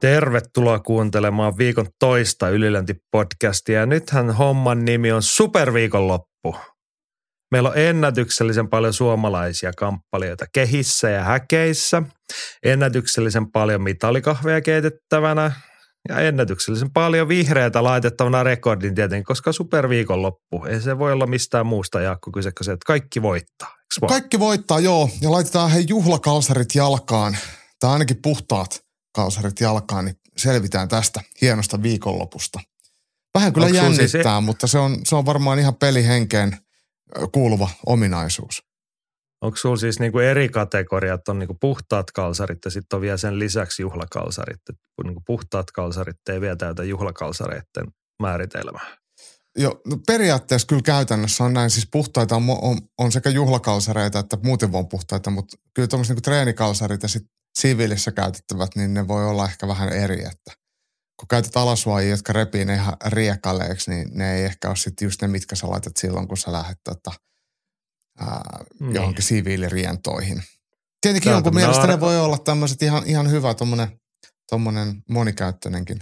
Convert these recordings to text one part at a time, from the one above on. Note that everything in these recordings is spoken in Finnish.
Tervetuloa kuuntelemaan viikon toista Ylilönti-podcastia. Nythän homman nimi on Superviikonloppu. Meillä on ennätyksellisen paljon suomalaisia kamppalijoita kehissä ja häkeissä, ennätyksellisen paljon mitalikahveja keitettävänä ja ennätyksellisen paljon vihreätä laitettavana rekordin tietenkin, koska superviikonloppu. Ei se voi olla mistään muusta, Jaakko, kyse se, että kaikki voittaa. Kaikki voittaa, joo. Ja laitetaan he juhlakalsarit jalkaan. Tai ainakin puhtaat kalsarit jalkaan, niin selvitään tästä hienosta viikonlopusta. Vähän kyllä Onko jännittää, siis... mutta se on, se on varmaan ihan pelihenkeen kuuluva ominaisuus. Onko sulla siis niinku eri kategoriat, on niinku puhtaat kalsarit ja sitten on vielä sen lisäksi juhlakalsarit. Et niinku puhtaat kalsarit ei vielä täytä juhlakalsareiden määritelmää. Joo, no periaatteessa kyllä käytännössä on näin. Siis puhtaita on, on, on sekä juhlakalsareita että muuten vaan puhtaita, mutta kyllä tuommoiset niinku treenikalsarit ja sitten siviilissä käytettävät, niin ne voi olla ehkä vähän eri, että kun käytät alasuojia, jotka repii ne ihan riekaleeksi, niin ne ei ehkä ole sitten just ne, mitkä sä laitat silloin, kun sä lähdet tota, ää, niin. johonkin siviilirientoihin. Tietenkin jonkun mielestä ne voi olla tämmöiset ihan, ihan hyvä tommonen, tommonen monikäyttöinenkin.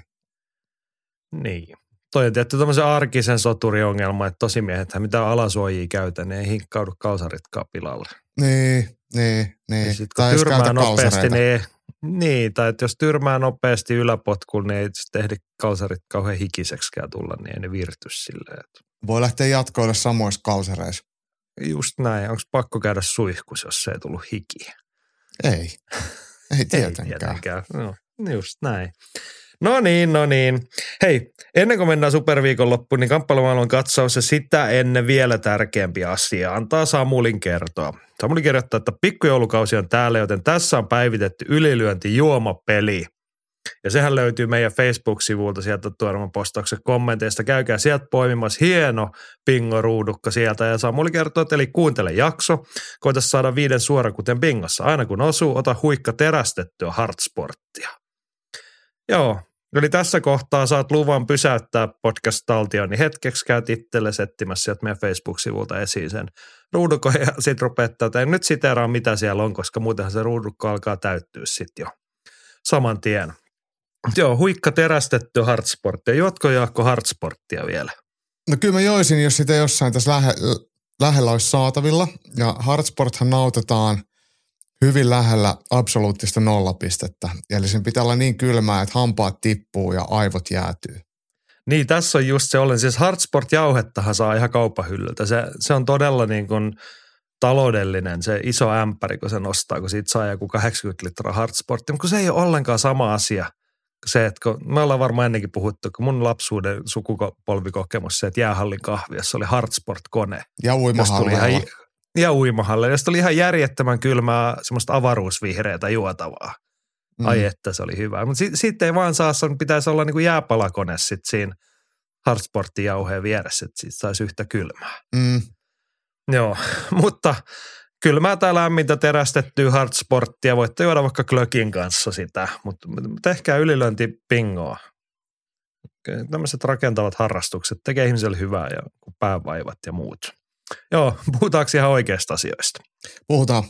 Niin. Toi on tietty tämmöisen arkisen soturiongelma, että tosimiehethän mitä alasuojia käytä, ne ei hinkkaudu kalsaritkaan pilalle. Niin, niin, niin. Ja sit, kun tai tyrmää nopeasti, niin, niin, tai että jos tyrmää nopeasti yläpotkuun, niin ei sitten ehdi kalsarit kauhean hikiseksikään tulla, niin ei ne virty silleen. Että. Voi lähteä jatkoille samoissa kalsareissa. Just näin. Onko pakko käydä suihkus, jos se ei tullut hiki? Ei. Ei tietenkään. ei tietenkään. No, just näin. No niin, no niin. Hei, ennen kuin mennään superviikonloppuun, niin kamppailumaailman katsaus ja sitä ennen vielä tärkeämpi asia. Antaa Samulin kertoa. Samuli kirjoittaa, että pikkujoulukausi on täällä, joten tässä on päivitetty ylilyönti juomapeli. Ja sehän löytyy meidän Facebook-sivulta sieltä tuoreman postauksen kommenteista. Käykää sieltä poimimassa hieno pingo-ruudukka sieltä. Ja Samuli kertoo, että eli kuuntele jakso. Koita saada viiden suora kuten bingossa. Aina kun osuu, ota huikka terästettyä hardsporttia. Joo, Eli tässä kohtaa saat luvan pysäyttää podcast-taltioni hetkeksi, käyt itselle settimässä sieltä meidän Facebook-sivulta esiin sen ruudukko ja sitten rupeat tätä. Nyt siteeraan mitä siellä on, koska muutenhan se ruudukko alkaa täyttyä sitten jo saman tien. Joo, huikka terästetty hardsporttia. Juotko Jaakko hardsporttia vielä? No kyllä mä joisin, jos sitä jossain tässä lähe, lähellä olisi saatavilla. Ja hardsporthan nautetaan hyvin lähellä absoluuttista nollapistettä. Eli sen pitää olla niin kylmää, että hampaat tippuu ja aivot jäätyy. Niin, tässä on just se olen. Siis Hardsport-jauhettahan saa ihan kauppahyllyltä. Se, se on todella niin kuin taloudellinen se iso ämpäri, kun se nostaa, kun siitä saa joku 80 litraa Hardsportia. Mutta se ei ole ollenkaan sama asia. Se, että kun me ollaan varmaan ennenkin puhuttu, kun mun lapsuuden sukupolvikokemus se, että jäähallin kahviassa oli Hardsport-kone. Ja uimahallilla ja uimahalle, josta oli ihan järjettömän kylmää semmoista avaruusvihreätä juotavaa. Mm. Ai että se oli hyvä. Mutta sitten sit ei vaan saa, pitäisi olla niinku jääpalakone sit siinä hardsportin jauheen vieressä, että siitä saisi yhtä kylmää. Mm. Joo, mutta kylmää tai lämmintä terästettyä hardsporttia. Voitte juoda vaikka klökin kanssa sitä, mutta tehkää ylilöinti pingoa. Tämmöiset rakentavat harrastukset tekee ihmiselle hyvää ja päävaivat ja muut. Joo, puhutaanko ihan oikeasta asioista? Puhutaan.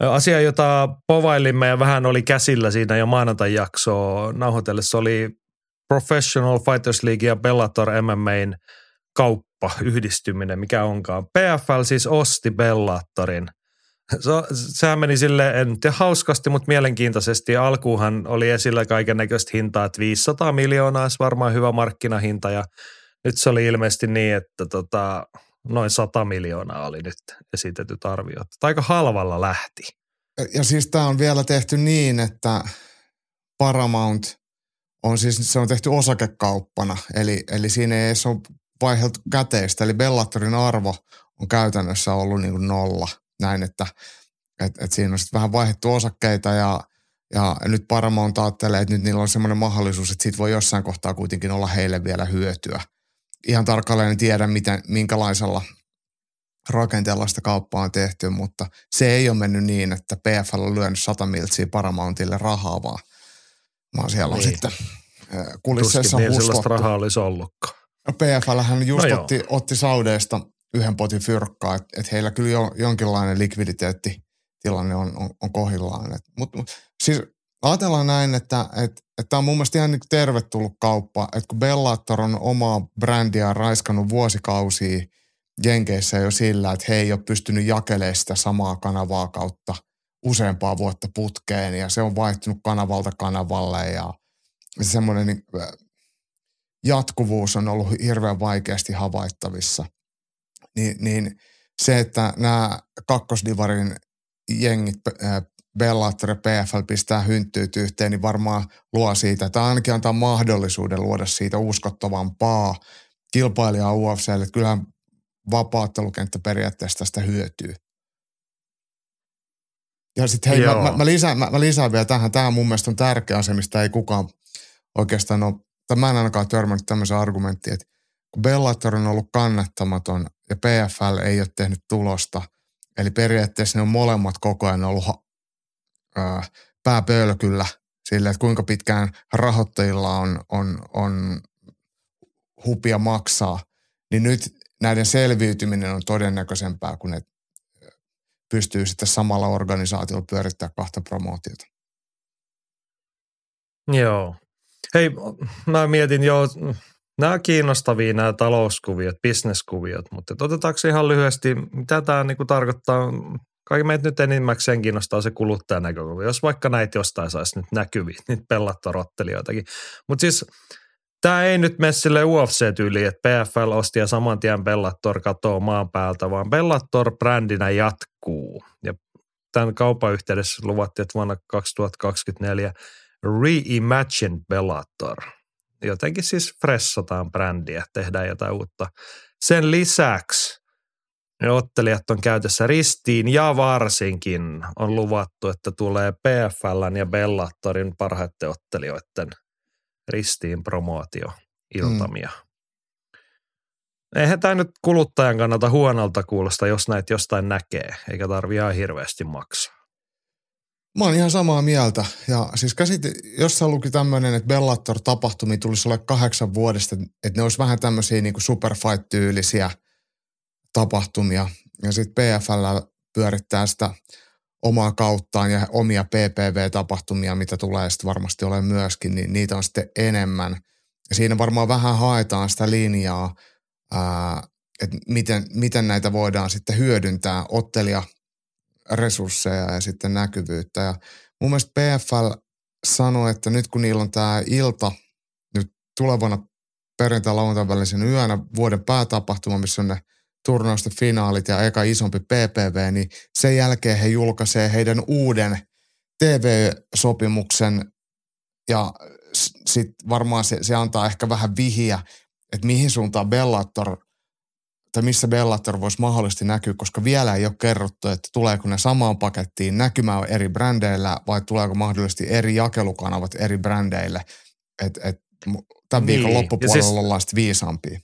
Asia, jota povailimme ja vähän oli käsillä siinä jo maanantai-jaksoa nauhoitellessa oli Professional Fighters League ja Bellator MMAin kauppa, yhdistyminen, mikä onkaan. PFL siis osti Bellatorin. Se, sehän meni sille en tiedä hauskasti, mutta mielenkiintoisesti. Alkuuhan oli esillä kaiken näköistä hintaa, että 500 miljoonaa olisi varmaan hyvä markkinahinta ja nyt se oli ilmeisesti niin, että tota, noin 100 miljoonaa oli nyt esitetyt arviot. Aika halvalla lähti. Ja siis tämä on vielä tehty niin, että Paramount on siis, se on tehty osakekauppana, eli, eli siinä ei edes ole vaiheltu käteistä, eli Bellatorin arvo on käytännössä ollut niin kuin nolla. Näin, että et, et siinä on sitten vähän vaihdettu osakkeita ja, ja nyt Paramount ajattelee, että nyt niillä on semmoinen mahdollisuus, että siitä voi jossain kohtaa kuitenkin olla heille vielä hyötyä – ihan tarkalleen en tiedä, miten, minkälaisella rakenteella sitä kauppaa on tehty, mutta se ei ole mennyt niin, että PFL on lyönyt 100 miltsiä Paramountille rahaa, vaan, vaan siellä on niin. sitten kulisseissa Tuskin sellaista rahaa olisi ollutkaan. No PFL hän just no otti, otti Saudeista yhden potin fyrkkaa, että et heillä kyllä jo, jonkinlainen likviditeettitilanne on, on, on kohillaan. Mutta mut, siis ajatellaan näin, että et, et tämä on mun mielestä ihan niin tervetullut kauppa, että kun Bellator on omaa brändiä raiskannut vuosikausia Jenkeissä jo sillä, että he ei ole pystynyt jakelemaan sitä samaa kanavaa kautta useampaa vuotta putkeen ja se on vaihtunut kanavalta kanavalle ja se semmoinen niin, jatkuvuus on ollut hirveän vaikeasti havaittavissa. Niin, niin se, että nämä kakkosdivarin jengit, Bellator ja PFL pistää hynttyyt yhteen, niin varmaan luo siitä, että ainakin antaa mahdollisuuden luoda siitä uskottavampaa kilpailijaa UFClle. Että kyllähän vapaattelukenttä periaatteessa tästä hyötyy. Ja sitten hei, mä, mä, mä, lisään, mä, mä lisään vielä tähän. Tämä mun mielestä on tärkeä asia, mistä ei kukaan oikeastaan ole, tai mä en ainakaan törmännyt tämmöisen argumenttiin, että kun Bellator on ollut kannattamaton ja PFL ei ole tehnyt tulosta, eli periaatteessa ne on molemmat koko ajan ollut äh, pääpölkyllä sille, että kuinka pitkään rahoittajilla on, on, on hupia maksaa, niin nyt näiden selviytyminen on todennäköisempää, kun ne pystyy sitten samalla organisaatiolla pyörittämään kahta promootiota. Joo. Hei, mä mietin jo, nämä kiinnostavia nämä talouskuviot, bisneskuviot, mutta otetaanko ihan lyhyesti, mitä tämä kuin tarkoittaa Kaikki meitä nyt enimmäkseen kiinnostaa se kuluttajan näkökulma. Jos vaikka näitä jostain saisi nyt näkyviä, niitä pellattorottelijoitakin. Mutta siis tämä ei nyt mene sille UFC-tyyliin, että PFL osti ja saman tien Bellator katoo maan päältä, vaan Bellator brändinä jatkuu. Ja tämän kaupan yhteydessä luvattiin, että vuonna 2024 Reimagine Bellator. Jotenkin siis fressataan brändiä, tehdään jotain uutta. Sen lisäksi ne ottelijat on käytössä ristiin ja varsinkin on luvattu, että tulee PFLn ja Bellatorin parhaiten ottelijoiden ristiin promootio iltamia. Mm. Eihän tämä nyt kuluttajan kannalta huonolta kuulosta, jos näitä jostain näkee, eikä tarvitse ihan hirveästi maksaa. Mä oon ihan samaa mieltä. Ja siis käsit, jossain luki tämmöinen, että Bellator-tapahtumia tulisi olla kahdeksan vuodesta, että ne olisi vähän tämmöisiä niin superfight-tyylisiä – tapahtumia. Ja sitten PFL pyörittää sitä omaa kauttaan ja omia PPV-tapahtumia, mitä tulee sitten varmasti ole myöskin, niin niitä on sitten enemmän. Ja siinä varmaan vähän haetaan sitä linjaa, että miten, miten näitä voidaan sitten hyödyntää, ottelia resursseja ja sitten näkyvyyttä. Ja mun mielestä PFL sanoi, että nyt kun niillä on tämä ilta, nyt tulevana perjantai-lauantain välisen yönä vuoden päätapahtuma, missä on ne – turnausten finaalit ja eka isompi PPV, niin sen jälkeen he julkaisee heidän uuden TV-sopimuksen ja sitten varmaan se, se antaa ehkä vähän vihiä, että mihin suuntaan Bellator tai missä Bellator voisi mahdollisesti näkyä, koska vielä ei ole kerrottu, että tuleeko ne samaan pakettiin näkymään eri brändeillä vai tuleeko mahdollisesti eri jakelukanavat eri brändeille. Et, et, tämän niin. viikon loppupuolella siis, ollaan sitten viisaampia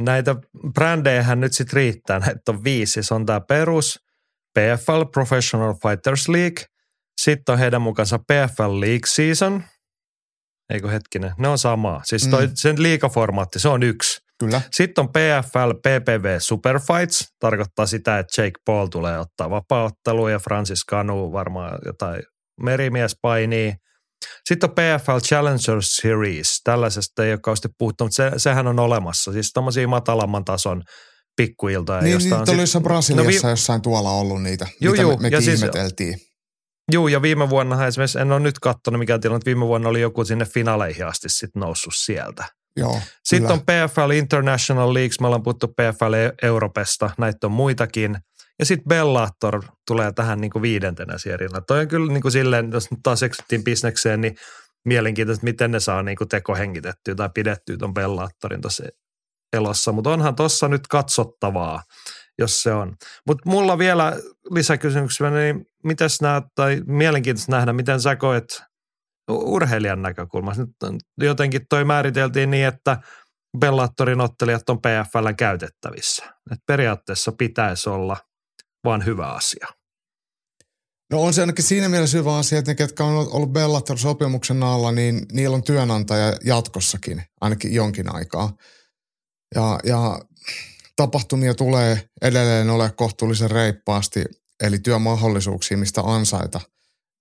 näitä brändejähän nyt sitten riittää. Näitä on viisi. Se on tämä perus PFL Professional Fighters League. Sitten on heidän mukansa PFL League Season. Eikö hetkinen? Ne on samaa. Siis toi, mm. sen liikaformaatti, se on yksi. Kyllä. Sitten on PFL PPV Superfights. Tarkoittaa sitä, että Jake Paul tulee ottaa vapaaottelu ja Francis Kanu varmaan jotain merimies painii – sitten on PFL Challenger Series. Tällaisesta ei ole kauheasti puhuttu, mutta se, sehän on olemassa. Siis tämmöisiä matalamman tason pikkuiltoja. Niin, niitä oli se Brasiliassa no, vi- jossain tuolla ollut niitä, juu, mitä juu, me, mekin siis, ihmeteltiin. Joo, ja viime vuonna esimerkiksi, en ole nyt katsonut mikä tilanne, mutta viime vuonna oli joku sinne finaaleihin asti sitten noussut sieltä. Joo, Sitten kyllä. on PFL International Leagues, me ollaan puhuttu PFL Europesta, näitä on muitakin – ja sitten Bellator tulee tähän niin kuin viidentenä sierinä. Toi on kyllä niin kuin silleen, jos nyt taas eksyttiin bisnekseen, niin mielenkiintoista, miten ne saa niin kuin tekohengitettyä tai pidettyä tuon Bellatorin tuossa elossa. Mutta onhan tuossa nyt katsottavaa, jos se on. Mutta mulla vielä lisäkysymyksiä, niin miten näet, tai mielenkiintoista nähdä, miten sä koet urheilijan näkökulmasta. Nyt jotenkin toi määriteltiin niin, että Bellatorin ottelijat on PFLn käytettävissä. Et periaatteessa pitäisi olla vaan hyvä asia. No on se ainakin siinä mielessä hyvä asia, että ne, ketkä on ollut Bellator-sopimuksen alla, niin niillä on työnantaja jatkossakin, ainakin jonkin aikaa. Ja, ja tapahtumia tulee edelleen ole kohtuullisen reippaasti, eli työmahdollisuuksia, mistä ansaita,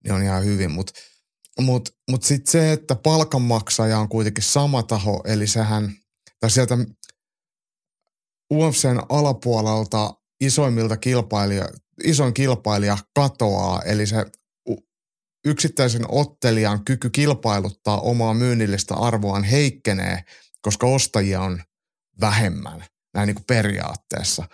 niin on ihan hyvin. Mutta mut, mut sitten se, että palkanmaksaja on kuitenkin sama taho, eli sehän, tai sieltä UFCn alapuolelta isoimmilta kilpailija, isoin kilpailija katoaa, eli se yksittäisen ottelijan kyky kilpailuttaa omaa myynnillistä arvoaan heikkenee, koska ostajia on vähemmän, näin niin kuin periaatteessa.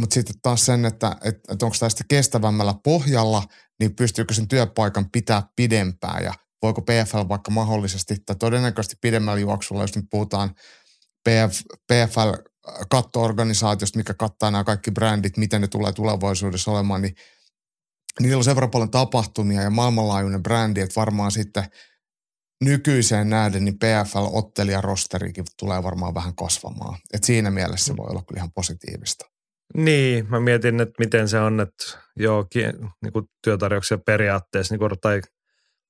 Mutta sitten taas sen, että, että, että onko tästä kestävämmällä pohjalla, niin pystyykö sen työpaikan pitää pidempään ja voiko PFL vaikka mahdollisesti tai todennäköisesti pidemmällä juoksulla, jos nyt puhutaan PF, PFL kattoorganisaatiosta, mikä kattaa nämä kaikki brändit, miten ne tulee tulevaisuudessa olemaan, niin niillä on sen verran paljon tapahtumia ja maailmanlaajuinen brändi, että varmaan sitten nykyiseen nähden niin PFL-ottelijarosterikin tulee varmaan vähän kasvamaan. Et siinä mielessä se voi olla kyllä ihan positiivista. Niin, mä mietin, että miten se on, että joo, niin kuin työtarjouksia periaatteessa niin tai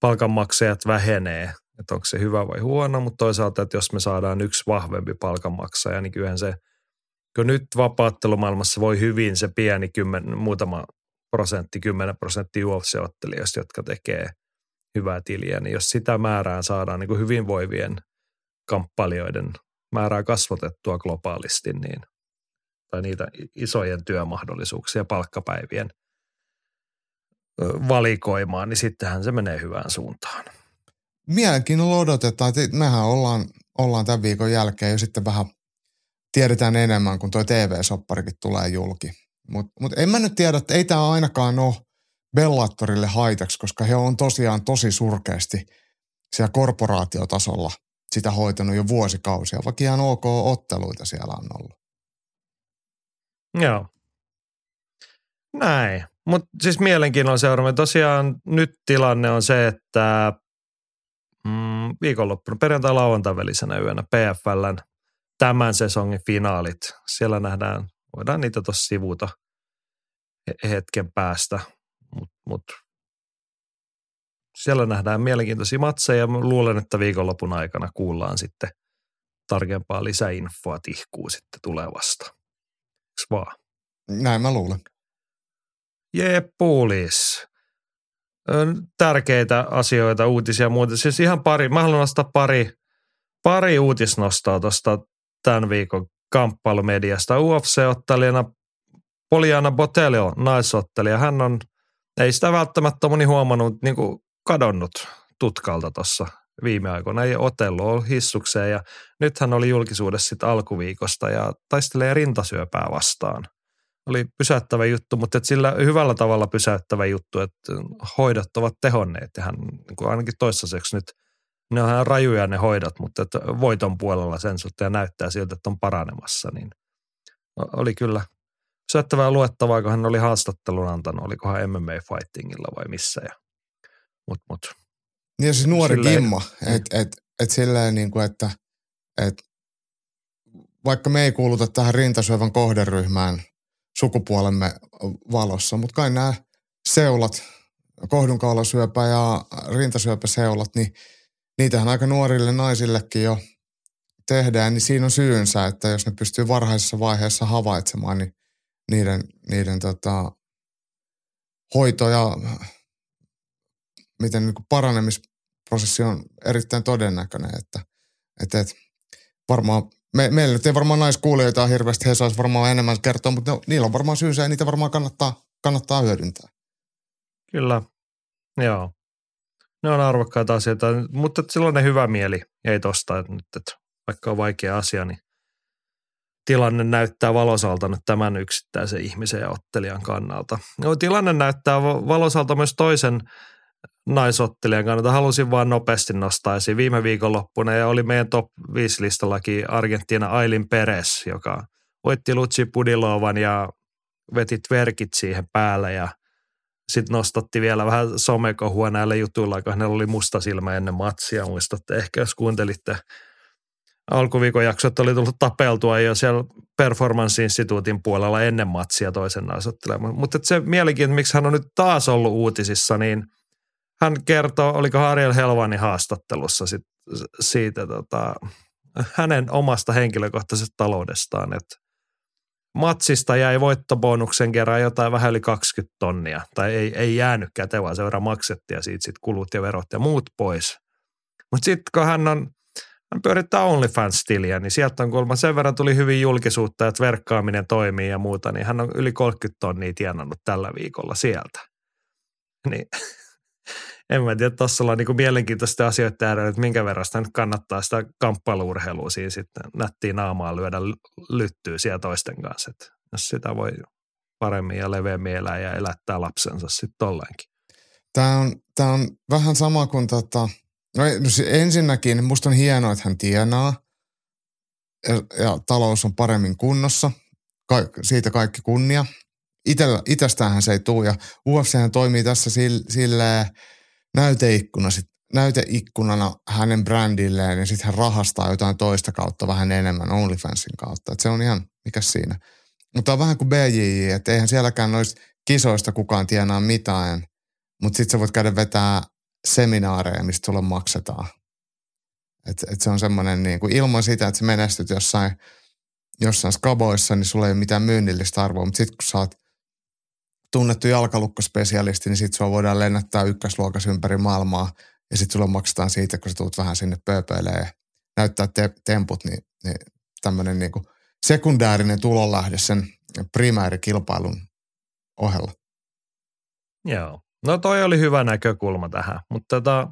palkanmaksajat vähenee, että onko se hyvä vai huono, mutta toisaalta, että jos me saadaan yksi vahvempi palkanmaksaja, niin kyllähän se, kun nyt vapaattelumaailmassa voi hyvin se pieni kymmen, muutama prosentti, kymmenen prosenttia UFC-ottelijoista, jotka tekee hyvää tiliä, niin jos sitä määrää saadaan niin kuin hyvinvoivien kamppailijoiden määrää kasvatettua globaalisti, niin tai niitä isojen työmahdollisuuksia palkkapäivien valikoimaan, niin sittenhän se menee hyvään suuntaan. Mielenkiinnolla odotetaan, että mehän ollaan, ollaan tämän viikon jälkeen jo sitten vähän tiedetään enemmän, kun tuo TV-sopparikin tulee julki. Mutta mut en mä nyt tiedä, että ei tämä ainakaan ole Bellatorille haitaksi, koska he on tosiaan tosi surkeasti siellä korporaatiotasolla sitä hoitanut jo vuosikausia, vaikka ihan ok otteluita siellä on ollut. Joo. Näin. Mutta siis mielenkiinnolla seuraamme. Tosiaan nyt tilanne on se, että mm, viikonloppuna perjantai lauantai välisenä yönä PFLn tämän sesongin finaalit. Siellä nähdään, voidaan niitä tuossa sivuta hetken päästä, mutta mut, siellä nähdään mielenkiintoisia matseja ja luulen, että viikonlopun aikana kuullaan sitten tarkempaa lisäinfoa tihkuu sitten tulevasta. Eks vaan? Näin mä luulen. Jeppulis. Tärkeitä asioita, uutisia ja muuta. Siis ihan pari, mä haluan nostaa pari, pari uutisnostoa tuosta tämän viikon kamppailumediasta. UFC-ottelijana Poliana Botelio, naisottelija, hän on, ei sitä välttämättä moni huomannut, niin kuin kadonnut tutkalta tuossa viime aikoina. Ei otellut ole hissukseen ja nyt hän oli julkisuudessa sitten alkuviikosta ja taistelee rintasyöpää vastaan. Oli pysäyttävä juttu, mutta et sillä hyvällä tavalla pysäyttävä juttu, että hoidot ovat tehonneet hän niin kuin ainakin toistaiseksi nyt ne on ihan rajuja ne hoidot, mutta että voiton puolella sen suhteen näyttää siltä, että on paranemassa, niin oli kyllä syöttävää luettavaa, kun hän oli haastattelun antanut, olikohan MMA Fightingilla vai missä. Ja, mut, mut. Niin siis nuori silleen, Gimma, että et, et silleen niin kuin, että et, vaikka me ei kuuluta tähän rintasyövän kohderyhmään sukupuolemme valossa, mutta kai nämä seulat, kohdunkaulasyöpä ja rintasyöpäseulat, niin niitähän aika nuorille naisillekin jo tehdään, niin siinä on syynsä, että jos ne pystyy varhaisessa vaiheessa havaitsemaan, niin niiden, niiden tota, hoito ja miten niin paranemisprosessi on erittäin todennäköinen, että, että, että varmaan me, meillä nyt ei varmaan naiskuulijoita hirveästi, he saisi varmaan enemmän kertoa, mutta ne, niillä on varmaan syynsä ja niitä varmaan kannattaa, kannattaa hyödyntää. Kyllä, joo. Ne on arvokkaita asioita, mutta sellainen hyvä mieli ei tosta, että, nyt, että vaikka on vaikea asia, niin tilanne näyttää valosalta nyt tämän yksittäisen ihmisen ja ottelijan kannalta. No, tilanne näyttää valosalta myös toisen naisottelijan kannalta. Halusin vain nopeasti nostaa esiin viime viikonloppuna ja oli meidän top 5 listallakin Argentiina Ailin Peres, joka voitti Lutsi Pudilovan ja veti verkit siihen päälle ja sitten nostatti vielä vähän somekohua näillä jutuilla, kun hänellä oli musta silmä ennen matsia. Muistatte ehkä, jos kuuntelitte alkuviikon jaksot oli tullut tapeltua jo siellä Performance Instituutin puolella ennen matsia toisen naisottelemaan. Mutta se mielenkiintoinen, miksi hän on nyt taas ollut uutisissa, niin hän kertoo, oliko Ariel Helvanin haastattelussa sit, siitä tota, hänen omasta henkilökohtaisesta taloudestaan, että matsista jäi voittobonuksen kerran jotain vähän yli 20 tonnia, tai ei, ei jäänyt käteen, vaan verran maksettiin ja siitä sitten kulut ja verot ja muut pois. Mutta sitten kun hän on hän pyörittää OnlyFans-tiliä, niin sieltä on kuulemma sen verran tuli hyvin julkisuutta, että verkkaaminen toimii ja muuta, niin hän on yli 30 tonnia tienannut tällä viikolla sieltä. Niin en mä tiedä, tuossa ollaan niinku mielenkiintoista asioita äärellä, että minkä verran sitä kannattaa sitä kamppailuurheilua siinä sitten nättiin naamaa lyödä lyttyä siellä toisten kanssa. Että jos sitä voi paremmin ja leveämmin elää ja elättää lapsensa sitten tolleenkin. Tämä on, tämä on vähän sama kuin tota, no, no ensinnäkin musta on hienoa, että hän tienaa ja, ja talous on paremmin kunnossa. Ka, siitä kaikki kunnia. Itellä, itestään se ei tule ja UFC toimii tässä sille, sille näyteikkuna sit, näyteikkunana hänen brändilleen ja sitten hän rahastaa jotain toista kautta vähän enemmän OnlyFansin kautta. Et se on ihan, mikä siinä. Mutta on vähän kuin BJJ, että eihän sielläkään noista kisoista kukaan tienaa mitään, mutta sitten sä voit käydä vetää seminaareja, mistä sulle maksetaan. Et, et se on semmoinen niin kuin ilman sitä, että sä menestyt jossain, jossain skaboissa, niin sulla ei ole mitään myynnillistä arvoa, mutta sitten kun sä oot tunnettu jalkalukkospesialisti, niin sitten sua voidaan lennättää ykkösluokas ympäri maailmaa ja sitten sulla maksetaan siitä, kun sä tulet vähän sinne pööpöille ja näyttää te- temput, niin, niin tämmöinen niinku sekundäärinen tulonlähde sen primäärikilpailun ohella. Joo. No toi oli hyvä näkökulma tähän, mutta tota,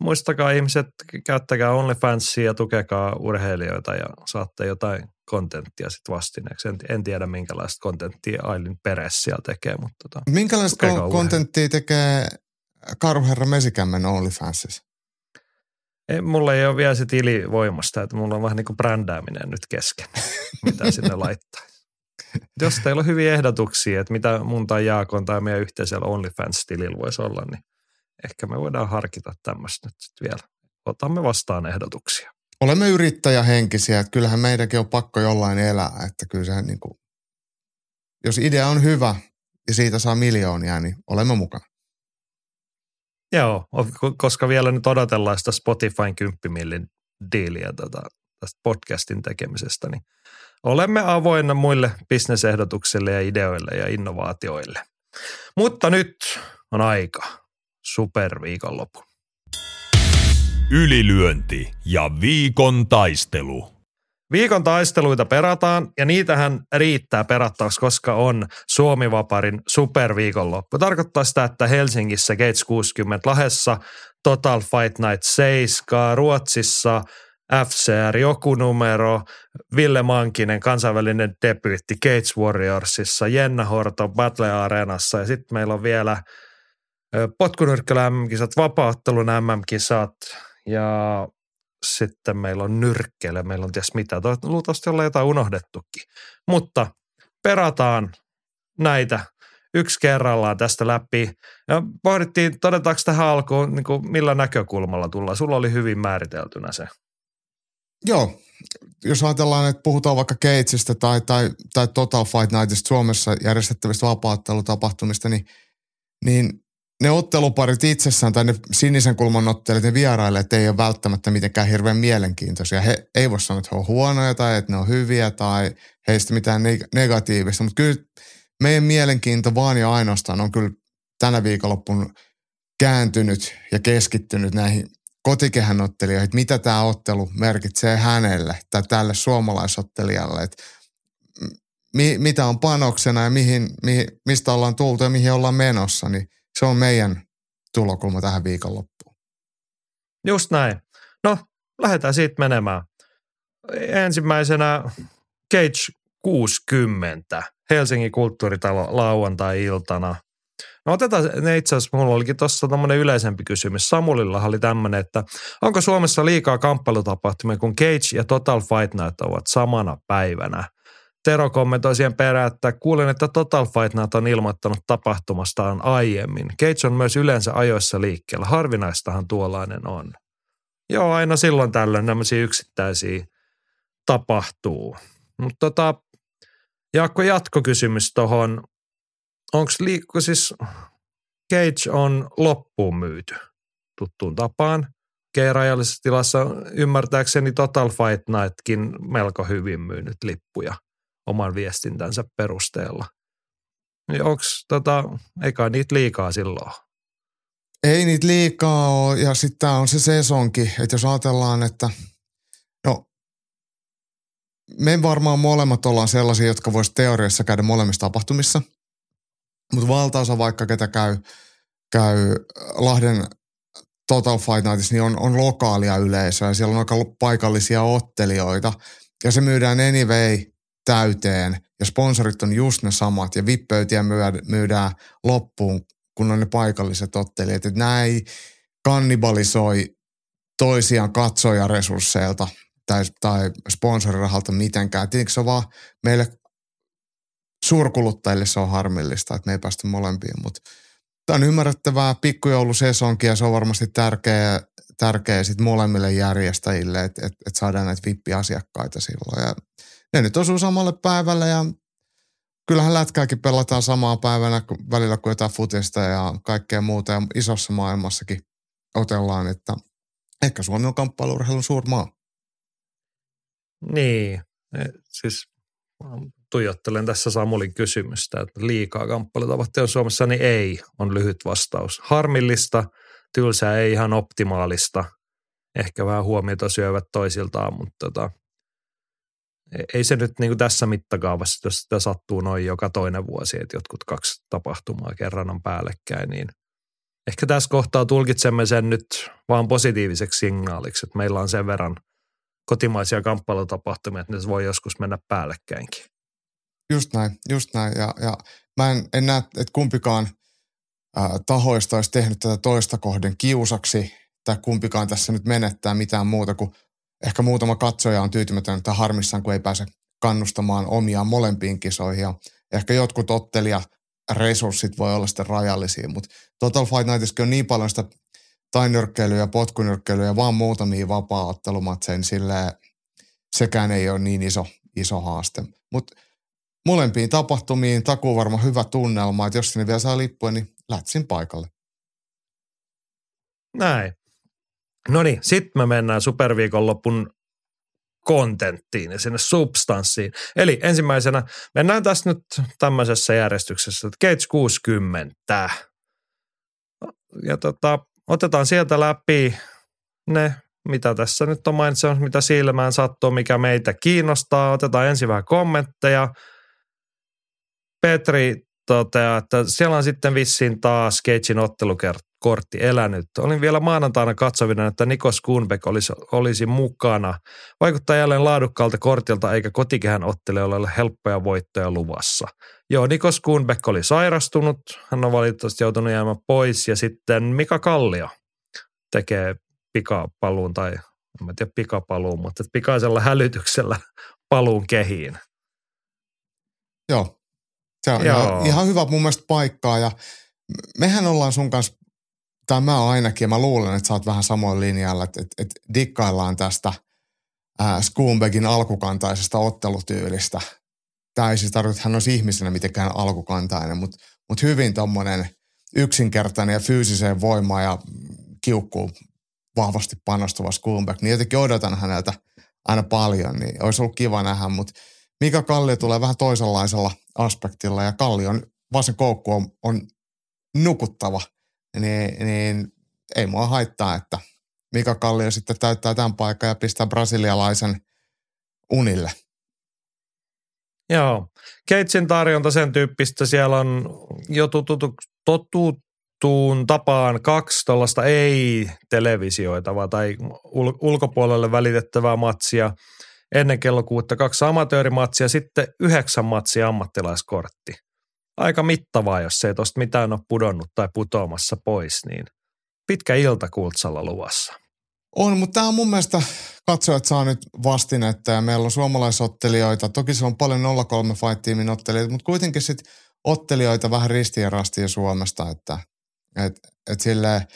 muistakaa ihmiset, käyttäkää OnlyFansia ja tukekaa urheilijoita ja saatte jotain kontenttia sitten vastineeksi. En, en tiedä, minkälaista kontenttia Ailin Peres siellä tekee. Mutta tota, minkälaista ko- kontenttia tekee Karuherra Mesikämmen OnlyFansissa? Ei, mulla ei ole vielä se tili voimasta, että mulla on vähän niin kuin brändääminen nyt kesken, mitä sinne laittaa. Jos teillä on hyviä ehdotuksia, että mitä mun tai Jaakon tai meidän yhteisellä OnlyFans-tilillä voisi olla, niin ehkä me voidaan harkita tämmöistä nyt vielä. Otamme vastaan ehdotuksia olemme yrittäjähenkisiä, että kyllähän meidänkin on pakko jollain elää, että kyllä se niin kuin, jos idea on hyvä ja siitä saa miljoonia, niin olemme mukana. Joo, koska vielä nyt odotellaan sitä Spotifyn 10 millin diiliä tota, tästä podcastin tekemisestä, niin olemme avoinna muille bisnesehdotuksille ja ideoille ja innovaatioille. Mutta nyt on aika superviikonloppu. Ylilyönti ja viikon taistelu. Viikon taisteluita perataan ja niitähän riittää perattavaksi, koska on Suomi-vaparin superviikonloppu. Tarkoittaa sitä, että Helsingissä Gates 60, Lahessa Total Fight Night 7, Ruotsissa FCR joku numero, Ville Mankinen kansainvälinen debyytti Gates Warriorsissa, Jenna Horto Battle Areenassa ja sitten meillä on vielä potkunyrkkälä MM-kisat, vapauttelun MM-kisat, ja sitten meillä on nyrkkeillä, meillä on ties mitä. Luultavasti ollaan jotain unohdettukin. Mutta perataan näitä yksi kerrallaan tästä läpi. Ja pohdittiin, todetaanko tähän alkuun, niin kuin millä näkökulmalla tullaan. Sulla oli hyvin määriteltynä se. Joo, jos ajatellaan, että puhutaan vaikka Keitsistä tai, tai, tai Total Fight Nightista Suomessa järjestettävistä vapaattelutapahtumista, niin, niin ne otteluparit itsessään tai ne sinisen kulman ottelut, ne vierailijat ei ole välttämättä mitenkään hirveän mielenkiintoisia. He ei voi sanoa, että he on huonoja tai että ne on hyviä tai heistä mitään negatiivista, mutta kyllä meidän mielenkiinto vaan ja ainoastaan on kyllä tänä viikonloppun kääntynyt ja keskittynyt näihin kotikehän ottelijoihin, että mitä tämä ottelu merkitsee hänelle tai tälle suomalaisottelijalle, että mi, mitä on panoksena ja mihin, mihin, mistä ollaan tultu ja mihin ollaan menossa, niin se on meidän tulokulma tähän viikonloppuun. Just näin. No, lähdetään siitä menemään. Ensimmäisenä Cage 60, Helsingin kulttuuritalo lauantai-iltana. No otetaan, ne itse asiassa mulla olikin tuossa tämmöinen yleisempi kysymys. Samulilla oli tämmöinen, että onko Suomessa liikaa kamppailutapahtumia, kun Cage ja Total Fight Night ovat samana päivänä? Tero kommentoi siihen perään, että kuulin, että Total Fight Night on ilmoittanut tapahtumastaan aiemmin. Cage on myös yleensä ajoissa liikkeellä. Harvinaistahan tuollainen on. Joo, aina silloin tällöin tämmöisiä yksittäisiä tapahtuu. Mutta tota, Jaakko, jatkokysymys tuohon. Onko liikku siis Cage on loppuun myyty tuttuun tapaan. Rajallisessa tilassa ymmärtääkseni Total Fight Nightkin melko hyvin myynyt lippuja oman viestintänsä perusteella. Niin Onko tota, eikä niitä liikaa silloin ei niitä liikaa ole ja sitten tämä on se sesonki, että jos ajatellaan, että no me varmaan molemmat ollaan sellaisia, jotka voisi teoriassa käydä molemmissa tapahtumissa, mutta valtaosa vaikka ketä käy, käy Lahden Total Fight Nightissa, niin on, on lokaalia yleisöä siellä on aika paikallisia ottelijoita ja se myydään anyway täyteen ja sponsorit on just ne samat ja vippöytiä myydään loppuun kun on ne paikalliset ottelijat. Että nämä ei kannibalisoi toisiaan katsojaresursseilta tai, tai sponsorirahalta mitenkään. Tietenkin se on vaan meille suurkuluttajille se on harmillista, että me ei päästä molempiin, mutta tämä on ymmärrettävää pikkujoulusesonki ja se on varmasti tärkeä, tärkeä sit molemmille järjestäjille, että et, et saadaan näitä vippiasiakkaita silloin. Ja ne nyt osuu samalle päivälle ja kyllähän lätkääkin pelataan samaa päivänä välillä kuin jotain futista ja kaikkea muuta ja isossa maailmassakin otellaan, että ehkä Suomi on kamppailuurheilun suurmaa. Niin, siis tuijottelen tässä Samulin kysymystä, että liikaa kamppailutavoitteita on Suomessa, niin ei, on lyhyt vastaus. Harmillista, tylsää, ei ihan optimaalista. Ehkä vähän huomiota syövät toisiltaan, mutta tota, ei se nyt niin kuin tässä mittakaavassa, jos sitä sattuu noin joka toinen vuosi, että jotkut kaksi tapahtumaa kerran on päällekkäin, niin ehkä tässä kohtaa tulkitsemme sen nyt vaan positiiviseksi signaaliksi, että meillä on sen verran kotimaisia kamppailutapahtumia, että ne voi joskus mennä päällekkäinkin. Just näin, just näin. Ja, ja mä en, en näe, että kumpikaan ää, tahoista olisi tehnyt tätä toista kohden kiusaksi, tai kumpikaan tässä nyt menettää mitään muuta kuin – ehkä muutama katsoja on tyytymätön että harmissaan, kun ei pääse kannustamaan omiaan molempiin kisoihin. Ja ehkä jotkut ottelija resurssit voi olla sitten rajallisia, mutta Total Fight Nightissakin on niin paljon sitä tainyrkkeilyä potkunyrkkeilyä ja vaan muutamia vapaa-ottelumatseja, niin silleen, sekään ei ole niin iso, iso haaste. Mutta molempiin tapahtumiin takuu varmaan hyvä tunnelma, että jos sinne vielä saa lippuja, niin lähtsin paikalle. Näin. No niin, sitten me mennään superviikonlopun kontenttiin ja sinne substanssiin. Eli ensimmäisenä mennään tässä nyt tämmöisessä järjestyksessä, että Gates 60. Ja tota, otetaan sieltä läpi ne, mitä tässä nyt on mainitsemassa, mitä silmään sattuu, mikä meitä kiinnostaa. Otetaan ensin vähän kommentteja. Petri toteaa, että siellä on sitten vissiin taas Gagein ottelukert kortti elänyt. Olin vielä maanantaina katsovina, että Nikos Kuhnbeck olisi, olisi mukana. Vaikuttaa jälleen laadukkaalta kortilta eikä kotikehän ottelijoilla ole helppoja voittoja luvassa. Joo, Nikos Kuhnbeck oli sairastunut. Hän on valitettavasti joutunut jäämään pois. Ja sitten Mika Kallio tekee pikapaluun tai en mä tiedä pikapaluun, mutta pikaisella hälytyksellä paluun kehiin. Joo, se on Joo. Ihan, ihan hyvä mun mielestä paikkaa ja mehän ollaan sun kanssa tai mä ainakin, ja mä luulen, että sä oot vähän samoin linjalla, että, että, että dikkaillaan tästä äh, alkukantaisesta ottelutyylistä. Tämä ei siis tarkoita, että hän olisi ihmisenä mitenkään alkukantainen, mutta, mutta hyvin tommonen yksinkertainen ja fyysiseen voimaan ja kiukkuun vahvasti panostuva Scumbag, niin jotenkin odotan häneltä aina paljon, niin olisi ollut kiva nähdä, mutta Mika Kallio tulee vähän toisenlaisella aspektilla ja Kallion vasen koukku on, on nukuttava – niin, niin ei mua haittaa, että Mika Kallio sitten täyttää tämän paikan ja pistää brasilialaisen unille. Joo. Keitsin tarjonta sen tyyppistä. Siellä on jo totuttuun tapaan kaksi tuollaista ei-televisioitavaa tai ul- ulkopuolelle välitettävää matsia ennen kello kuutta, kaksi amatöörimatsia, sitten yhdeksän matsia ammattilaiskortti aika mittavaa, jos ei tuosta mitään ole pudonnut tai putoamassa pois, niin pitkä ilta Kultsalla luvassa. On, mutta tämä on mun mielestä katsojat saa nyt vastinetta ja meillä on suomalaisottelijoita. Toki se on paljon 03 Fight Teamin ottelijoita, mutta kuitenkin sitten ottelijoita vähän ristiin rastiin Suomesta, että et, et sille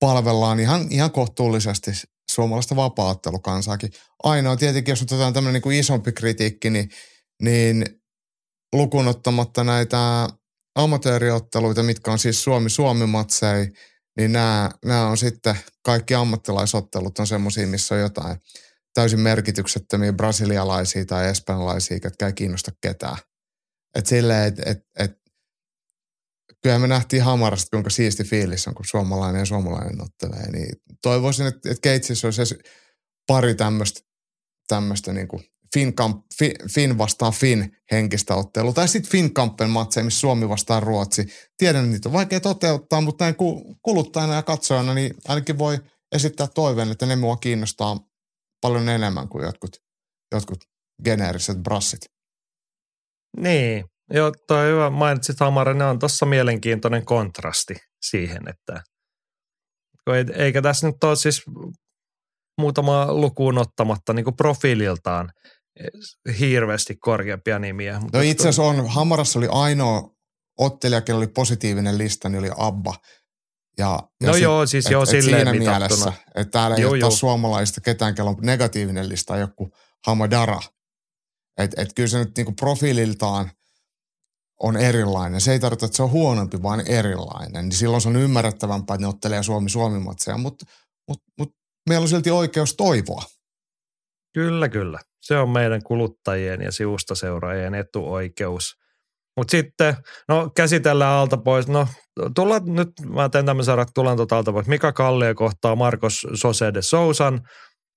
palvellaan ihan, ihan kohtuullisesti suomalaista vapaattelukansaakin. Ainoa tietenkin, jos otetaan tämmöinen niin kuin isompi kritiikki, niin, niin lukunottamatta näitä amatööriotteluita, mitkä on siis Suomi-Suomi-matsei, niin nämä, nämä on sitten, kaikki ammattilaisottelut on semmoisia, missä on jotain täysin merkityksettömiä brasilialaisia tai espanjalaisia, jotka ei kiinnosta ketään. Että silleen, että et, et, kyllä me nähtiin hamarasta, kuinka siisti fiilis on, kun suomalainen ja suomalainen ottelee. Niin toivoisin, että, että Keitsissä olisi pari tämmöistä tämmöistä niin Fin, fin, fin vastaan Fin henkistä ottelua. Tai sitten Finkampen matseja, missä Suomi vastaan Ruotsi. Tiedän, että niitä on vaikea toteuttaa, mutta näin kuluttajana ja katsojana niin ainakin voi esittää toiveen, että ne mua kiinnostaa paljon enemmän kuin jotkut, jotkut geneeriset brassit. Niin, joo, toi hyvä mainitsit Hamara, ne on tuossa mielenkiintoinen kontrasti siihen, että eikä tässä nyt ole siis muutama lukuun ottamatta niin profiililtaan hirveästi korkeampia nimiä. Mutta no itse asiassa on, Hamarassa oli ainoa ottelija, kenellä oli positiivinen lista, niin oli Abba. Ja, ja no sit, joo, siis et, joo, et silleen siinä mielessä, että täällä ei ole suomalaista ketään, kello on negatiivinen lista, joku Hamadara. Että et kyllä se nyt niinku profiililtaan on erilainen. Se ei tarkoita, että se on huonompi, vaan erilainen. Niin silloin se on ymmärrettävämpää, että ne ottelee Suomi-Suomi-matseja, mutta mut, mut meillä on silti oikeus toivoa. Kyllä, kyllä. Se on meidän kuluttajien ja sivustaseuraajien etuoikeus. Mutta sitten, no käsitellään alta pois. No tulla nyt, mä teen tämmöisen että tullaan tuota alta pois. Mika Kallio kohtaa Marcos Sose de Sousan.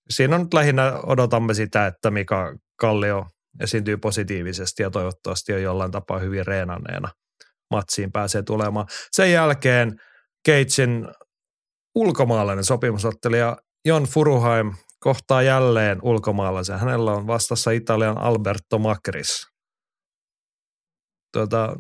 Siinä on nyt lähinnä odotamme sitä, että Mika Kallio esiintyy positiivisesti ja toivottavasti on jollain tapaa hyvin reenanneena matsiin pääsee tulemaan. Sen jälkeen Keitsin ulkomaalainen sopimusottelija Jon Furuheim kohtaa jälleen ulkomaalaisen. Hänellä on vastassa Italian Alberto Macris. Tuota,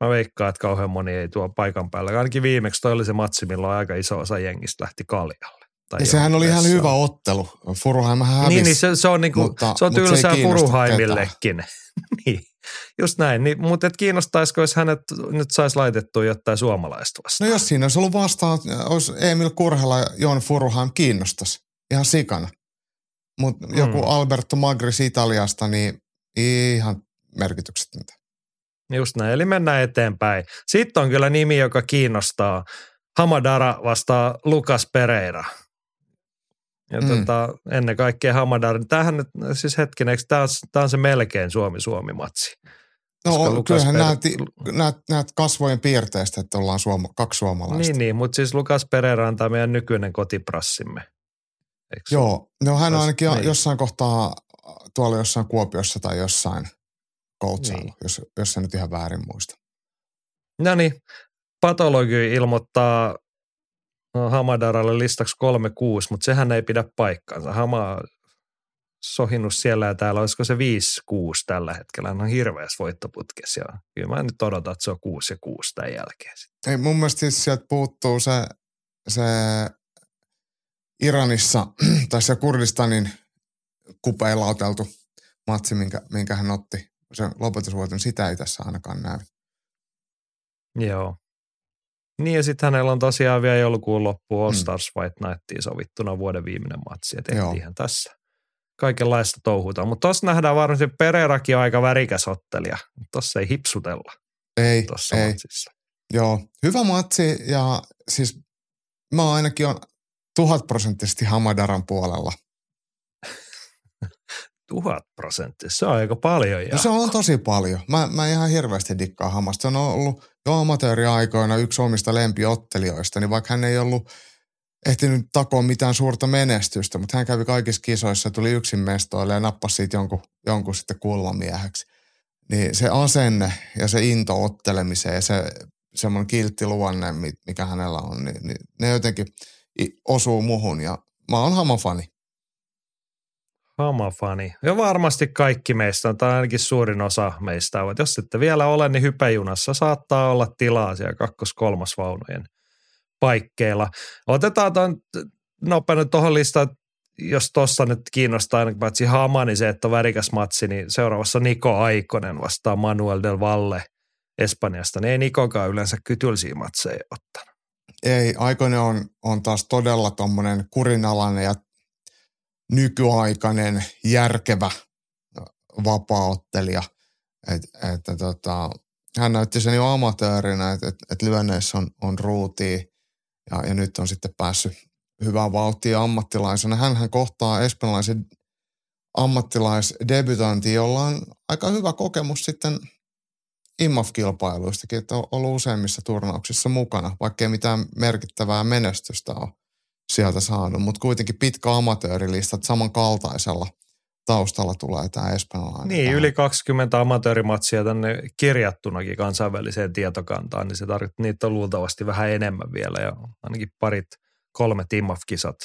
mä veikkaan, että kauhean moni ei tuo paikan päällä. Ainakin viimeksi toi oli se matsi, milloin aika iso osa jengistä lähti kaljalle. ja sehän oli ihan hyvä ottelu. Furuheim hävisi. Niin, niin se, se on, niinku, mutta, se on tylsää Furuheimillekin. niin, just näin. Niin, mutta et kiinnostaisiko, jos hänet nyt saisi laitettua jotain suomalaista vastaan? No jos siinä olisi ollut vastaan, olisi Emil Kurhela ja Jon Furuheim kiinnostaisi ihan sikana. Mutta mm. joku Alberto Magris Italiasta, niin ihan merkityksetöntä. Just näin, eli mennään eteenpäin. Sitten on kyllä nimi, joka kiinnostaa. Hamadara vastaa Lukas Pereira. Ja mm. tota, ennen kaikkea Hamadara, tämähän nyt, siis hetkinen, eikö tämä, tämä on se melkein Suomi-Suomi-matsi? No kyllähän per... näet, näet, näet kasvojen piirteistä, että ollaan suoma, kaksi suomalaista. Niin, niin mutta siis Lukas Pereira on tämä meidän nykyinen kotiprassimme. Eikö Joo, no hän on ainakin niin. jossain kohtaa tuolla jossain Kuopiossa tai jossain coachailu, niin. jos, jos en nyt ihan väärin muista. No niin, patologi ilmoittaa no, Hamadaralle listaksi 36, mutta sehän ei pidä paikkaansa. Hama sohinnut siellä ja täällä, olisiko se 5-6 tällä hetkellä. Hän on hirveässä voittoputkessa ja kyllä mä nyt odotan, että se on 6 ja 6 tämän jälkeen. Ei, mun mielestä siis sieltä puuttuu se, se Iranissa tai se Kurdistanin kupeilla oteltu matsi, minkä, minkä hän otti se lopetusvuoton, sitä ei tässä ainakaan näy. Joo. Niin ja sitten hänellä on tosiaan vielä joulukuun loppu All mm. Stars mm. Fight Nightiin sovittuna vuoden viimeinen matsi, että ihan tässä kaikenlaista touhuta. Mutta tuossa nähdään varmasti Pereirakin aika värikäs ottelija. Tuossa ei hipsutella. Ei, tossa ei. Matsissa. Joo, hyvä matsi ja siis mä ainakin on tuhat prosenttisesti Hamadaran puolella. tuhat prosenttisesti, se on aika paljon. Ja... No se on tosi paljon. Mä, mä ihan hirveästi dikkaa Hamasta. Se on ollut jo amatööriaikoina yksi omista lempiottelijoista, niin vaikka hän ei ollut ehtinyt takoa mitään suurta menestystä, mutta hän kävi kaikissa kisoissa, tuli yksin mestoille ja nappasi siitä jonkun, jonkun sitten kulmamieheksi. Niin se asenne ja se into ottelemiseen ja se semmoinen kiltti luonne, mikä hänellä on, niin, niin ne jotenkin – osuu muhun ja mä oon Hama-fani. Hama-fani. Ja varmasti kaikki meistä, tai ainakin suurin osa meistä ovat. Jos ette vielä ole, niin hypäjunassa saattaa olla tilaa siellä kakkos-kolmas vaunujen paikkeilla. Otetaan tuon nopeasti tuohon listaan, jos tuossa nyt kiinnostaa ainakin paitsi Hama, niin se, että on värikäs matsi, niin seuraavassa Niko Aikonen vastaa Manuel del Valle Espanjasta. Niin ei Nikokaan yleensä kytylsiä matseja ottanut. Ei, Aikoinen on, on taas todella tuommoinen kurinalainen ja nykyaikainen, järkevä vapaaottelija. Et, että tota, hän näytti sen jo amatöörinä, että et, et lyönneissä on, on ruutia ja, ja nyt on sitten päässyt hyvää vauhtia ammattilaisena. hän kohtaa espanjalaisen ammattilaisdebutanti, jolla on aika hyvä kokemus sitten IMAF-kilpailuistakin, että on ollut useimmissa turnauksissa mukana, vaikkei mitään merkittävää menestystä ole sieltä saanut, mutta kuitenkin pitkä amatöörilistat samankaltaisella taustalla tulee tämä espanjalainen. Niin, tähän. yli 20 amatöörimatsia tänne kirjattunakin kansainväliseen tietokantaan, niin se tarkoittaa, niitä on luultavasti vähän enemmän vielä ja ainakin parit, kolme IMAF-kisat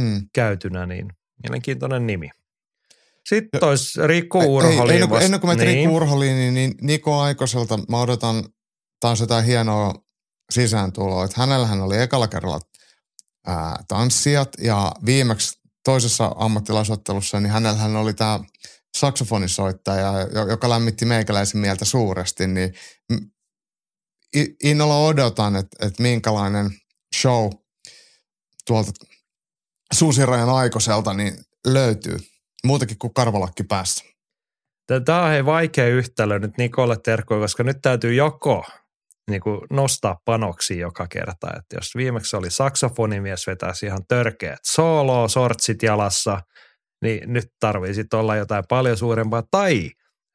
hmm. käytynä, niin mielenkiintoinen nimi. Sitten olisi Riku Urholin. Ennen kuin, ennen kuin menet niin. Riku Urholin, niin, niin Niko Aikoselta mä odotan taas jotain hienoa sisääntuloa. Että hänellähän oli ekalla kerralla ää, tanssijat ja viimeksi toisessa ammattilaisottelussa, niin hänellähän oli tämä saksofonisoittaja, joka lämmitti meikäläisen mieltä suuresti, niin innolla odotan, että, että minkälainen show tuolta Suusirajan Aikoselta niin löytyy. Muutakin kuin karvalakki päässä. Tämä on hei vaikea yhtälö nyt Nikolle terkkuja, koska nyt täytyy joko niin kuin nostaa panoksia joka kerta. Että jos viimeksi oli saksofonimies vetäisi ihan törkeät solo, sortsit jalassa, niin nyt tarvii sitten olla jotain paljon suurempaa. Tai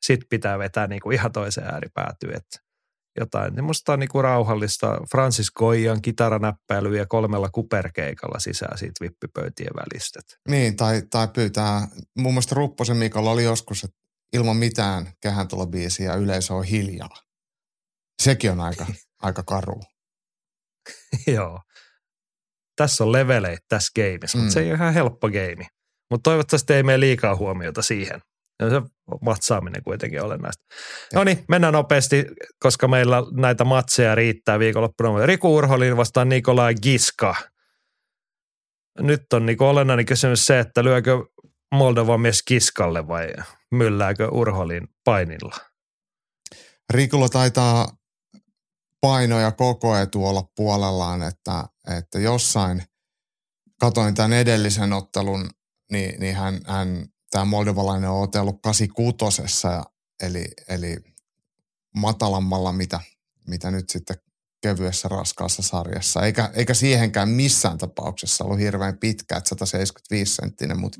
sitten pitää vetää niin kuin ihan toiseen ääripäätyyn. Että jotain semmoista niin kuin rauhallista Francis Goyan kitaranäppäilyä kolmella kuperkeikalla sisään siitä vippipöytien välistä. Niin, tai, tai pyytää, muun muassa Rupposen Mikolla oli joskus, että ilman mitään biisiä yleisö on hiljaa. Sekin on aika, aika karu. Joo. Tässä on leveleitä tässä gameissa, mm. mutta se ei ole ihan helppo game. Mutta toivottavasti ei mene liikaa huomiota siihen. Ja se matsaaminen kuitenkin olennaista. No niin, mennään nopeasti, koska meillä näitä matseja riittää viikonloppuna. Riku Urholin vastaan Nikolai Giska. Nyt on niin olennainen kysymys se, että lyökö Moldovan mies Kiskalle vai myllääkö Urholin painilla? Rikulla taitaa paino ja koko etu olla puolellaan, että, että jossain katoin tämän edellisen ottelun, niin, niin hän, hän tämä moldovalainen on otellut 86 eli, eli matalammalla, mitä, mitä nyt sitten kevyessä raskaassa sarjassa. Eikä, eikä siihenkään missään tapauksessa ollut hirveän pitkä, että 175 senttinen, mutta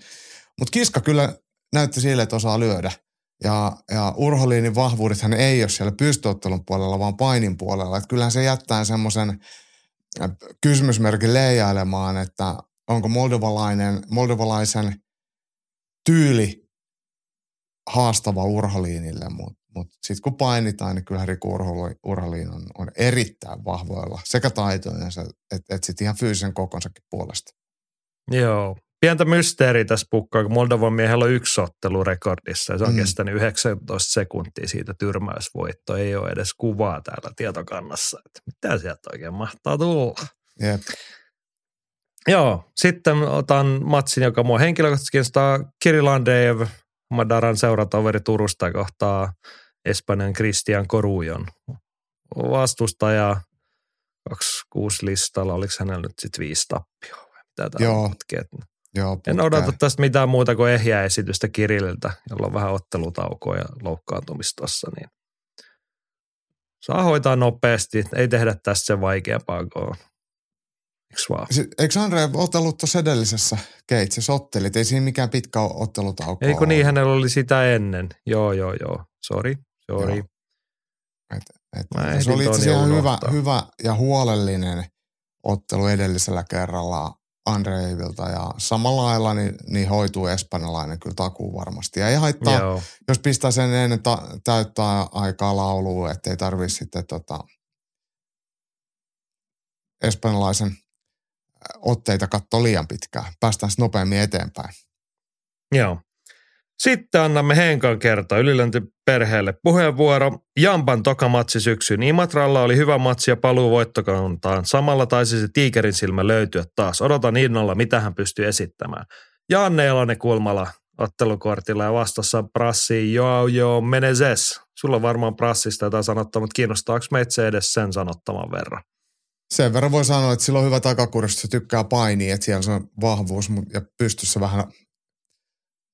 mut kiska kyllä näytti sille, että osaa lyödä. Ja, ja Urholiinin hän ei ole siellä pystyottelun puolella, vaan painin puolella. Että kyllähän se jättää semmoisen äh, kysymysmerkin leijailemaan, että onko moldovalainen, moldovalaisen tyyli haastava Urhaliinille, mutta mut sitten kun painitaan, niin kyllä Riku Urhaliin on, on erittäin vahvoilla sekä taitojensa että et sitten ihan fyysisen kokonsakin puolesta. Joo, pientä mysteeri tässä pukkaa, kun Moldovan miehellä on yksi ottelu rekordissa ja se on mm. kestänyt 19 sekuntia siitä tyrmäysvoitto. Ei ole edes kuvaa täällä tietokannassa, että mitä sieltä oikein mahtaa tulla. Jep. Joo, sitten otan matsin, joka mua henkilökohtaisesti kiinnostaa. Kirilandeev, Madaran seuratoveri Turusta kohtaa Espanjan Christian Korujon vastustaja 26 listalla. Oliko hänellä nyt sitten viisi tappioa? Mitä Joo. Joo, en odota tästä mitään muuta kuin ehjää esitystä Kirililtä, jolla on vähän ottelutaukoa ja loukkaantumista tuossa, niin saa hoitaa nopeasti. Ei tehdä tästä sen vaikeampaa kuin Eikö vaan? Eikö Andre otellut tuossa edellisessä keitsissä ottelit? Ei siinä mikään pitkä ottelutauko Eikö niin, hänellä oli sitä ennen. Joo, joo, joo. Sori, sori. Et, et, se oli itse asiassa hyvä, hyvä ja huolellinen ottelu edellisellä kerralla Andreivilta ja samalla lailla niin, niin hoituu espanjalainen kyllä takuu varmasti. Ja ei haittaa, Joo. jos pistää sen ennen ta- täyttää aikaa lauluun, ettei tarvitse sitten tota, espanjalaisen otteita katsoa liian pitkään. Päästään nopeammin eteenpäin. Joo. Sitten annamme Henkan kertoa perheelle puheenvuoro. Jampan toka matsi syksyn Imatralla oli hyvä matsi ja paluu voittokantaan. Samalla taisi se tiikerin silmä löytyä taas. Odotan innolla, mitä hän pystyy esittämään. Janne Elonen kulmalla ottelukortilla ja vastassa Prassi, joo joo, menezes. Sulla on varmaan Prassista jotain sanottavaa, mutta kiinnostaako meitä se edes sen sanottaman verran? Sen verran voi sanoa, että sillä on hyvä takakuristus, se tykkää painia, että siellä se on vahvuus ja pystyssä vähän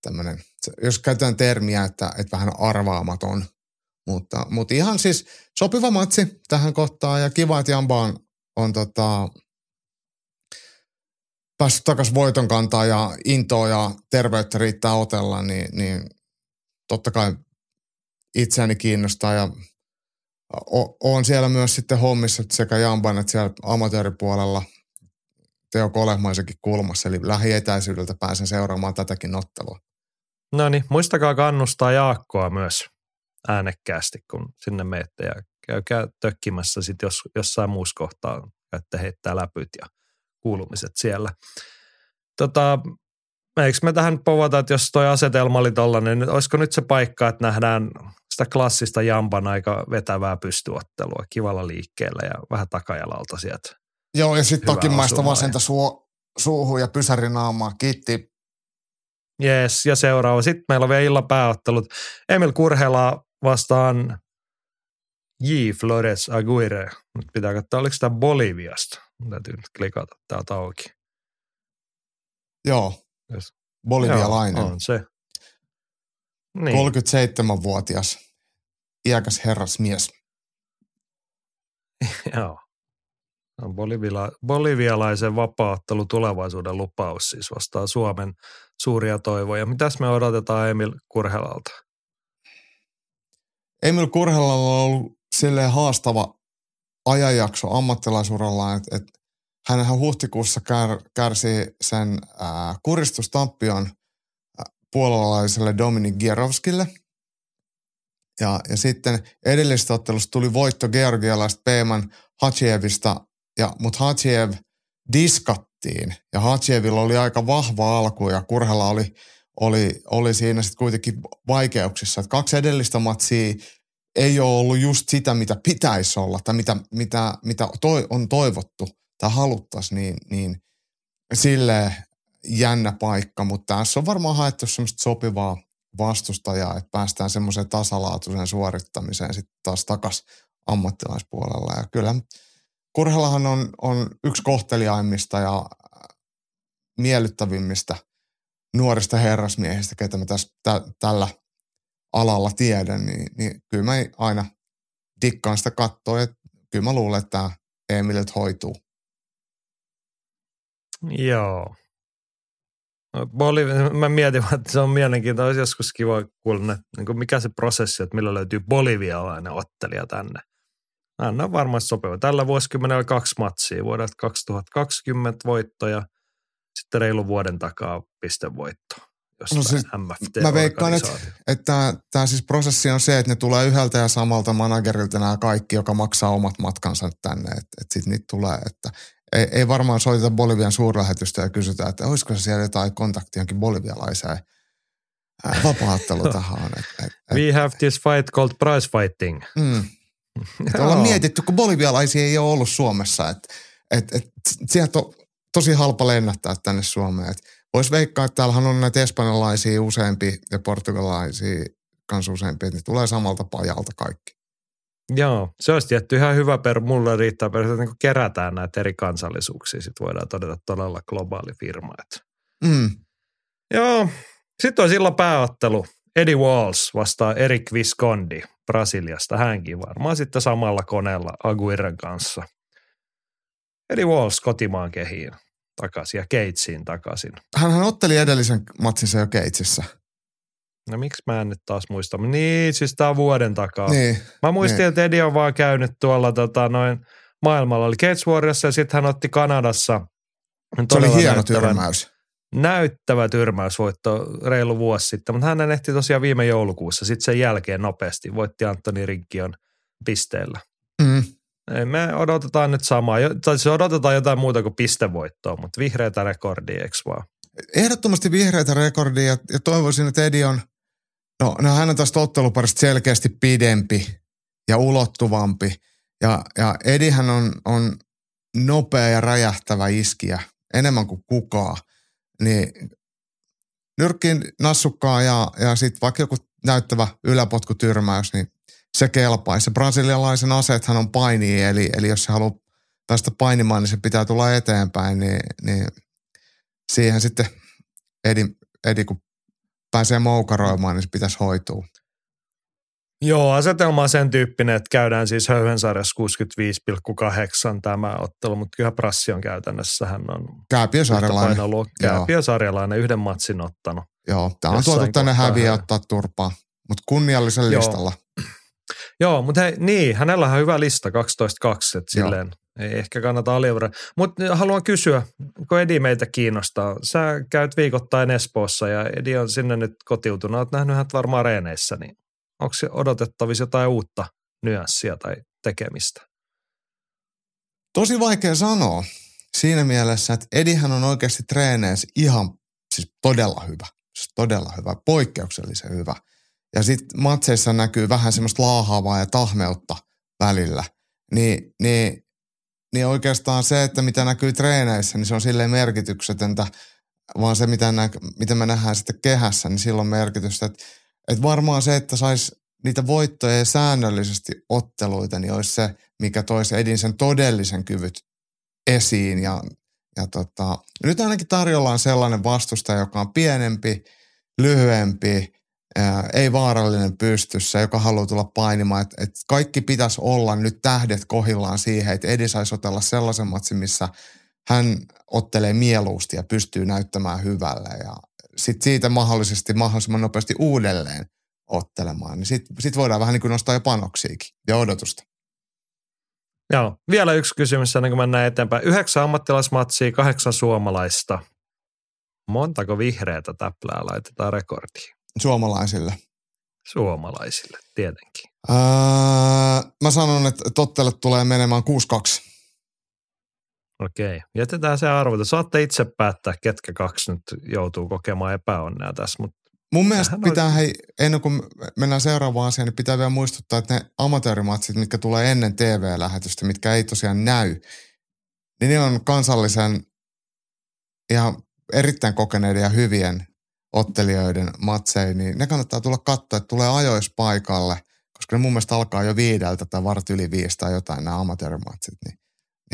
tämmöinen, jos käytetään termiä, että, että vähän arvaamaton. Mutta, mutta ihan siis sopiva matsi tähän kohtaan ja kiva, että Jamba on, on tota, päässyt takaisin voiton kantaa ja intoa ja terveyttä riittää otella, niin, niin totta kai itseäni kiinnostaa ja on siellä myös sitten hommissa sekä Jamban että siellä amatööripuolella Teo Kolehmaisenkin kulmassa, eli lähietäisyydeltä pääsen seuraamaan tätäkin ottelua. No niin, muistakaa kannustaa Jaakkoa myös äänekkäästi, kun sinne menette ja käykää tökkimässä sitten jos, jossain muussa kohtaa, että heittää läpyt ja kuulumiset siellä. Tota, eikö me tähän povata, että jos toi asetelma oli tollainen, niin olisiko nyt se paikka, että nähdään sitä klassista jamban aika vetävää pystyottelua kivalla liikkeellä ja vähän takajalalta sieltä. Joo, ja sitten takimaista vasenta suo, suuhun ja pysärinaamaa. Kiitti. Jees, ja seuraava. Sitten meillä on vielä illan pääottelut. Emil Kurhela vastaan J. Flores Aguirre. Nyt pitää katsoa, oliko tämä Boliviasta. Täytyy nyt klikata täältä auki. Joo, yes. bolivialainen. Joo, on se. Niin. 37-vuotias, iäkäs herrasmies. Joo. On bolivila, bolivialaisen vapaattelu tulevaisuuden lupaus siis vastaa Suomen suuria toivoja. Mitäs me odotetaan Emil Kurhelalta? Emil Kurhelalla on ollut silleen haastava ajanjakso ammattilaisurallaan, että, että hänhän huhtikuussa kär, kärsi sen ää, kuristustampion puolalaiselle Dominik Gierovskille. Ja, ja sitten edellisestä ottelusta tuli voitto georgialaista Peeman Hachievista, ja, mutta Hachiev diskattiin. Ja Hachievilla oli aika vahva alku ja Kurhella oli, oli, oli siinä sitten kuitenkin vaikeuksissa. Et kaksi edellistä matsia ei ole ollut just sitä, mitä pitäisi olla tai mitä, mitä, mitä toi, on toivottu tai haluttaisiin, niin, niin sille jännä paikka, mutta tässä on varmaan haettu semmoista sopivaa vastustajaa, että päästään semmoiseen tasalaatuiseen suorittamiseen sitten taas takas ammattilaispuolella. Ja kyllä Kurhelahan on, on yksi kohteliaimmista ja miellyttävimmistä nuorista herrasmiehistä, ketä mä tässä, tä, tällä alalla tiedän, niin, niin kyllä mä aina dikkaan sitä katsoa, että kyllä mä luulen, että tämä Emilet hoituu. Joo. No, Boliv- mä mietin, että se on mielenkiintoista, olisi joskus kiva kuulla, niin mikä se prosessi, että millä löytyy bolivialainen ottelija tänne. Hän on varmasti sopiva. Tällä vuosikymmenellä kaksi matsia, vuodelta 2020 voittoja, sitten reilu vuoden takaa pistevoitto. No siis, mä veikkaan, että, että tämä siis prosessi on se, että ne tulee yhdeltä ja samalta managerilta nämä kaikki, joka maksaa omat matkansa tänne. Että, että sitten niitä tulee, että ei, ei varmaan soiteta Bolivian suurlähetystä ja kysytä, että olisiko se siellä jotain kontaktia jonkin bolivialaiseen vapaattelu tähän. Et, et, et, We have this fight called prize fighting. Mm. ollaan mietitty, kun bolivialaisia ei ole ollut Suomessa, että et, et, sieltä on tosi halpa lennättää tänne Suomeen. Voisi veikkaa, että täällähän on näitä espanjalaisia useampi ja portugalaisia kanssa useampi, että ne tulee samalta pajalta kaikki. Joo, se olisi tietty ihan hyvä per, mulle riittää per, että niin kerätään näitä eri kansallisuuksia, sitten voidaan todeta todella globaali firma. Että. Mm. Joo, sitten on silloin pääottelu. Eddie Walls vastaa Erik Viscondi Brasiliasta. Hänkin varmaan sitten samalla koneella Aguirren kanssa. Eddie Walls kotimaan kehiin takaisin ja Keitsiin takaisin. Hän otteli edellisen matsinsa jo Keitsissä. No miksi mä en nyt taas muista? Niin, siis tää on vuoden takaa. Niin, mä muistin, niin. että Eddie on vaan käynyt tuolla tota, noin maailmalla. Oli Gates Warriorissa ja sitten hän otti Kanadassa. Se oli hieno tyrmäys. Näyttävä tyrmäysvoitto reilu vuosi sitten, mutta hän ehti tosiaan viime joulukuussa. Sitten sen jälkeen nopeasti voitti Antoni Rinkkion pisteellä. Mm. Me odotetaan nyt samaa. Tai siis odotetaan jotain muuta kuin pistevoittoa, mutta vihreätä rekordia, eikö vaan? Ehdottomasti vihreätä rekordia ja, ja toivoisin, että Edi on – No, no hän on tästä otteluparista selkeästi pidempi ja ulottuvampi. Ja, ja Edihän on, on nopea ja räjähtävä iskiä enemmän kuin kukaan. Niin nyrkkiin nassukkaa ja, ja sitten vaikka joku näyttävä yläpotkutyrmäys, niin se kelpaisi. Se brasilialaisen aseethan on paini, eli, eli jos se haluaa päästä painimaan, niin se pitää tulla eteenpäin, niin, niin siihen sitten Edi, Edi, kun pääsee moukaroimaan, niin se pitäisi hoitua. Joo, asetelma on sen tyyppinen, että käydään siis Höyhensarjassa 65,8 tämä ottelu, mutta kyllä Prassi on käytännössä, hän on Kääpiösarjalainen. Kääpiösarjalainen yhden matsin ottanut. Joo, tämä on tuotu tänne häviä ottaa turpaa, mutta kunniallisella Joo. listalla. Joo, mutta hei, niin, hänellä on hyvä lista 12-2, että silleen ei ehkä kannata aliarvioida. Mutta haluan kysyä, kun Edi meitä kiinnostaa. Sä käyt viikoittain Espoossa ja Edi on sinne nyt kotiutunut. Olet nähnyt hänet varmaan reeneissä, niin onko odotettavissa jotain uutta nyanssia tai tekemistä? Tosi vaikea sanoa siinä mielessä, että Edihän on oikeasti treeneissä ihan siis todella hyvä. Siis todella hyvä, poikkeuksellisen hyvä. Ja sitten matseissa näkyy vähän semmoista laahaavaa ja tahmeutta välillä. Niin, niin, niin oikeastaan se, että mitä näkyy treeneissä, niin se on silleen merkityksetöntä, vaan se, mitä, nä, mitä me nähdään sitten kehässä, niin silloin merkitystä. Että et varmaan se, että sais niitä voittoja ja säännöllisesti otteluita, niin olisi se, mikä toisi Edin sen todellisen kyvyt esiin. Ja, ja tota, nyt ainakin tarjolla on sellainen vastustaja, joka on pienempi, lyhyempi, ää, ei vaarallinen pystyssä, joka haluaa tulla painimaan. Et, et kaikki pitäisi olla nyt tähdet kohillaan siihen, että Edi saisi otella sellaisen matsin, missä hän ottelee mieluusti ja pystyy näyttämään hyvälle. Ja sitten siitä mahdollisesti mahdollisimman nopeasti uudelleen ottelemaan. Niin sitten sit voidaan vähän niin kuin nostaa jo panoksiakin ja odotusta. Joo, vielä yksi kysymys ennen kuin mennään eteenpäin. Yhdeksän ammattilaismatsia, kahdeksan suomalaista. Montako vihreätä täplää laitetaan rekordiin? Suomalaisille. Suomalaisille, tietenkin. Öö, mä sanon, että tottelet tulee menemään 6-2. Okei, jätetään se arvotus. Saatte itse päättää, ketkä kaksi nyt joutuu kokemaan epäonnea tässä, mutta Mun mielestä Tähän on- pitää, hei, ennen kuin mennään seuraavaan asiaan, niin pitää vielä muistuttaa, että ne amatöörimatsit, mitkä tulee ennen TV-lähetystä, mitkä ei tosiaan näy, niin ne on kansallisen ihan erittäin kokeneiden ja hyvien ottelijoiden matseja, niin ne kannattaa tulla katsoa, että tulee ajoissa paikalle, koska ne mun mielestä alkaa jo viideltä tai vart yli viisi tai jotain nämä amatöörimatsit, niin,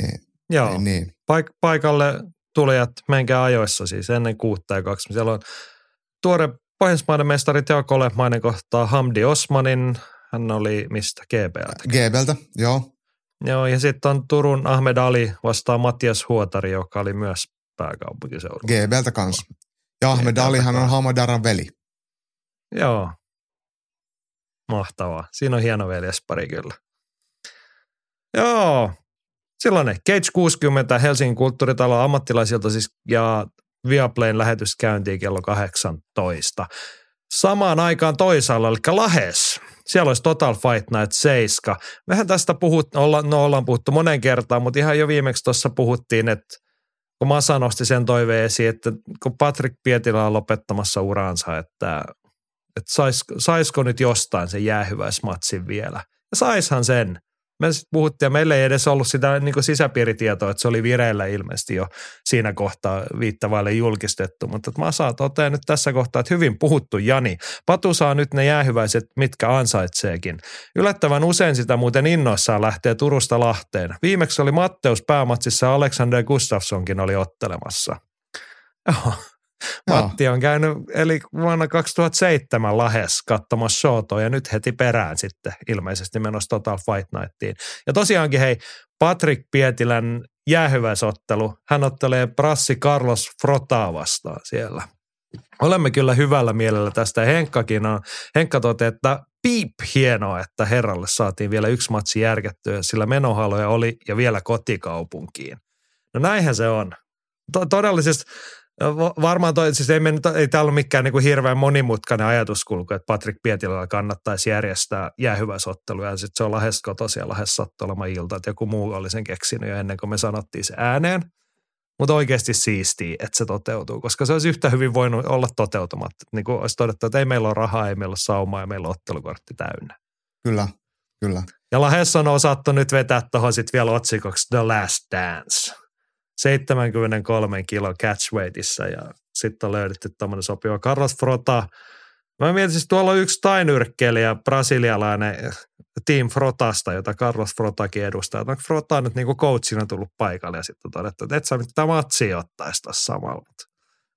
niin, joo, niin, niin. paik- paikalle tulijat, menkää ajoissa siis ennen kuutta ja kaksi. Siellä on tuore Pohjoismaiden mestari Teo Kolemainen kohtaa Hamdi Osmanin, hän oli mistä? GBLtä. GBltä, joo, Joo, ja sitten on Turun Ahmed Ali vastaa Matias Huotari, joka oli myös pääkaupunkiseudulla. GBltä kanssa. Ja Ahmed Alihan on. Hamadaran veli. Joo. Mahtavaa. Siinä on hieno veljespari kyllä. Joo. Silloin Cage 60 Helsingin kulttuuritalo ammattilaisilta siis ja Viaplayn lähetys käyntiin kello 18. Samaan aikaan toisaalla, eli Lahes. Siellä olisi Total Fight Night 7. Mehän tästä puhut, olla, no ollaan puhuttu monen kertaan, mutta ihan jo viimeksi tuossa puhuttiin, että kun Masa nosti sen toiveen esiin, että kun Patrick Pietilä on lopettamassa uransa, että, että sais, saisiko nyt jostain se jäähyväismatsin vielä. Ja saishan sen. Me puhuttiin ja meillä ei edes ollut sitä niin kuin sisäpiiritietoa, että se oli vireillä ilmeisesti jo siinä kohtaa viittavaille julkistettu. Mutta että Masa toteaa nyt tässä kohtaa, että hyvin puhuttu Jani. Patu saa nyt ne jäähyväiset, mitkä ansaitseekin. Yllättävän usein sitä muuten innoissaan lähtee Turusta Lahteen. Viimeksi oli Matteus päämatsissa Alexander Gustafssonkin oli ottelemassa. Matti on käynyt, eli vuonna 2007 Lahes katsomassa showtoa ja nyt heti perään sitten ilmeisesti menossa Total Fight Nightiin. Ja tosiaankin hei, Patrick Pietilän jäähyväisottelu, hän ottelee Brassi Carlos Frotaa vastaan siellä. Olemme kyllä hyvällä mielellä tästä Henkkakin on, Henkka toteaa, että piip hienoa, että herralle saatiin vielä yksi matsi järkettyä, sillä menohaloja oli ja vielä kotikaupunkiin. No näinhän se on. To- Varmaan toi, siis ei, me ei täällä ole mikään niin kuin hirveän monimutkainen ajatuskulku, että Patrick Pietilällä kannattaisi järjestää jäähyväisotteluja ja sitten se on lähes kotosi ja lähes sattui olemaan ilta, että joku muu oli sen keksinyt jo ennen kuin me sanottiin se ääneen. Mutta oikeasti siistiä, että se toteutuu, koska se olisi yhtä hyvin voinut olla toteutumatta. Niin kuin olisi todettu, että ei meillä ole rahaa, ei meillä ole saumaa ja meillä on ottelukortti täynnä. Kyllä, kyllä. Ja Lahes on osattu nyt vetää tuohon sitten vielä otsikoksi The Last Dance. 73 kilo catchweightissa ja sitten on löydetty tuommoinen sopiva Carlos Frota Mä mietin, siis tuolla on yksi tainyrkkeilijä, brasilialainen Team Frotasta, jota Carlos Frotakin edustaa. Onko Frota nyt niin kuin coachina tullut paikalle ja sitten todettu, että et sä nyt tämä matsi ottaisi tässä samalla.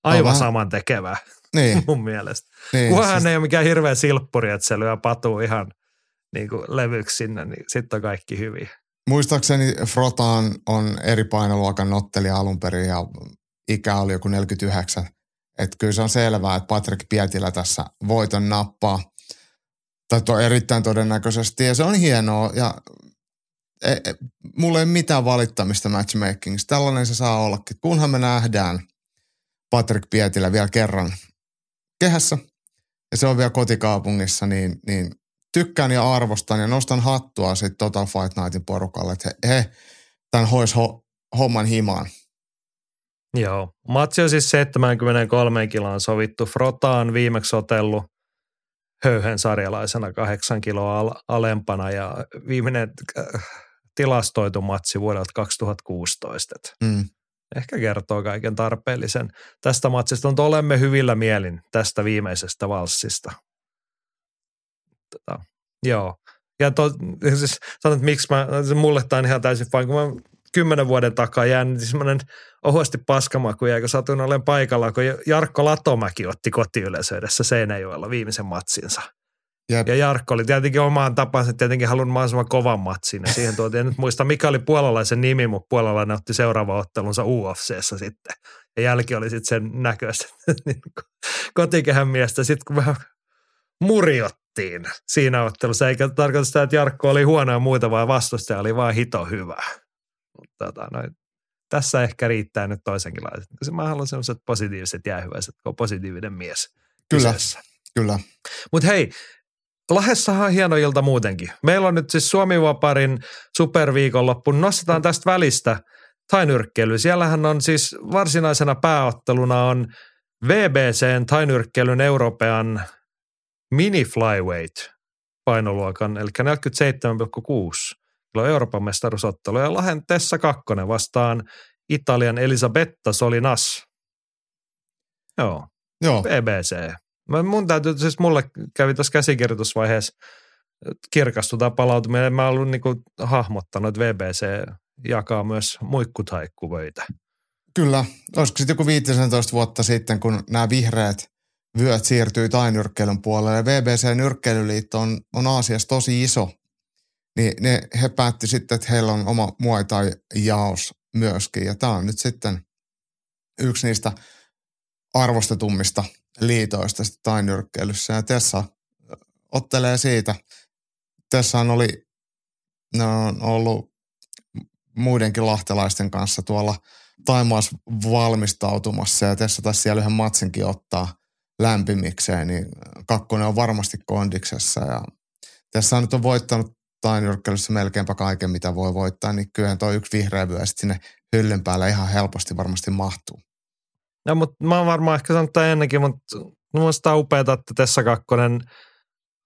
Aivan vähän- saman tekevää Niin, mun mielestä. niin Kunhan siis, ei ole mikään hirveä silppuri, että se lyö patuu ihan niin kuin levyksi sinne, niin sitten on kaikki hyvin. Muistaakseni Frotaan on eri painoluokan ottelija alun perin ja ikä oli joku 49. Että kyllä se on selvää, että Patrick Pietilä tässä voiton nappaa. Tai to, erittäin todennäköisesti. Ja se on hienoa. Ja e, e, mulla ei ole mitään valittamista matchmakingista. Tällainen se saa ollakin. Kunhan me nähdään Patrick Pietilä vielä kerran kehässä. Ja se on vielä kotikaupungissa, niin, niin tykkään ja arvostan ja nostan hattua sitten Total Fight Nightin porukalle, että he, he tämän hois ho, homman himaan. Joo. Matsi on siis 73 kiloon sovittu. Frota on viimeksi otellut höyhen sarjalaisena kahdeksan kiloa al- alempana ja viimeinen äh, tilastoitu matsi vuodelta 2016. Et Mm. ehkä kertoo kaiken tarpeellisen tästä matsista, mutta olemme hyvillä mielin tästä viimeisestä valssista. Tota, joo. Ja to, siis sanon, että miksi mä, se mulle tämä on ihan täysin vain, kun mä kymmenen vuoden takaa jään niin semmoinen ohuesti paskamaku, ja kun satuin olen paikalla, kun Jarkko Latomäki otti kotiyleisöydessä Seinäjoella viimeisen matsinsa. Jep. Ja Jarkko oli tietenkin omaan tapansa tietenkin halunnut mahdollisimman kovan matsin. Ja siihen tuotiin, en nyt muista mikä oli puolalaisen nimi, mutta puolalainen otti seuraava ottelunsa UFCssä sitten. Ja jälki oli sitten sen näköistä niin kotikehän miestä. Sitten kun vähän murjottiin siinä ottelussa, eikä tarkoita sitä, että Jarkko oli huono ja muita, vaan vastustaja oli vaan hito hyvä. Mutta tota, no, tässä ehkä riittää nyt toisenkinlaiset. Mä haluan sellaiset positiiviset jäähyväiset, kun on positiivinen mies. Kyllä, kyseessä. kyllä. Mutta hei, Lahdessahan on hieno ilta muutenkin. Meillä on nyt siis Suomi-vaparin superviikonloppu. Nostetaan tästä välistä tainyrkkeily. Siellähän on siis varsinaisena pääotteluna on VBCn tainyrkkeilyn Euroopan mini flyweight painoluokan, eli 47,6 kilo Euroopan mestaruusottelu. Ja Lahden Tessa Kakkonen vastaan Italian Elisabetta Solinas. Joo, Joo, BBC. Mä, mun täytyy, siis mulle kävi tuossa käsikirjoitusvaiheessa kirkastutaan palautuminen. En Mä ollut niinku hahmottanut, että VBC jakaa myös muikkutaikkuvöitä. kyllä. Olisiko sitten joku 15 vuotta sitten, kun nämä vihreät vyöt siirtyi tainyrkkeilyn puolelle ja VBC-nyrkkeilyliitto on, on Aasiassa tosi iso, niin ne, he päätti sitten, että heillä on oma Muay Thai-jaos myöskin. Ja tämä on nyt sitten yksi niistä arvostetummista liitoista tainyrkkeilyssä. Ja Tessa ottelee siitä. Tessahan oli, ne on ollut muidenkin lahtelaisten kanssa tuolla Taimaassa valmistautumassa ja Tessa taisi siellä yhden matsinkin ottaa lämpimikseen, niin kakkonen on varmasti kondiksessa ja tässä nyt on voittanut tainyrkkeilyssä melkeinpä kaiken, mitä voi voittaa, niin kyllähän tuo yksi vihreä vyö sinne hyllyn päälle ihan helposti varmasti mahtuu. No, mutta mä oon varmaan ehkä sanonut tämän ennenkin, mutta minusta on upeaa, että Tessa Kakkonen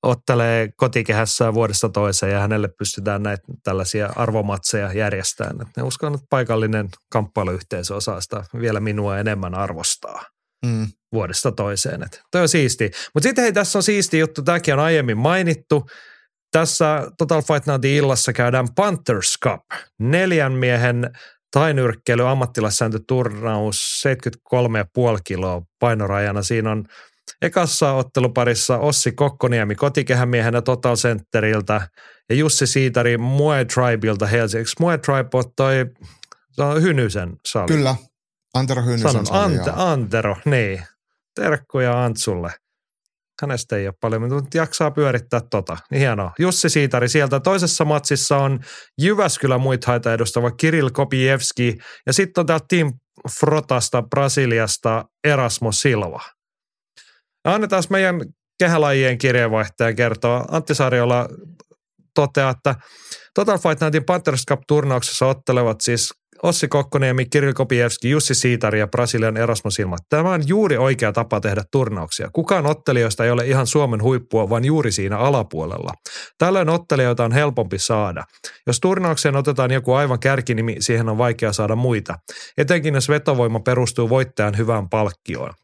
ottelee kotikehässä vuodesta toiseen ja hänelle pystytään näitä tällaisia arvomatseja järjestämään. Et ne uskon, että paikallinen kamppailuyhteisö osaa sitä vielä minua enemmän arvostaa Mm. Vuodesta toiseen. Et toi on siisti. Mutta sitten hei, tässä on siisti juttu, tämäkin on aiemmin mainittu. Tässä Total Fight Nightin illassa käydään Panthers Cup, neljän miehen tainyrkkeily ammattilaissääntöturnaus 73,5 kiloa painorajana. Siinä on ekassa otteluparissa Ossi Kokkoniemi kotikehämiehenä Total Centeriltä ja Jussi Siitari Muay Tribeilta Helsingiksi. Muay Tribe on toi se on Hynysen sali. Kyllä, Antero Hynysen Sanon sali, Ante. Antero, niin. Terkkuja Antsulle. Hänestä ei ole paljon, mutta jaksaa pyörittää tota. Niin hienoa. Jussi Siitari sieltä. Toisessa matsissa on Jyväskylä muithaita edustava Kirill Kopievski. Ja sitten on täältä Team Frotasta Brasiliasta Erasmo Silva. Annetaan meidän kehälajien kirjeenvaihtajan kertoa. Antti Sarjola toteaa, että Total Fight Nightin Panthers Cup-turnauksessa ottelevat siis Ossi Kokkoniemi, Kirill Kopievski, Jussi Siitari ja Brasilian Erasmo Silma. Tämä on juuri oikea tapa tehdä turnauksia. Kukaan ottelijoista ei ole ihan Suomen huippua, vaan juuri siinä alapuolella. Tällöin ottelijoita on helpompi saada. Jos turnaukseen otetaan joku aivan kärkinimi, siihen on vaikea saada muita. Etenkin jos vetovoima perustuu voittajan hyvään palkkioon.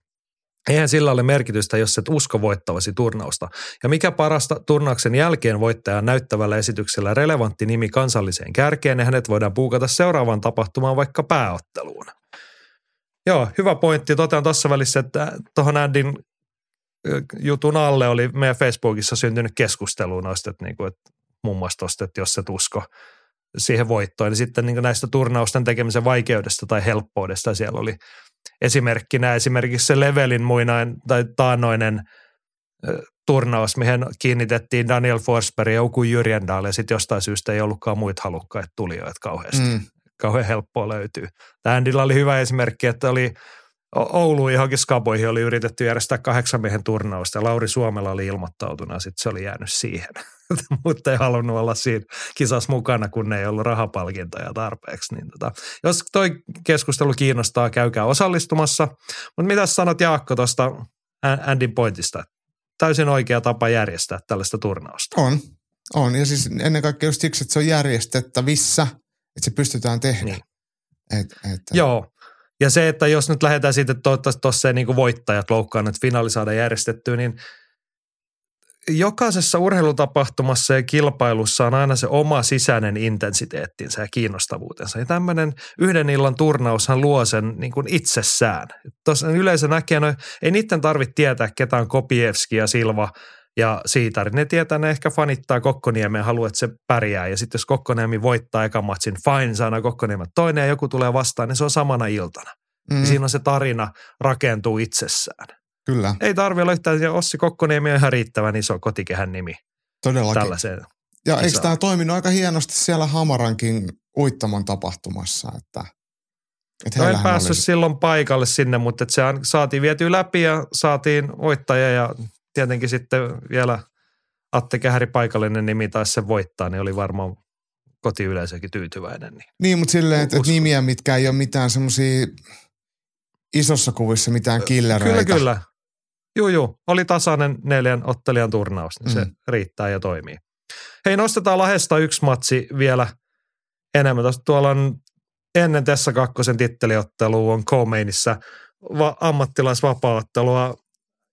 Eihän sillä ole merkitystä, jos et usko voittavasi turnausta. Ja mikä parasta, turnauksen jälkeen voittajan näyttävällä esityksellä relevantti nimi kansalliseen kärkeen ja hänet voidaan puukata seuraavaan tapahtumaan vaikka pääotteluun. Joo, hyvä pointti. Totean tuossa välissä, että tuohon Andin jutun alle oli meidän Facebookissa syntynyt keskustelu noista, että, niinku, että muun muassa tuosta, että jos et usko siihen voittoon, niin sitten niin näistä turnausten tekemisen vaikeudesta tai helppoudesta siellä oli esimerkkinä esimerkiksi se Levelin muinain tai taannoinen turnaus, mihin kiinnitettiin Daniel Forsberg ja Uku Jyrjendal ja sitten jostain syystä ei ollutkaan muita halukkaita tulijoita kauheasti. Mm. Kauhean helppoa löytyy. Tämä oli hyvä esimerkki, että oli Oulu johonkin skaboihin oli yritetty järjestää kahdeksan miehen turnausta ja Lauri Suomella oli ilmoittautunut ja sitten se oli jäänyt siihen. Mutta ei halunnut olla siinä kisassa mukana, kun ei ollut rahapalkintoja tarpeeksi. Niin tota, jos toi keskustelu kiinnostaa, käykää osallistumassa. Mutta mitä sanot Jaakko tuosta Andin pointista? Täysin oikea tapa järjestää tällaista turnausta. On, on. Ja siis ennen kaikkea just siksi, että se on järjestettävissä, että se pystytään tehdä. Niin. Et, et, Joo, ja se, että jos nyt lähdetään siitä, että toivottavasti tuossa niin voittajat loukkaan, että finaali saada järjestettyä, niin jokaisessa urheilutapahtumassa ja kilpailussa on aina se oma sisäinen intensiteettinsä ja kiinnostavuutensa. Ja tämmöinen yhden illan turnaushan luo sen niin kuin itsessään. Tuossa yleensä näkee, no, ei niiden tarvitse tietää, ketä on Kopievski ja Silva ja Siitari. Ne tietää, ne ehkä fanittaa Kokkoniemen haluaa, että se pärjää. Ja sitten jos Kokkoniemi voittaa ekan matsin, fine, saadaan Kokkoniemen toinen ja joku tulee vastaan, niin se on samana iltana. Mm. Ja siinä on se tarina rakentuu itsessään. Kyllä. Ei tarvitse olla yhtään, ja Ossi Kokkoniemi on ihan riittävän iso kotikehän nimi. Todellakin. Tällaiseen ja kisaan. eikö tämä toiminut aika hienosti siellä Hamarankin uittamon tapahtumassa, että no en päässyt oli... silloin paikalle sinne, mutta se saatiin viety läpi ja saatiin voittaja ja tietenkin sitten vielä Atte Kähäri paikallinen nimi taisi se voittaa, niin oli varmaan kotiyleisökin tyytyväinen. Niin, niin mutta silleen, että, että nimiä, mitkä ei ole mitään semmoisia isossa kuvissa mitään killereitä. Kyllä, kyllä. Juu, juu. Oli tasainen neljän ottelijan turnaus, niin mm. se riittää ja toimii. Hei, nostetaan Lahesta yksi matsi vielä enemmän. Tuolla on ennen Tessa kakkosen titteliottelua on Co-Mainissa va- ammattilaisvapaattelua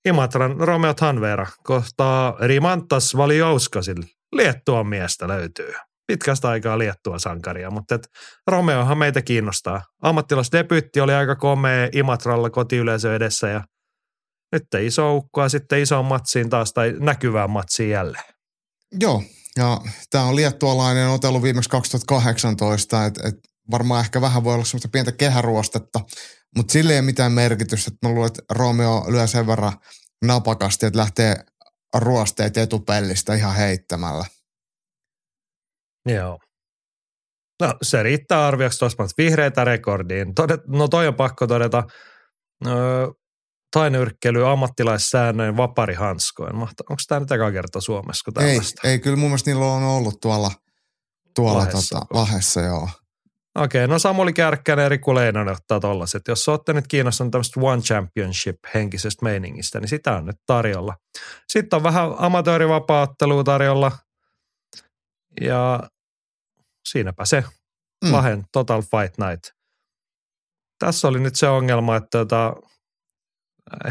Imatran Romeo Tanvera kohtaa Rimantas Valiouskasil. Liettuan miestä löytyy. Pitkästä aikaa Liettua sankaria, mutta et Romeohan meitä kiinnostaa. Ammattilaisdebyytti oli aika komea Imatralla kotiyleisö edessä ja nyt iso ukkoa sitten isoon matsiin taas tai näkyvään matsiin jälleen. Joo, ja tämä on liettualainen otelu viimeksi 2018, että et varmaan ehkä vähän voi olla semmoista pientä kehäruostetta, mutta sille ei ole mitään merkitystä. Että mä luulen, että Romeo lyö sen verran napakasti, että lähtee ruosteet etupellistä ihan heittämällä. Joo. No se riittää arvioksi tuossa vihreitä rekordiin. Todet, no toi on pakko todeta. Öö, tainyrkkely ammattilaissäännöin vaparihanskoin. Onko tämä nyt eka kerta Suomessa? Ei, ei, kyllä mun mielestä niillä on ollut tuolla, tuolla Lahessa, tota, Lahessa joo. Okei, no Samuli Kärkkäinen ja Riku Leinonen ottaa tollaset. Jos olette nyt kiinnostunut tämmöistä One Championship-henkisestä meiningistä, niin sitä on nyt tarjolla. Sitten on vähän amatöörivapaattelua tarjolla. Ja siinäpä se mm. Lahen Total Fight Night. Tässä oli nyt se ongelma, että tota,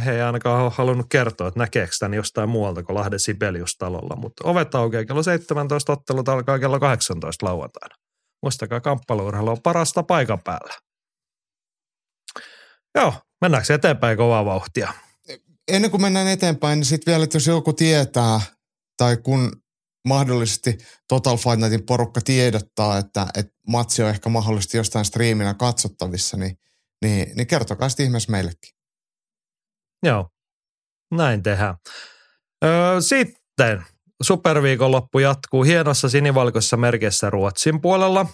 he ei ainakaan ole halunnut kertoa, että näkeekö tämän jostain muualta kuin Lahden Sibelius-talolla. Mutta ovet aukeaa kello 17, ottelut alkaa kello 18 lauantaina. Muistakaa, kamppaluurheilu on parasta paikan päällä. Joo, mennäänkö eteenpäin kovaa vauhtia? Ennen kuin mennään eteenpäin, niin sitten vielä, että jos joku tietää, tai kun mahdollisesti Total Fight Nightin porukka tiedottaa, että, että matsi on ehkä mahdollisesti jostain striiminä katsottavissa, niin, niin, niin kertokaa sitten ihmeessä meillekin. Joo, näin tehdään. Öö, sitten superviikonloppu jatkuu hienossa sinivalkoisessa merkeissä Ruotsin puolella.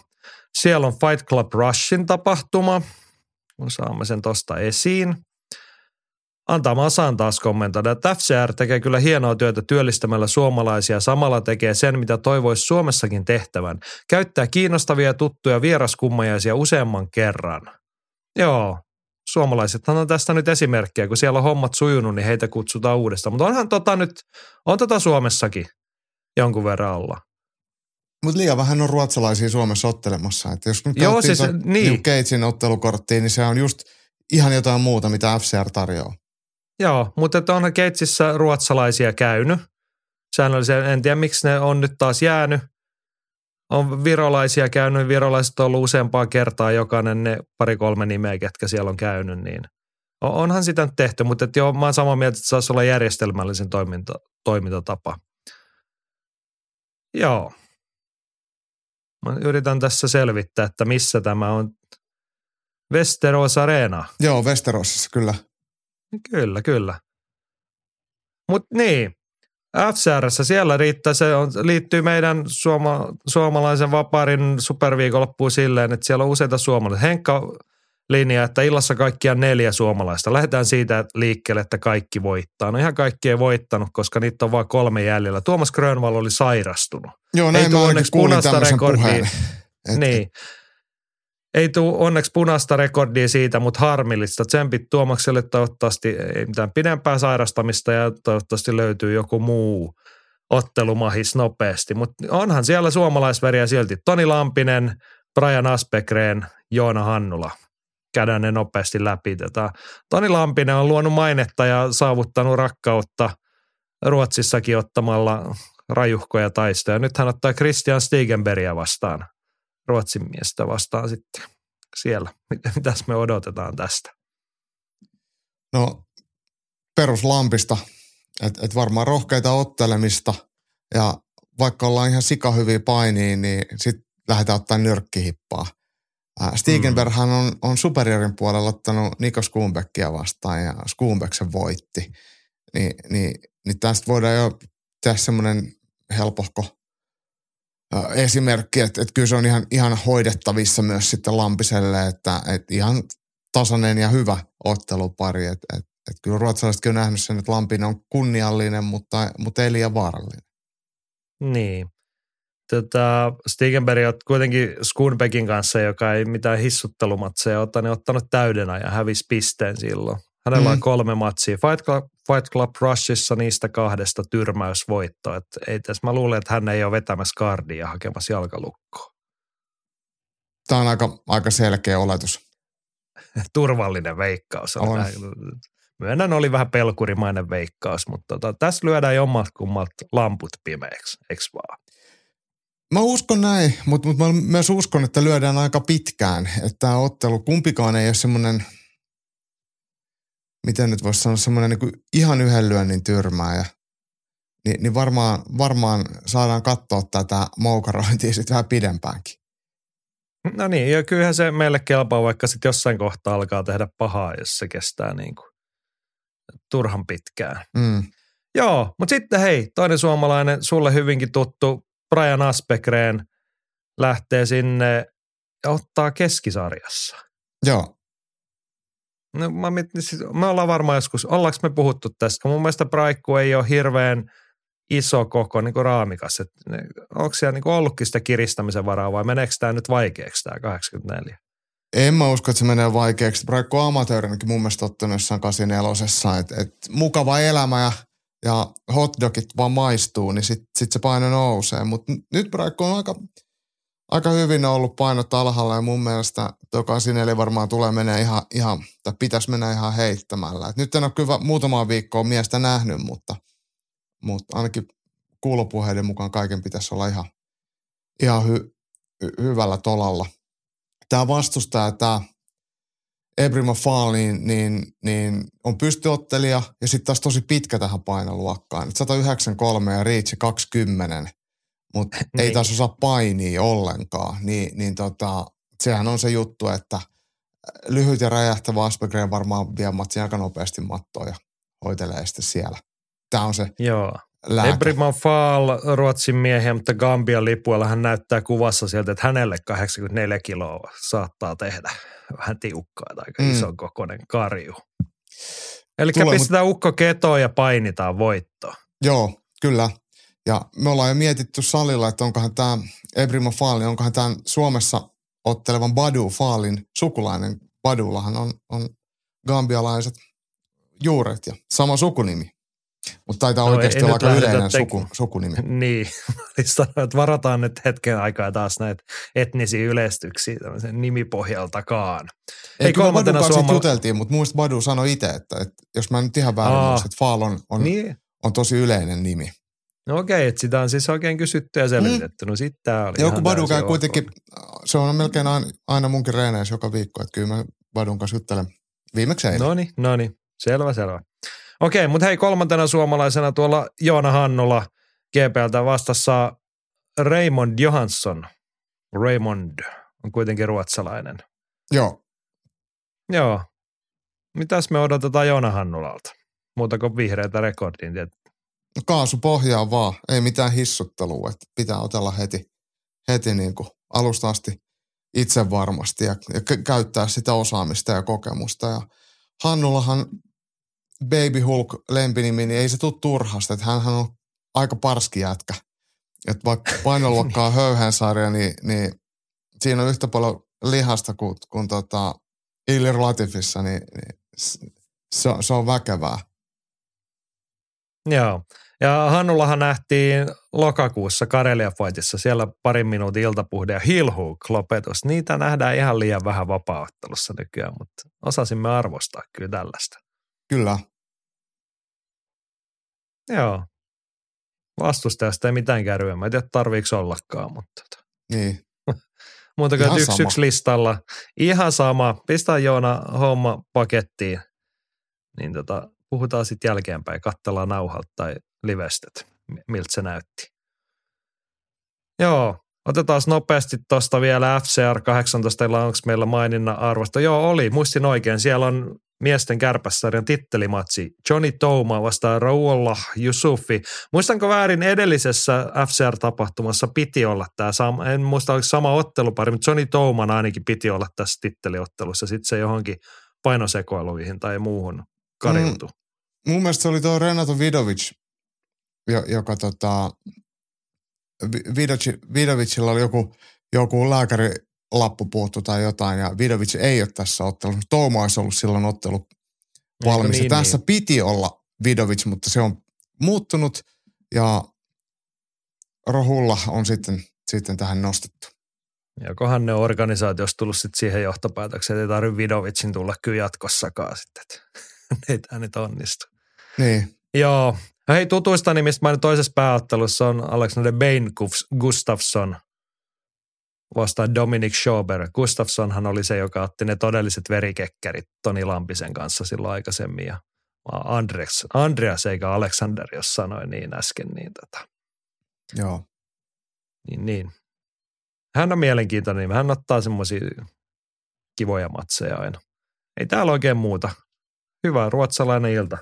Siellä on Fight Club Rushin tapahtuma. Saamme sen tosta esiin. Antaa saan taas kommentoida, että FCR tekee kyllä hienoa työtä työllistämällä suomalaisia. Samalla tekee sen, mitä toivoisi Suomessakin tehtävän. Käyttää kiinnostavia tuttuja vieraskummajaisia useamman kerran. Joo, suomalaisethan on tästä nyt esimerkkejä, kun siellä on hommat sujunut, niin heitä kutsutaan uudestaan. Mutta onhan tota nyt, on tota Suomessakin jonkun verran olla. Mutta liian vähän on ruotsalaisia Suomessa ottelemassa. Että jos nyt Joo, siis, niin. New Cagein ottelukorttiin, niin se on just ihan jotain muuta, mitä FCR tarjoaa. Joo, mutta onhan Keitsissä ruotsalaisia käynyt. Säännöllisen, en tiedä miksi ne on nyt taas jäänyt. On virolaisia käynyt, virolaiset on ollut useampaa kertaa jokainen ne pari-kolme nimeä, ketkä siellä on käynyt, niin onhan sitä nyt tehty, mutta et joo, mä oon samaa mieltä, että se saisi olla järjestelmällisen toiminta, toimintatapa. Joo. Mä yritän tässä selvittää, että missä tämä on. Westeros Arena. Joo, Westerosissa kyllä. Kyllä, kyllä. Mutta niin, FCRssä siellä riittää, se on, liittyy meidän suoma, suomalaisen vapaarin superviikonloppuun silleen, että siellä on useita suomalaisia. Henkka linja, että illassa kaikkia neljä suomalaista. Lähdetään siitä liikkeelle, että kaikki voittaa. No ihan kaikki ei voittanut, koska niitä on vain kolme jäljellä. Tuomas Grönvall oli sairastunut. Joo, näin ei mä onneksi punaista rekordia. Niin. Ei tule onneksi punaista rekordia siitä, mutta harmillista. Tsempit Tuomakselle toivottavasti ei mitään pidempää sairastamista ja toivottavasti löytyy joku muu ottelumahis nopeasti. Mutta onhan siellä suomalaisveriä silti. Toni Lampinen, Brian Aspekreen, Joona Hannula käydään ne nopeasti läpi. Tätä. Toni Lampinen on luonut mainetta ja saavuttanut rakkautta Ruotsissakin ottamalla rajuhkoja taistoja. Nyt hän ottaa Christian Stigenbergia vastaan, Ruotsin miestä vastaan sitten siellä. Mitäs me odotetaan tästä? No peruslampista, että et varmaan rohkeita ottelemista ja vaikka ollaan ihan sikahyviä painiin, niin sitten lähdetään ottaa nyrkkihippaa. Stigenberghan mm. on, on superiorin puolella ottanut Niko Skumbeckia vastaan ja Skumbek sen voitti. Ni, niin, niin tästä voidaan jo tehdä semmoinen helpohko esimerkki, että, että kyllä se on ihan, ihan hoidettavissa myös sitten Lampiselle, että, että ihan tasainen ja hyvä ottelupari. Että, että, että kyllä ruotsalaisetkin on nähnyt sen, että Lampinen on kunniallinen, mutta, mutta ei liian vaarallinen. Niin. Tota, Stigenberg on kuitenkin Skunbekin kanssa, joka ei mitään hissuttelumatseja ota, niin ottanut täyden ja hävisi pisteen silloin. Hänellä mm. on kolme matsia. Fight Club, Fight Club Rushissa niistä kahdesta tyrmäysvoittoa. Et ei tässä, mä luulen, että hän ei ole vetämässä kardia hakemassa jalkalukkoa. Tämä on aika, aika selkeä oletus. Turvallinen veikkaus. On. On. Myönnän, oli vähän pelkurimainen veikkaus, mutta tota, tässä lyödään jommat kummat lamput pimeäksi, eikö vaan? Mä uskon näin, mutta, mutta mä myös uskon, että lyödään aika pitkään. Että tämä ottelu, kumpikaan ei ole semmoinen, miten nyt voisi sanoa, semmoinen niin ihan yhden lyönnin tyrmää. niin, niin varmaan, varmaan saadaan katsoa tätä moukarointia sitten vähän pidempäänkin. No niin, ja kyllähän se meille kelpaa, vaikka sitten jossain kohtaa alkaa tehdä pahaa, jos se kestää niin kuin turhan pitkään. Mm. Joo, mutta sitten hei, toinen suomalainen, sulle hyvinkin tuttu Brian Aspekreen lähtee sinne ja ottaa keskisarjassa. Joo. No, mä, siis, me ollaan varmaan joskus, ollaanko me puhuttu tästä? Mun mielestä Braikku ei ole hirveän iso koko niin kuin raamikas. Et, onko siellä niin kuin ollutkin sitä kiristämisen varaa vai meneekö tämä nyt vaikeaksi tämä 84? En mä usko, että se menee vaikeaksi. Braikku on amatöörinäkin mun mielestä ottanut jossain 84 että et mukava elämä ja – ja hotdogit vaan maistuu, niin sitten sit se paino nousee. Mutta nyt Braikko on aika, aika hyvin ollut painot alhaalla ja mun mielestä tuo 84 varmaan tulee menee ihan, ihan tai pitäisi mennä ihan heittämällä. Et nyt en ole kyllä muutamaa viikkoa miestä nähnyt, mutta, mutta ainakin kuulopuheiden mukaan kaiken pitäisi olla ihan, ihan hy, hy, hyvällä tolalla. Tämä vastustaja, tämä Ebrima Fall, niin, niin, niin on pystyottelija ja sitten taas tosi pitkä tähän painoluokkaan. 193 ja Reach 20, mutta niin. ei taas osaa painia ollenkaan. Niin, niin tota, sehän on se juttu, että lyhyt ja räjähtävä Aspergren varmaan vie matsin aika nopeasti mattoa ja hoitelee sitten siellä. Tämä on se Joo. Ebriman Fall, Ruotsin miehiä, mutta Gambian lipuilla hän näyttää kuvassa sieltä, että hänelle 84 kiloa saattaa tehdä vähän tiukkaa tai aika mm. ison kokoinen karju. Eli pistetään mut... ukko ketoon ja painitaan voittoa. Joo, kyllä. Ja me ollaan jo mietitty salilla, että onkohan tämä Ebrimo Faali, onkohan tämä Suomessa ottelevan Badu Faalin sukulainen. Badullahan on, on gambialaiset juuret ja sama sukunimi. Mutta taitaa No, oikeasti olla aika yleinen tek- suku, sukunimi. Niin, sanoin, että varataan nyt hetken aikaa taas näitä etnisiä yleistyksiä tämmöisen nimipohjaltakaan. Ei, Ei, kyllä Badun kanssa Suoma- juteltiin, mutta muista Badu sanoi itse, että, että jos mä nyt ihan väärin Aa. muista, että Faal on, on, Niin, on tosi yleinen nimi. no okei, että sitä on siis oikein kysytty ja selvitetty. No sitten tämä oli Joku Badu käy kuitenkin, se on melkein aina, aina munkin reeneissä joka viikko, että kyllä mä Badun kanssa juttelen viimeksi eilen. No niin, no niin. Selvä, selvä. Okei, mutta hei kolmantena suomalaisena tuolla Joona Hannula GPLtä vastassa Raymond Johansson. Raymond on kuitenkin ruotsalainen. Joo, Joo. Mitäs me odotetaan Joona Hannulalta? Muuta kuin vihreitä rekordin. tiet- no kaasu pohjaa vaan, ei mitään hissuttelua, että pitää otella heti, heti niin kuin alusta asti itse varmasti ja, ja kä- käyttää sitä osaamista ja kokemusta. Ja Hannulahan Baby Hulk lempinimi, niin ei se tule turhasta, että hän on aika parski jätkä. Että vaikka painoluokkaa höyhensarja, niin, niin siinä on yhtä paljon lihasta kuin, kuin tota Ilir Latifissa, niin, niin se, on- se on väkevää. Joo. Ja Hannullahan nähtiin lokakuussa Karelia Fightissa siellä parin minuutin iltapuhde ja heel hook lopetus. Niitä nähdään ihan liian vähän vapaaottelussa nykyään, mutta osasimme arvostaa kyllä tällaista. Kyllä. Joo. Vastustajasta ei mitään kärryä. Mä en tiedä, tarviiko ollakaan, mutta tota. Niin. muuta kuin yksi, sama. yksi listalla. Ihan sama. Pistää Joona homma pakettiin. Niin tota, puhutaan sitten jälkeenpäin. Katsellaan nauhalta tai mi- miltä se näytti. Joo. Otetaan nopeasti tuosta vielä FCR 18, onko meillä maininnan arvosta? Joo, oli. Muistin oikein. Siellä on miesten kärpässarjan tittelimatsi. Johnny Touma vastaan Rauolla Yusufi. Muistanko väärin edellisessä FCR-tapahtumassa piti olla tämä sama, en muista oliko sama ottelupari, mutta Johnny Touman ainakin piti olla tässä titteliottelussa. Sitten se johonkin painosekoiluihin tai muuhun kariutui. Mm. Mun mielestä se oli tuo Renato Vidovic, jo, joka tota, Vi- Vidovic, Vidovicilla oli joku, joku lääkärilappu puuttu tai jotain, ja Vidovic ei ole tässä ottelussa. Touma olisi ollut silloin ottelu valmis. niin, niin, tässä niin. piti olla Vidovic, mutta se on muuttunut, ja Rohulla on sitten, sitten tähän nostettu. Jokohan ne organisaatiossa tullut sit siihen johtopäätökseen, että ei tarvitse Vidovicin tulla kyllä jatkossakaan sitten, ei tämä nyt onnistu. Niin, Joo. Hei, tutuista nimistä nyt toisessa pääottelussa on Alexander Bain Gustafsson vastaan Dominic Schober. Gustafssonhan oli se, joka otti ne todelliset verikekkerit Toni Lampisen kanssa silloin aikaisemmin. Ja Andreas, Andreas eikä Alexander, jos sanoin niin äsken, niin, tota, joo. niin, niin. Hän on mielenkiintoinen, niin hän ottaa semmoisia kivoja matseja aina. Ei täällä oikein muuta. Hyvä ruotsalainen ilta.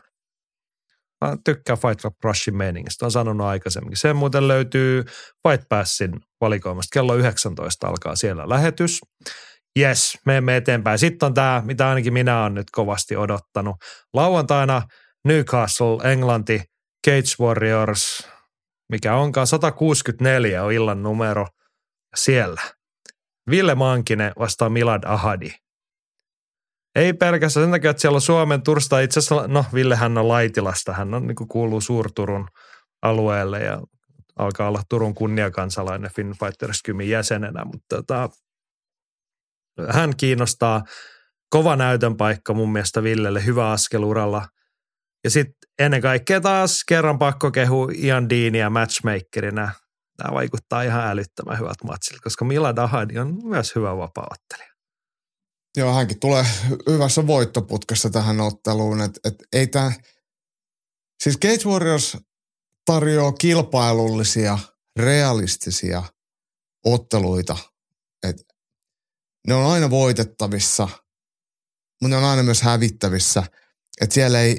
Mä tykkään Fight Club Rushin meiningistä, on sanonut aikaisemmin. Se muuten löytyy Fight Passin valikoimasta. Kello 19 alkaa siellä lähetys. Yes, menemme eteenpäin. Sitten on tämä, mitä ainakin minä olen nyt kovasti odottanut. Lauantaina Newcastle, Englanti, Cage Warriors, mikä onkaan 164 on illan numero siellä. Ville Mankinen vastaa Milad Ahadi. Ei pelkästään sen takia, että siellä on Suomen Tursta. Itse asiassa, no Villehän on Laitilasta. Hän on, niin kuuluu Suurturun alueelle ja alkaa olla Turun kunniakansalainen Finn Fighters Kymin jäsenenä. Mutta tota, hän kiinnostaa. Kova näytön paikka mun mielestä Villelle. Hyvä askel uralla. Ja sitten ennen kaikkea taas kerran pakko kehu Ian Deania matchmakerinä. Tämä vaikuttaa ihan älyttömän hyvät matsilta, koska Milad Ahadi on myös hyvä vapaaottelija. Joo, hänkin tulee hy- hyvässä voittoputkessa tähän otteluun. Et, et ei tää... Siis Cage Warriors tarjoaa kilpailullisia, realistisia otteluita. Et ne on aina voitettavissa, mutta ne on aina myös hävittävissä. Et siellä ei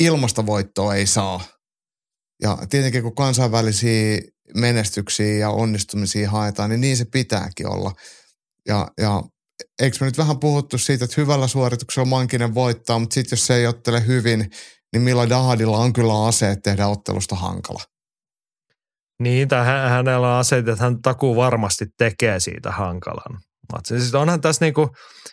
ilmasta voittoa ei saa. Ja tietenkin kun kansainvälisiä menestyksiä ja onnistumisia haetaan, niin niin se pitääkin olla. Ja, ja eikö me nyt vähän puhuttu siitä, että hyvällä suorituksella Mankinen voittaa, mutta sitten jos se ei ottele hyvin, niin Mila Dahadilla on kyllä aseet tehdä ottelusta hankala. Niin, tai hä- hänellä on aseet, että hän takuu varmasti tekee siitä hankalan. Siis onhan tässä niinku,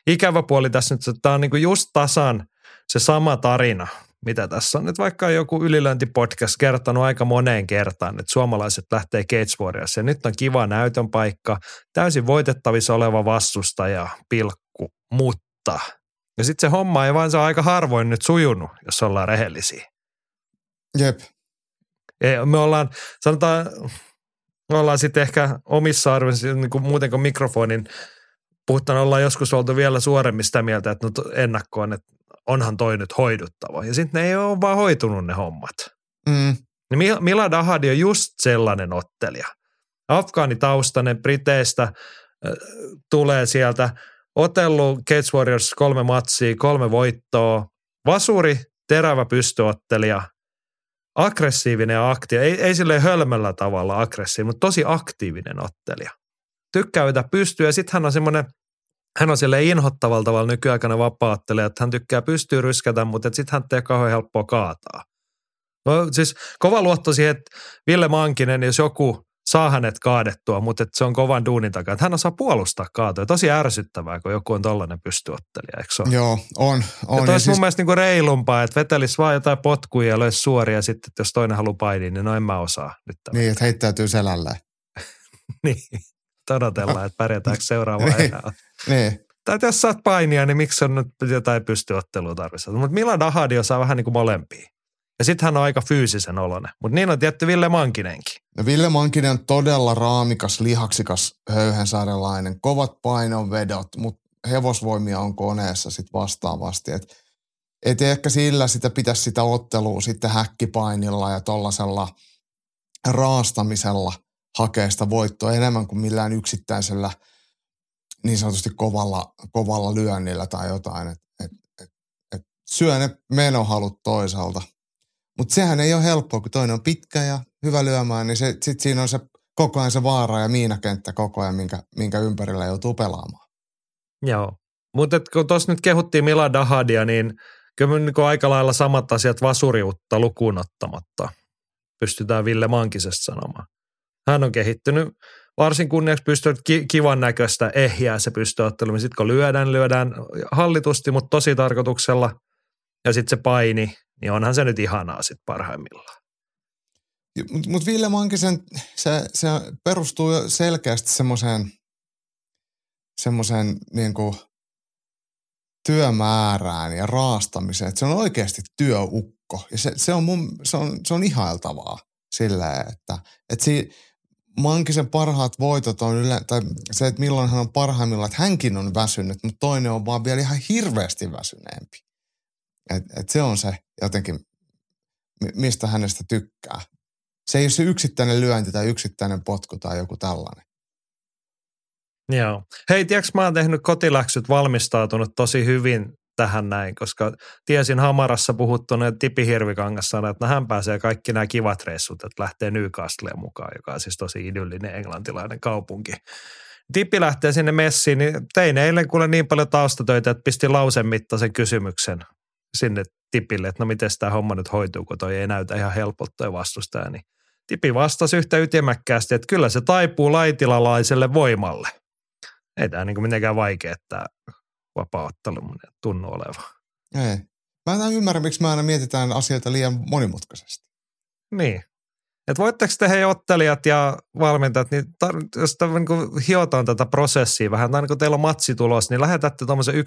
ikävä puoli tässä nyt, että tämä on niinku just tasan se sama tarina mitä tässä on nyt vaikka joku ylilöintipodcast kertonut aika moneen kertaan, että suomalaiset lähtee Cage Warriors ja nyt on kiva näytön paikka, täysin voitettavissa oleva vastustaja, pilkku, mutta. Ja sitten se homma ei vaan se aika harvoin nyt sujunut, jos ollaan rehellisiä. Jep. Me ollaan, sanotaan, me ollaan sitten ehkä omissa arvoissa, niin kuin muuten kuin mikrofonin puhuttaan, ollaan joskus oltu vielä suoremmin sitä mieltä, että nyt ennakkoon, että onhan toi nyt hoiduttava. Ja sitten ne ei ole vaan hoitunut ne hommat. Mm. Niin Milad Ahadi on just sellainen ottelija. Afgaanitaustainen Briteistä äh, tulee sieltä, otellut Cage Warriors kolme matsia, kolme voittoa, vasuri, terävä pystyottelija, aggressiivinen ja aktiivinen, ei, ei silleen hölmöllä tavalla aggressiivinen, mutta tosi aktiivinen ottelija. Tykkää vetää pystyä ja sitten hän on semmoinen, hän on silleen inhottavalla tavalla nykyaikana vapaattelija, että hän tykkää pystyä ryskätä, mutta sitten hän ei kauhean helppoa kaataa. No, siis kova luotto siihen, että Ville Mankinen, jos joku saa hänet kaadettua, mutta se on kovan duunin takaa. Hän osaa puolustaa kaatoja. Tosi ärsyttävää, kun joku on tollainen pystyottelija, eikö se ole? Joo, on. on. Ja, ja siis... mun mielestä niinku reilumpaa, että vetelisi vaan jotain potkuja ja löisi suoria sitten, että jos toinen haluaa painia, niin no en mä osaa nyt. Niin, että heittäytyy selälleen. niin, todotellaan, että pärjätäänkö seuraavaan niin. niin. Tai jos saat painia, niin miksi on nyt jotain pystyottelua tarvissa. Mutta Milan Ahadi osaa vähän niin kuin molempia. Ja sitten hän on aika fyysisen oloinen. Mutta niin on tietty Ville Mankinenkin. No Ville Mankinen on todella raamikas, lihaksikas, höyhensaarelainen, kovat painonvedot, mutta hevosvoimia on koneessa sitten vastaavasti. Et, et ehkä sillä sitä pitäisi sitä ottelua sitten häkkipainilla ja tollasella raastamisella hakea sitä voittoa enemmän kuin millään yksittäisellä niin sanotusti kovalla, kovalla lyönnillä tai jotain. Et, et, et, et syö ne menohalut toisaalta – mutta sehän ei ole helppoa, kun toinen on pitkä ja hyvä lyömään, niin sitten siinä on se koko ajan se vaara ja miinakenttä koko ajan, minkä, minkä ympärillä joutuu pelaamaan. Joo, mutta kun tuossa nyt kehuttiin Mila Dahadia, niin kyllä niin aika lailla samat asiat vasuriutta lukuun ottamatta pystytään Ville Mankisesta sanomaan. Hän on kehittynyt varsin kunniaksi pystynyt ki- kivan näköistä ehjää se pystyy ottelemaan. Sitten kun lyödään, lyödään hallitusti, mutta tosi tarkoituksella. Ja sitten se paini niin onhan se nyt ihanaa sitten parhaimmillaan. Mutta mut Ville Mankisen, se, se perustuu selkeästi semmoiseen semmoiseen niin työmäärään ja raastamiseen, että se on oikeasti työukko. Ja se, se, on, mun, se, on, se on ihailtavaa silleen, että, että si, Mankisen parhaat voitot on yle, tai se, että milloin hän on parhaimmillaan, että hänkin on väsynyt, mutta toinen on vaan vielä ihan hirveästi väsyneempi. Et, et se on se jotenkin, mistä hänestä tykkää. Se ei ole se yksittäinen lyönti tai yksittäinen potku tai joku tällainen. Joo. Hei, tiedätkö mä oon tehnyt kotiläksyt valmistautunut tosi hyvin tähän näin, koska tiesin Hamarassa puhuttuna Tipi Hirvikangassa, että hän pääsee kaikki nämä kivat reissut, että lähtee Newcastleen mukaan, joka on siis tosi idyllinen englantilainen kaupunki. Tippi lähtee sinne messiin, niin tein eilen kuule niin paljon taustatöitä, että pistin lausen mittaisen kysymyksen sinne tipille, että no miten tämä homma nyt hoituu, kun toi ei näytä ihan helpolta toi vastustaja. Niin tipi vastasi yhtä ytimäkkäästi, että kyllä se taipuu laitilalaiselle voimalle. Ei tämä niin mitenkään vaikea, että vapauttelu mun tunnu oleva. Ei. Mä en ymmärrä, miksi mä aina mietitään asioita liian monimutkaisesti. Niin. Että voitteko te hei ottelijat ja valmentajat, niin tar- jos te niin hiotaan tätä prosessia vähän, tai niin kun teillä on matsi tulos, niin lähetätte tuommoisen 1-2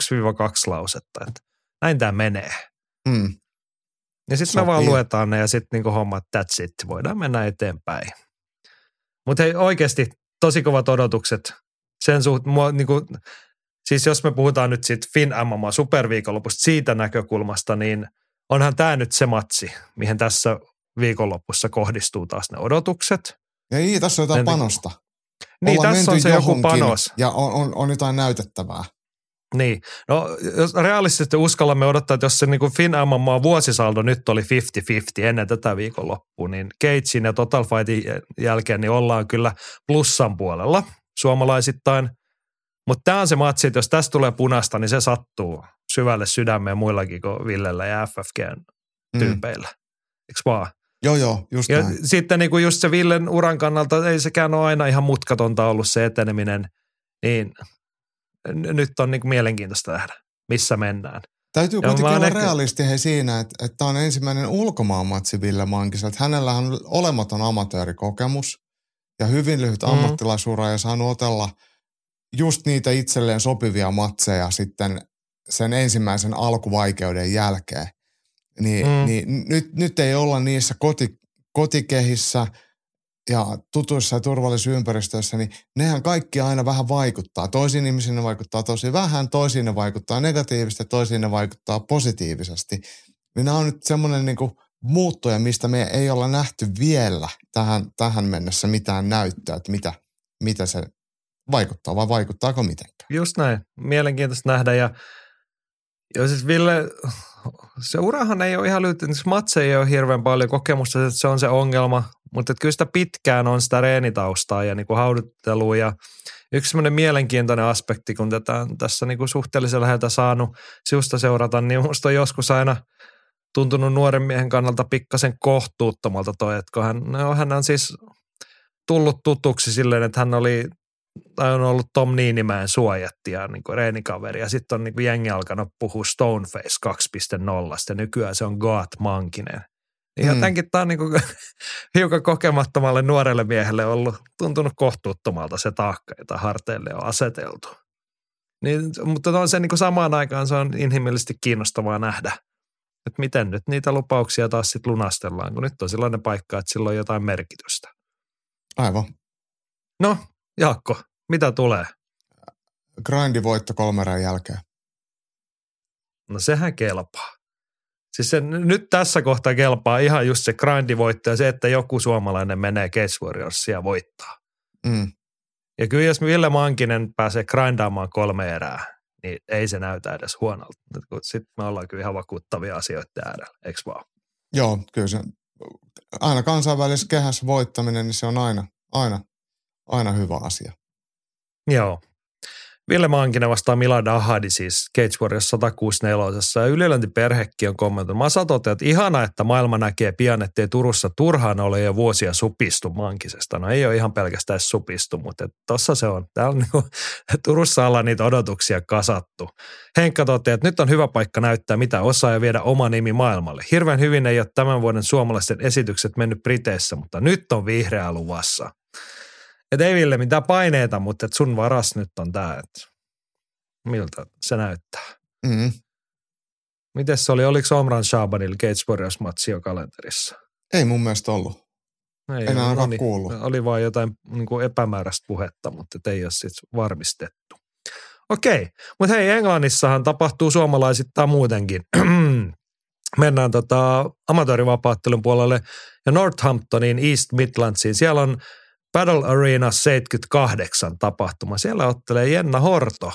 lausetta, että näin tämä menee. Mm. Ja sitten me vaan luetaan ne ja sitten niinku hommat, that's it, voidaan mennä eteenpäin. Mutta hei oikeasti tosi kovat odotukset sen suhteen, niinku, siis jos me puhutaan nyt siitä Fin MMA superviikonlopusta siitä näkökulmasta, niin onhan tämä nyt se matsi, mihin tässä viikonlopussa kohdistuu taas ne odotukset. Ja ei, tässä on jotain panosta. Niin, Ollaan tässä on se joku panos. Ja on, on, on jotain näytettävää. Niin, no jos realistisesti uskallamme odottaa, että jos se niin kuin Fin MMA vuosisaldo nyt oli 50-50 ennen tätä viikonloppua, niin Cagein ja Total Fightin jälkeen niin ollaan kyllä plussan puolella suomalaisittain. Mutta tämä on se matsi, että jos tästä tulee punasta, niin se sattuu syvälle sydämeen muillakin kuin Villellä ja FFGn mm. tyypeillä. Mm. Eikö vaan? Joo, joo, just ja näin. sitten niin kuin just se Villen uran kannalta ei sekään ole aina ihan mutkatonta ollut se eteneminen, niin nyt on niin kuin mielenkiintoista nähdä, missä mennään. Täytyy Ja kuitenkin olla ehkä- realisti hei siinä, että, että tämä on ensimmäinen ulkomaanmatsi Ville Mankiselta. Hänellä on olematon amatöörikokemus ja hyvin lyhyt Mm. ammattilaisura ja saanut otella just niitä itselleen sopivia matseja sitten sen ensimmäisen alkuvaikeuden jälkeen. Niin, Mm. niin nyt, nyt ei olla niissä koti, kotikehissä ja tutuissa ja turvallisissa ympäristöissä, niin nehän kaikki aina vähän vaikuttaa. Toisiin ihmisiin ne vaikuttaa tosi vähän, toisiin ne vaikuttaa negatiivisesti, toisiin ne vaikuttaa positiivisesti. Niin nämä on nyt semmoinen niin muuttuja, mistä me ei olla nähty vielä tähän, tähän mennessä mitään näyttöä, että mitä, mitä se vaikuttaa vai vaikuttaako mitenkään. Just näin. Mielenkiintoista nähdä. Ja, ja siis Ville, se urahan ei ole ihan lyhyt. Siis matseja ei ole hirveän paljon kokemusta, että se on se ongelma. Mutta kyllä sitä pitkään on sitä reenitaustaa ja niinku hauduttelua. Ja yksi semmoinen mielenkiintoinen aspekti, kun tätä on tässä niinku suhteellisen läheltä saanut siusta seurata, niin musta on joskus aina tuntunut nuoren miehen kannalta pikkasen kohtuuttomalta toi, että kun hän, no, hän on siis tullut tutuksi silleen, että hän oli tai on ollut Tom Niinimäen suojatti ja niin kuin reenikaveri. Ja sitten on niin kuin jengi alkanut puhua Stoneface 2.0 ja nykyään se on Goat Mankinen. Niin Mm. jotenkin tämä on niin kuin hiukan kokemattomalle nuorelle miehelle ollut tuntunut kohtuuttomalta se taakka, jota harteille on aseteltu. Niin, mutta on se niin kuin samaan aikaan se on inhimillisesti kiinnostavaa nähdä, että miten nyt niitä lupauksia taas sitten lunastellaan, kun nyt on sellainen paikka, että sillä on jotain merkitystä. Aivan. No, Jaakko, mitä tulee? Grindivoitto kolmeren jälkeen. No sehän kelpaa. Siis se, nyt tässä kohtaa kelpaa ihan just se grindivoitto ja se, että joku suomalainen menee Case Warriorsia ja voittaa. Mm. Ja kyllä jos Ville Mankinen pääsee grindaamaan kolme erää, niin ei se näytä edes huonolta. Sitten me ollaan kyllä ihan vakuuttavia asioita äärellä, eikö vaan? Joo, kyllä se, aina kansainvälisessä kehässä voittaminen, niin se on aina, aina, aina hyvä asia. Joo. Ville Maankinen vastaa Milad Ahadi siis Cage Warriors 164. Ja ylilöntiperhekin on kommentoinut. Masa toteaa, että ihana, että maailma näkee pian, ettei Turussa turhaan ole jo vuosia supistu Mankisesta. No ei ole ihan pelkästään supistu, mutta tuossa se on. Täällä on niinku, Turussa ollaan niitä odotuksia kasattu. Henkka toteaa, että nyt on hyvä paikka näyttää, mitä osaa ja viedä oma nimi maailmalle. Hirveän hyvin ei ole tämän vuoden suomalaisten esitykset mennyt Briteissä, mutta nyt on vihreää luvassa. Et ei Ville mitään paineita, mutta et sun varas nyt on tää, että miltä se näyttää. Mm. Miten se oli, oliko Omran Shabanilla Gates Warriors-matsi jo kalenterissa? Ei mun mielestä ollut. Ei, En ainakaan oli, kuullut. Oli vaan jotain niin kuin epämääräistä puhetta, mutta ei ole sit varmistettu. Okei, mutta hei, Englannissahan tapahtuu suomalaisittain muutenkin. Mennään tota amatöörivapaattelun puolelle ja Northamptoniin East Midlandsiin. Siellä on Battle Arena 78 tapahtuma. Siellä ottelee Jenna Horto.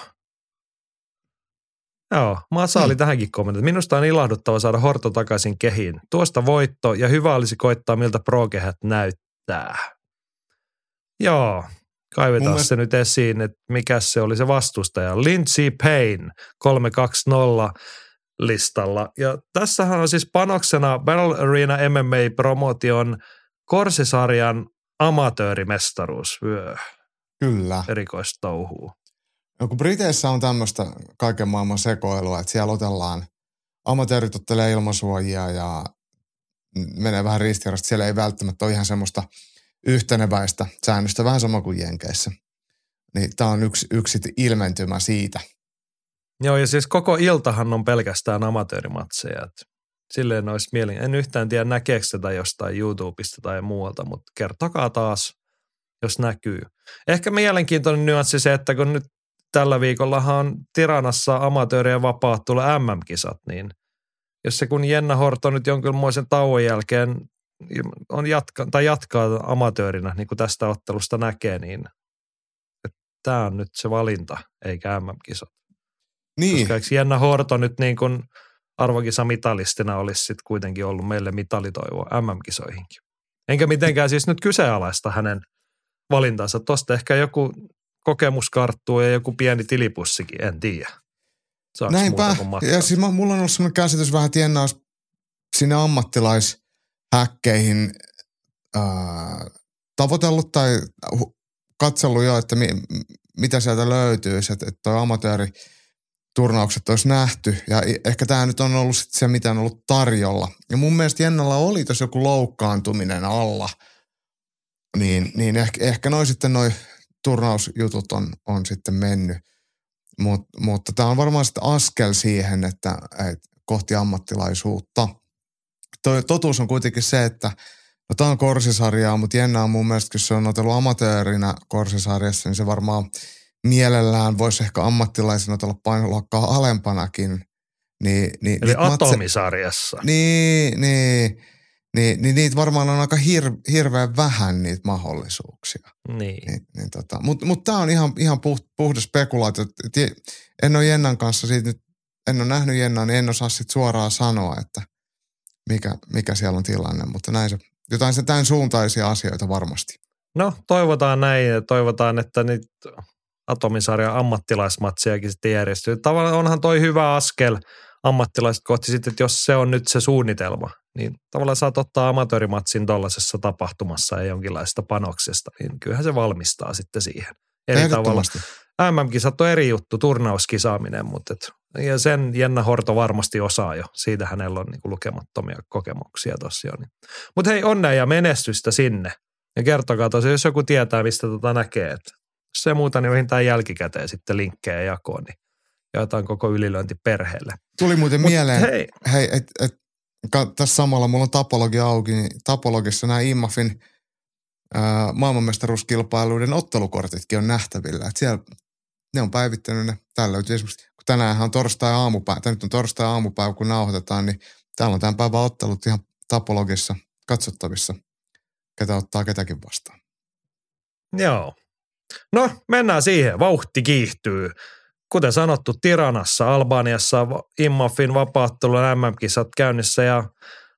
Joo, Masa oli Hmm. tähänkin kommentoinut. Minusta on ilahduttava saada Horto takaisin kehiin. Tuosta voitto ja hyvä olisi koittaa, miltä pro-kehät näyttää. Joo, kaivetaan Mun se nyt esiin, että mikä se oli se vastustaja. Lindsay Payne 320 listalla. Ja tässähän on siis panoksena Battle Arena MMA-promotion Korsisarjan amatöörimestaruus. Vyö, Kyllä. erikoistouhuu. No kun Briteissä on tämmöistä kaiken maailman sekoilua, että siellä otellaan, amatöörit ottelee ilmasuojia ja menee vähän ristirasta. Siellä ei välttämättä ole ihan semmoista yhteneväistä säännöstä, vähän sama kuin Jenkeissä. Niin tämä on yksi, yksi ilmentymä siitä. Joo, ja siis koko iltahan on pelkästään amatöörimatseja. Silleen olisi mielin. En yhtään tiedä näkeekö tätä jostain YouTubesta tai muualta, mutta kertokaa taas, jos näkyy. Ehkä mielenkiintoinen nyanssi se, että kun nyt tällä viikollahan on Tiranassa amatöörien vapaat tulee MM-kisat, niin jos se kun Jenna Horto nyt jonkinmoisen tauon jälkeen on jatka, tai jatkaa amatöörinä, niin kuin tästä ottelusta näkee, niin tämä on nyt se valinta, eikä MM-kisat. Niin, Koska eikö Jenna Horto nyt niin kuin arvokisamitalistina olisi sitten kuitenkin ollut meille mitalitoivoa MM-kisoihinkin. Enkä mitenkään siis nyt kyseenalaista hänen valintansa. Tuosta ehkä joku kokemus karttuu ja joku pieni tilipussikin, en tiedä. Saaks näinpä. Ja siis mä, mulla on ollut sellainen käsitys vähän, olisi sinne ammattilaishäkkeihin ää, tavoitellut tai katsellut jo, että mi, mitä sieltä löytyy. Että, että toi amatööri turnaukset olisi nähty. Ja ehkä tämä nyt on ollut sit se, mitä on ollut tarjolla. Ja mun mielestä Jennalla oli tässä joku loukkaantuminen alla. Niin, niin ehkä, ehkä noi sitten noi turnausjutut on, on sitten mennyt. Mut, mutta tämä on varmaan sitten askel siihen, että, että kohti ammattilaisuutta. Toi, totuus on kuitenkin se, että no tämä on korsisarjaa, mutta Jenna on mun mielestä, kun se on otellut amatöörinä korsisarjassa, niin se varmaan mielellään voisi ehkä ammattilaisena otella painoluokkaa alempanakin. Niin, niin, Eli atomisarjassa. Matse, niin, niin, niin, niin niitä varmaan on aika hir, hirveän vähän niitä mahdollisuuksia. Niin. niin, niin tota. Mutta mut tämä on ihan, ihan puht, puhdas spekulaatio. En ole Jennan kanssa siitä nyt, en ole nähnyt Jennaa, niin en osaa sitten suoraan sanoa, että mikä, mikä siellä on tilanne. Mutta näin se, jotain se tämän suuntaisia asioita varmasti. No toivotaan näin ja toivotaan, että nyt atomisarjan ammattilaismatsiakin sitten järjestyy. Tavallaan onhan toi hyvä askel ammattilaiset kohti sitten, että jos se on nyt se suunnitelma, niin tavallaan saat ottaa amatöörimatsin tuollaisessa tapahtumassa ja jonkinlaista panoksesta, niin kyllähän se valmistaa sitten siihen. Eri tavalla. MM-kisat on eri juttu, turnauskisaaminen, mutta et, ja sen Jenna Horto varmasti osaa jo. Siitä hänellä on niin lukemattomia kokemuksia tossa jo. Niin. Mutta hei, onnea ja menestystä sinne. Ja kertokaa tosiaan, jos joku tietää, mistä tota näkee, että se muuta, niin vähintään jälkikäteen sitten linkkejä jakoon, niin jaetaan koko ylilöinti perheelle. Tuli muuten Mut mieleen, hei, hei et, et, tässä samalla mulla on tapologi auki, niin tapologissa nämä IMAFin ää, maailmanmestaruuskilpailuiden ottelukortitkin on nähtävillä. Et siellä ne on päivittänyt ne. Täällä löytyy esimerkiksi, kun tänään on torstai aamupäivä, tai nyt on torstai aamupäivä, kun nauhoitetaan, niin täällä on tämän päivän ottelut ihan tapologissa katsottavissa, ketä ottaa ketäkin vastaan. Joo, No, mennään siihen. Vauhti kiihtyy. Kuten sanottu, Tiranassa, Albaniassa, Immafin vapaattelun MM-kisat käynnissä ja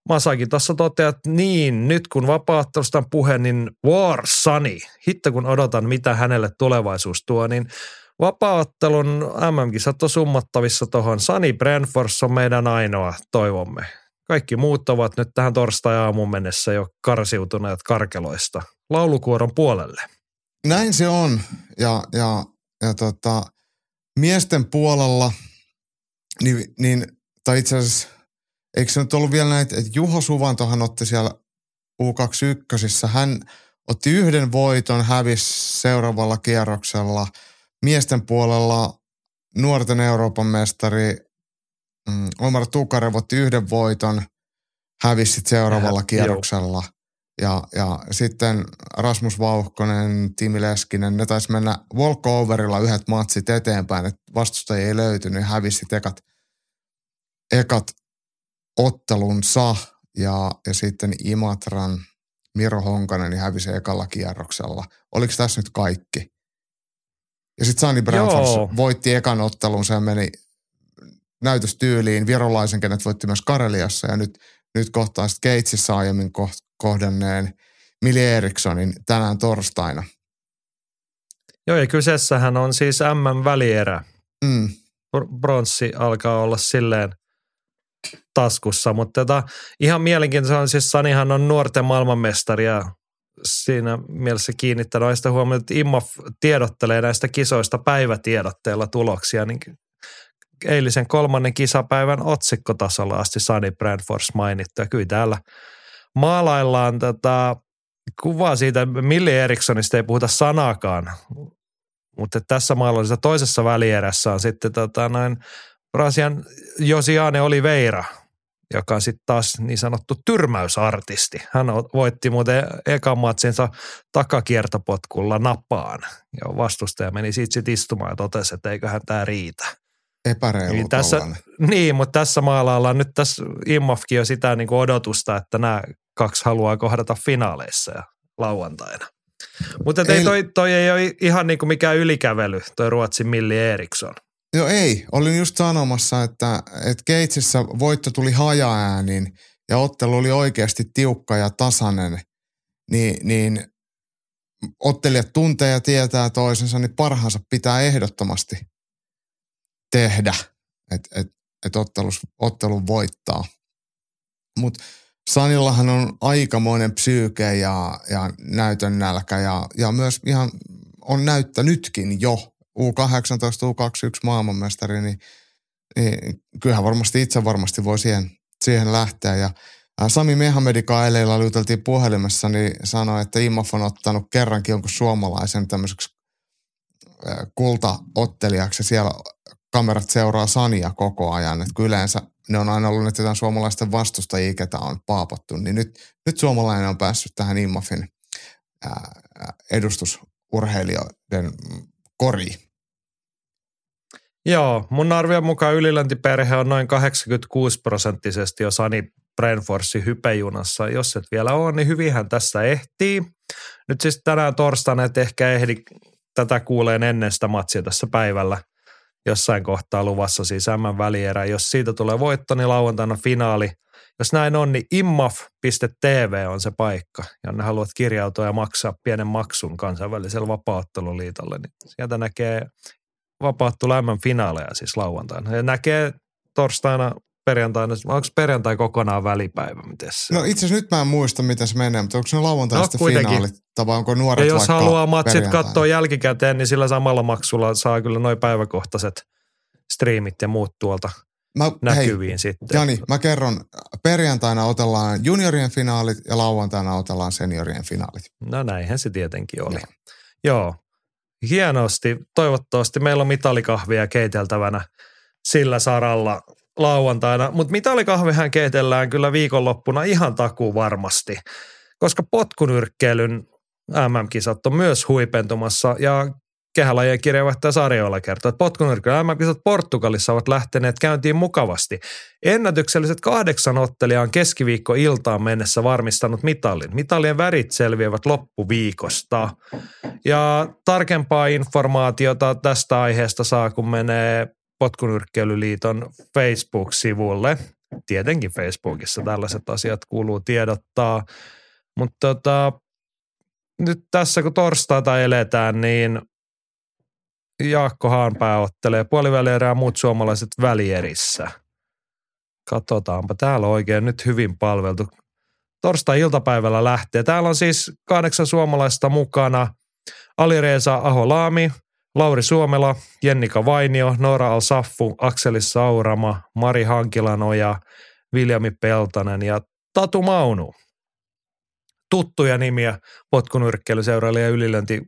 Masakin tuossa toteaa, että niin, nyt kun vapaattelusta puhe, niin War Sunny, hitto kun odotan, mitä hänelle tulevaisuus tuo, niin vapaattelun MM-kisat on summattavissa tuohon. Sunny Brentfors on meidän ainoa toivomme. Kaikki muut ovat nyt tähän torstai-aamun mennessä jo karsiutuneet karkeloista laulukuoron puolelle. Näin se on. Ja, ja, ja tota, miesten puolella, niin, niin tai itse asiassa, eikö se nyt ollut vielä näin, että Juho Suvantohan otti siellä U21, hän otti yhden voiton, hävisi seuraavalla kierroksella. Miesten puolella nuorten Euroopan mestari mm, Omar Tukarev otti yhden voiton, hävisi seuraavalla kierroksella. Joo. Ja, ja sitten Rasmus Vauhkonen, Timi Leskinen, ne taisi mennä walkoverilla yhdet matsit eteenpäin, että vastustajia ei löytynyt, hävisi ekat, ekat ottelunsa ja, ja sitten Imatran Miro Honkanen niin hävisi ekalla kierroksella. Oliko tässä nyt kaikki? Ja sitten Sani Branfors voitti ekan ottelun, se meni näytöstyyliin virolaisen, kenet voitti myös Kareliassa ja nyt, nyt kohtaa sitten Keitsissä aiemmin kohdanneen Mili Erikssonin tänään torstaina. Joo, ja kyseessähän on siis M-välierä. Mm. Bronssi alkaa olla silleen taskussa, mutta tota, ihan mielenkiintoista on siis Sanihan on nuorten maailmanmestari ja siinä mielessä kiinnittänyt sitä huomioon, että Immof tiedottelee näistä kisoista päivätiedotteella tuloksia, niin eilisen kolmannen kisapäivän otsikkotasolla asti Sani Brandfors mainittu. Ja kyllä täällä maalaillaan tätä kuvaa siitä, Milli Erikssonista ei puhuta sanakaan, mutta tässä maalollisessa toisessa välierässä on sitten tota noin Brasian Josiane Oliveira, joka sitten taas niin sanottu tyrmäysartisti. Hän voitti muuten ekan matsinsa takakiertopotkulla napaan. Ja vastustaja meni siitä sitten istumaan ja totesi, että eiköhän tämä riitä. Epäreilu niin, tässä, niin, mutta tässä maalaillaan nyt tässä Immofkin jo sitä niin kuin odotusta, että nämä kaksi haluaa kohdata finaaleissa ja lauantaina. Mutta ei, toi, toi ei ole ihan niin kuin mikään ylikävely, toi Ruotsin Milli Eriksson. Joo ei, olin just sanomassa, että, että Keitsissä voitto tuli hajaäänin ja ottelu oli oikeasti tiukka ja tasainen, niin, niin ottelijat tuntee ja tietää toisensa, niin parhaansa pitää ehdottomasti tehdä, että et, et ottelus, ottelun voittaa. Mutta Sanillahan on aikamoinen psyyke ja, ja näytön nälkä ja, ja myös ihan on näyttänytkin jo U18, U21 maailmanmestari, niin niin kyllähän varmasti itse varmasti voi siihen, siihen lähteä. Ja Sami Mehamedikaan eilen juteltiin puhelimessa, niin sanoi, että IMAF on ottanut kerrankin jonkun suomalaisen tämmöiseksi kultaottelijaksi. Siellä kamerat seuraa Sania koko ajan. Että yleensä ne on aina ollut jotain suomalaisten vastustajia, ketä on paapattu. Niin nyt, nyt suomalainen on päässyt tähän IMAFin edustusurheilijoiden koriin. Joo, mun arvion mukaan yliläntiperhe on noin 86 prosenttisesti jo Sani Brainforce hypejunassa. Jos et vielä ole, niin hyvinhän tässä ehtii. Nyt siis tänään torstaina et ehkä ehdi tätä kuuleen ennen sitä matsia tässä päivällä jossain kohtaa luvassa siis M-välierä. Jos siitä tulee voitto, niin lauantaina finaali. Jos näin on, niin immaf.tv on se paikka, jonne haluat kirjautua ja maksaa pienen maksun kansainvälisellä vapautteluliitolle. Niin sieltä näkee vapaattu lämmön finaaleja siis lauantaina. Ja näkee torstaina perjantaina, onko perjantai kokonaan välipäivä? Miten se no itse asiassa nyt mä en muista, miten se menee, mutta onko se lauantai no, sitten finaalit? Tai onko nuoret ja jos haluaa matsit katsoa jälkikäteen, niin sillä samalla maksulla saa kyllä noin päiväkohtaiset striimit ja muut tuolta mä, näkyviin hei, sitten. Jani, mä kerron, perjantaina otellaan juniorien finaalit ja lauantaina otellaan seniorien finaalit. No näinhän se tietenkin oli. Joo. Joo. Hienosti. Toivottavasti meillä on mitalikahvia keiteltävänä sillä saralla lauantaina, mutta mitalikahvihän keitellään kyllä viikonloppuna ihan takuu varmasti, koska potkunyrkkeilyn MM-kisat on myös huipentumassa ja kehälajien kirjeenvaihtaja Sarjoilla kertoo, että potkunyrkkeilyn MM-kisat Portugalissa ovat lähteneet käyntiin mukavasti. Ennätykselliset kahdeksan ottelijaa on keskiviikko-iltaan mennessä varmistanut mitalin. Mitalien värit selviävät loppuviikosta. Ja tarkempaa informaatiota tästä aiheesta saa, kun menee Potkunyrkkeilyliiton Facebook-sivulle. Tietenkin Facebookissa tällaiset asiat kuuluu tiedottaa, mutta tota, nyt tässä kun torstaita eletään, niin Jaakko Haanpää ottelee puolivälierää muut suomalaiset välierissä. Katsotaanpa, täällä on oikein nyt hyvin palveltu. Torstai-iltapäivällä lähtee. Täällä on siis kahdeksan suomalaista mukana. Alireesa Aholaami, Lauri Suomela, Jennika Vainio, Noora Alsaffu, Akseli Saurama, Mari Hankilanoja, Viljami Peltonen ja Tatu Maunu. Tuttuja nimiä potkunyrkkeilyseuraille ja ylilönti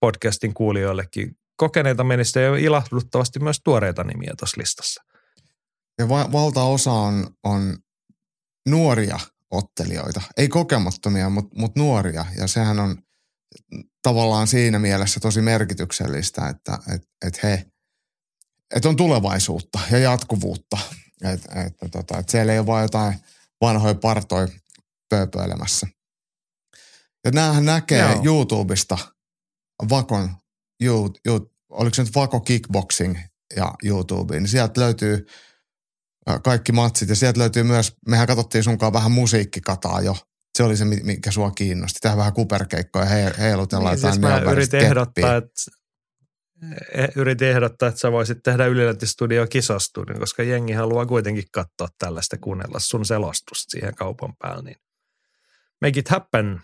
podcastin kuulijoillekin. Kokeneita menistä ja ilahduttavasti myös tuoreita nimiä tuossa listassa. Ja va- valtaosa on, on nuoria ottelijoita. Ei kokemattomia, mutta mut nuoria. Ja sehän on – tavallaan siinä mielessä tosi merkityksellistä, että et, et he, et on tulevaisuutta ja jatkuvuutta. Että et, tota, et siellä ei ole vain jotain vanhoja partoja pööpöilemässä. Ja näähän näkee Joo. YouTubesta Vakon, you, you, oliko se nyt Vako Kickboxing ja YouTube, niin sieltä löytyy kaikki matsit ja sieltä löytyy myös, mehän katsottiin sunkaan vähän musiikkikataa jo – se oli se, mikä sua kiinnosti. Tehdä vähän kuperkeikkoja ja heilutella niin, jotain siis mä yritin ehdottaa, että e, yritin ehdottaa, että sä voisit tehdä Ylilänti-studio kisastudion, koska jengi haluaa kuitenkin katsoa tällaista, kuunnella sun selostusta siihen kaupan päällä. Niin make it happen.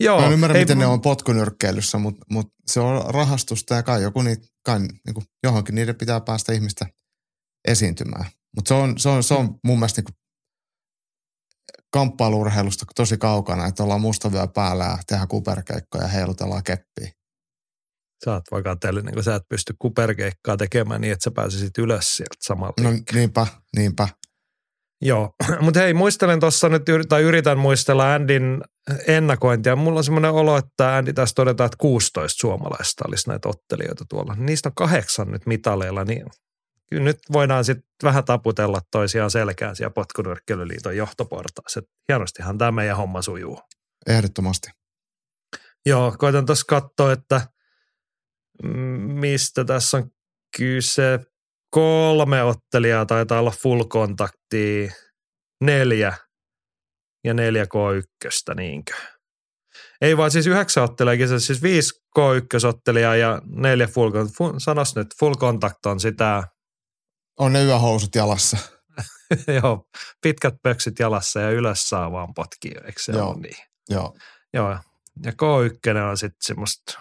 Joo, mä en ymmärrä, hei, miten ne on potkunyrkkeilyssä, mutta, mutta se on rahastusta ja kai, joku niitä, kai niin kuin johonkin niiden pitää päästä ihmistä esiintymään. Mutta se on, se, on, se on mun mielestä niin kamppailurheilusta tosi kaukana, että ollaan mustavyö päällä ja tehdään kuperkeikkoja ja heilutellaan keppiä. Sä oot vakatelle, niin kun sä et pysty kuperkeikkaa tekemään niin, että sä pääsisit ylös sieltä samalla. No niinpä, niinpä. Joo, mutta hei, muistelen tuossa nyt, tai yritän muistella Andin ennakointia. Mulla on semmoinen olo, että Andy tässä todetaan, että 16 suomalaista olisi näitä ottelijoita tuolla. Niistä on kahdeksan nyt mitaleilla, niin kyllä nyt voidaan sitten vähän taputella toisiaan selkään siellä Potkunyrkkeilyliiton johtoportaassa. Hienostihan tämä meidän homma sujuu. Ehdottomasti. Joo, koitan tuossa katsoa, että mistä tässä on kyse. Kolme ottelijaa taitaa olla full kontakti, neljä ja neljä K1, niinkö? Ei vaan siis yhdeksän ottelijaa, siis viisi K1-ottelijaa ja neljä full, sanos nyt, full contact on sitä on ne yöhousut jalassa. Joo, pitkät pöksyt jalassa ja ylös saa vaan potkia, eikö se Joo. ole niin? Joo. Joo, ja K1 on sitten semmoista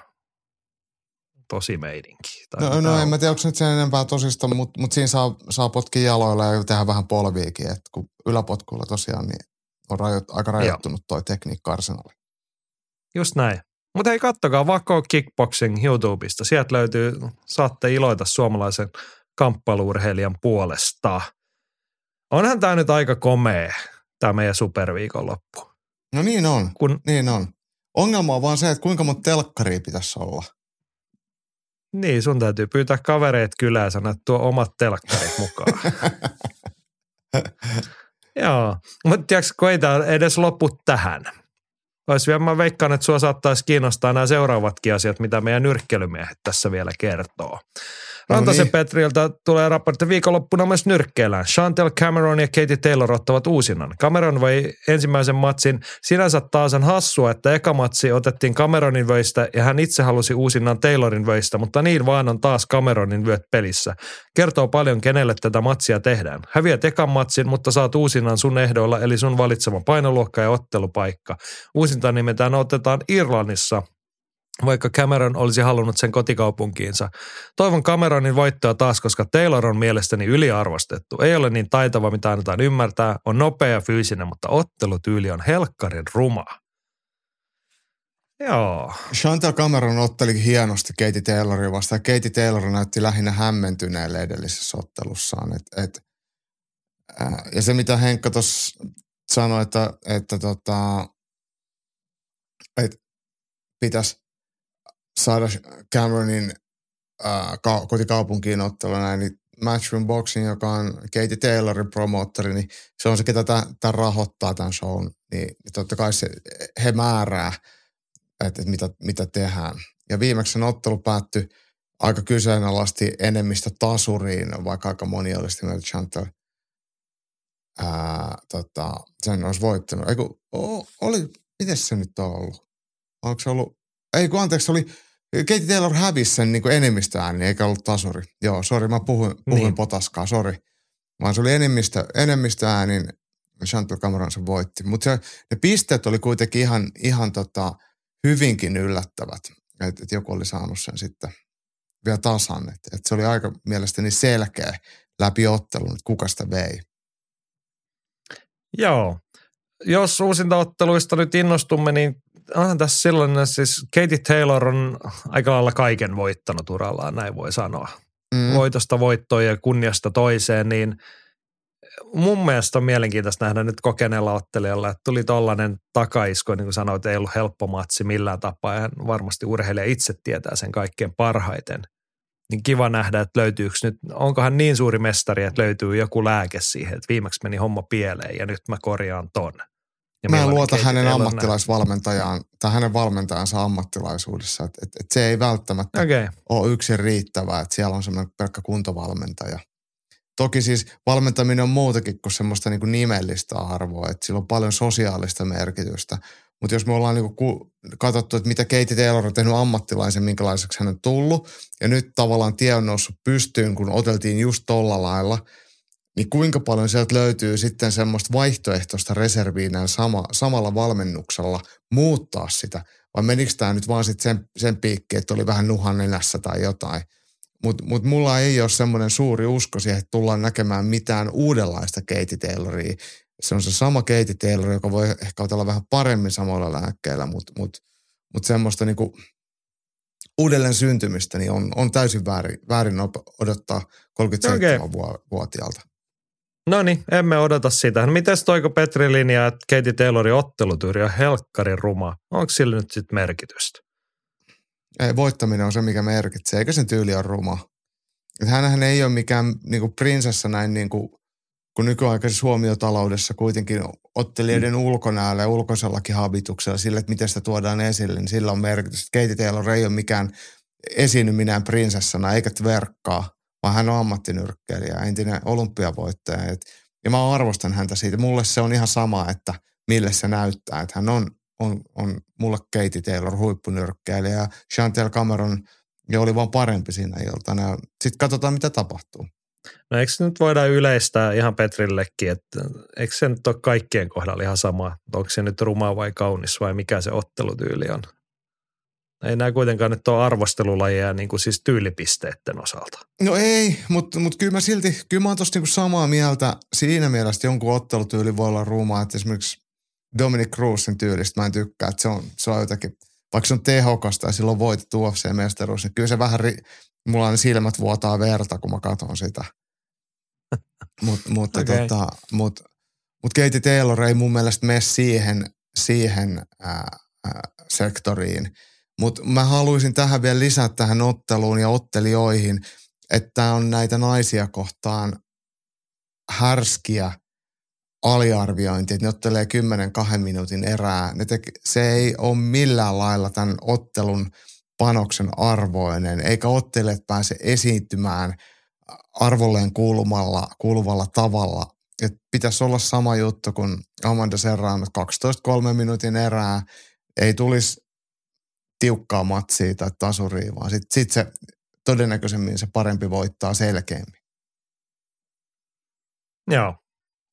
tosi meininki. Tai No, no en mä tiedä, onko nyt sen enempää tosista, mutta mut siinä saa, saa potkia jaloilla ja tehdä vähän polviikin. Et kun yläpotkuilla tosiaan niin on rajoit, aika rajoittunut toi tekniikka-arsenaali. Just näin. Mutta hei, kattokaa Vako Kickboxing YouTubesta. Sieltä löytyy, saatte iloita suomalaisen kamppailuurheilijan puolesta. Onhan tämä nyt aika komea, tämä meidän superviikonloppu. No niin on, Kun, niin on. Ongelma on vaan se, että kuinka monta telkkaria pitäisi olla. niin, sun täytyy pyytää kavereet kylään sanoa, että tuo omat telkkarit mukaan. Joo, mutta tiedätkö, kun ei tämä edes lopu tähän. Olisi vielä, mä veikkaan, että sua saattaisi kiinnostaa nämä seuraavatkin asiat, mitä meidän nyrkkelymiehet tässä vielä kertoo. Rantasen niin. Petriltä tulee raportti viikonloppuna myös nyrkkeellään. Chantel Cameron ja Katie Taylor ottavat uusinnan. Cameron vei ensimmäisen matsin. Sinänsä taas on hassua, että eka matsi otettiin Cameronin vöistä ja hän itse halusi uusinnan Taylorin vöistä, mutta niin vaan on taas Cameronin vyöt pelissä. Kertoo paljon, kenelle tätä matsia tehdään. Häviät ekan matsin, mutta saat uusinnan sun ehdoilla, eli sun valitsema painoluokka ja ottelupaikka. Uusinta nimetään otetaan Irlannissa, vaikka Cameron olisi halunnut sen kotikaupunkiinsa. Toivon Cameronin voittoa taas, koska Taylor on mielestäni yliarvostettu. Ei ole niin taitava, mitä annetaan ymmärtää. On nopea ja fyysinen, mutta ottelutyyli on helkkarin ruma. Joo. Chantal Cameron otteli hienosti Katie Tayloria vastaan. Katie Taylor näytti lähinnä hämmentyneelle edellisessä ottelussaan. Et, et, ää, ja se, mitä Henkka tuossa sanoi, että, että tota, et pitäisi saada Cameronin ää, ka- kotikaupunkiin ottelu näin, niin Matchroom Boxing, joka on Katie Taylorin promoottori, niin se on se, ketä tämän rahoittaa tämän shown. Niin, niin totta kai se, he määrää, että, mitä, mitä tehdään. Ja viimeksi sen ottelu päättyi aika kyseenalaisesti enemmistö tasuriin, vaikka aika moni oli sitä mieltä, että Chantal ää, tota, sen olisi voittanut. Eiku, o, oli, miten se nyt on ollut? Onko se ollut, ei kun anteeksi, oli, Katie Taylor hävisi sen niin enemmistöääni, eikä ollut tasuri. Joo, sori, mä puhuin, puhuin Niin. niin. potaskaa, sori. Vaan se oli enemmistö, enemmistöäänin, Chantal Cameron se voitti. Mutta ne pisteet oli kuitenkin ihan, ihan tota, hyvinkin yllättävät, että et joku oli saanut sen sitten vielä tasan. Että et se oli aika mielestäni selkeä läpi ottelun, että kuka sitä vei. Joo. Jos uusintaotteluista nyt innostumme, niin onhan tässä silloin, siis Katie Taylor on aika lailla kaiken voittanut urallaan, näin voi sanoa. Mm. voitosta voittoon ja kunniasta toiseen, niin mun mielestä on mielenkiintoista nähdä nyt kokeneella ottelijalla, että tuli tollainen takaisku, niin kuin sanoit, ei ollut helppo matsi millään tapaa, ja varmasti urheilija itse tietää sen kaikkein parhaiten. Niin kiva nähdä, että löytyykö nyt, onkohan niin suuri mestari, että löytyy joku lääke siihen, että viimeksi meni homma pieleen ja nyt mä korjaan ton. Ja Mä en luota hänen ammattilaisvalmentajaan tai hänen valmentajansa ammattilaisuudessa. Että et, et se ei välttämättä okay. ole yksin riittävää, että siellä on semmoinen pelkkä kuntovalmentaja. Toki siis valmentaminen on muutakin kuin semmoista niin kuin nimellistä arvoa, että sillä on paljon sosiaalista merkitystä. Mutta jos me ollaan niin kuin katsottu, että mitä Katie Taylor on tehnyt ammattilaisen, minkälaiseksi hän on tullut, ja nyt tavallaan tie on noussut pystyyn, kun oteltiin just tolla lailla, niin kuinka paljon sieltä löytyy sitten semmoista vaihtoehtoista reserviä sama, samalla valmennuksella muuttaa sitä, vai menikö tämä nyt vaan sitten sen, sen piikki, että oli vähän nuhan nenässä tai jotain. Mutta mut mulla ei ole semmoinen suuri usko siihen, että tullaan näkemään mitään uudenlaista Katie Tayloria. Se on se sama Katie Taylor, joka voi ehkä otella vähän paremmin samoilla lääkkeillä, mutta mut, mut semmoista niinku uudelleen syntymistä niin on, on täysin väärin, väärin odottaa 37-vuotiaalta. No niin, emme odota sitä. No mites toiko Petri linjaa, että Katie Taylorin ottelutyyri on helkkarin ruma? Onko sillä nyt sitten merkitystä? Ei, voittaminen on se, mikä merkitsee, eikä sen tyyli on ruma. Et hänhän ei ole mikään niinku prinsessa näin, niinku, kun nykyaikaisessa huomiotaloudessa kuitenkin ottelijoiden mm. ulkonäöllä ja ulkoisellakin habituksella, sillä, että miten sitä tuodaan esille, niin sillä on merkitystä. Katie Taylor ei ole mikään esiinny prinsessana eikä verkkaa, vaan hän on ammattinyrkkeilijä, entinen olympiavoittaja. Et, ja mä arvostan häntä siitä. Mulle se on ihan sama, että mille se näyttää. Että hän on, on, on mulle Katie Taylor huippunyrkkeilijä ja Chantel Cameron ja oli vaan parempi siinä iltana. Sitten katsotaan, mitä tapahtuu. No eikö nyt voida yleistää ihan Petrillekin, että eikö se nyt ole kaikkien kohdalla ihan sama, onko se nyt ruma vai kaunis vai mikä se ottelutyyli on? Ei nämä kuitenkaan nyt ole arvostelulajeja niin kuin siis tyylipisteiden osalta. No ei, mutta mut kyllä mä silti, kyllä mä oon tosta niinku samaa mieltä. Siinä mielessä jonkun ottelutyyli voi olla ruumaa, että esimerkiksi Dominic Cruzin tyylistä mä en tykkää, että se on, se on jotenkin, vaikka se on tehokasta ja silloin voitettu UFC-mestaruus, niin kyllä se vähän, ri, mulla on silmät vuotaa verta, kun mä katson sitä. Mut, mutta okay. tota, mut, mut Katie Taylor ei mun mielestä mene siihen, siihen ää, ää, sektoriin. Mutta mä haluaisin tähän vielä lisätä tähän otteluun ja ottelijoihin, että on näitä naisia kohtaan härskiä aliarviointi, että ne ottelee 10-2 minuutin erää. Ne te, se ei ole millään lailla tämän ottelun panoksen arvoinen, eikä ottelijat pääse esiintymään arvolleen kuulumalla, kuuluvalla tavalla. Et pitäisi olla sama juttu kuin Amanda Serrano 12-3 minuutin erää. Ei tulisi tiukkaa matsia tai tasuria, vaan sitten sit se todennäköisemmin se parempi voittaa selkeämmin. Joo,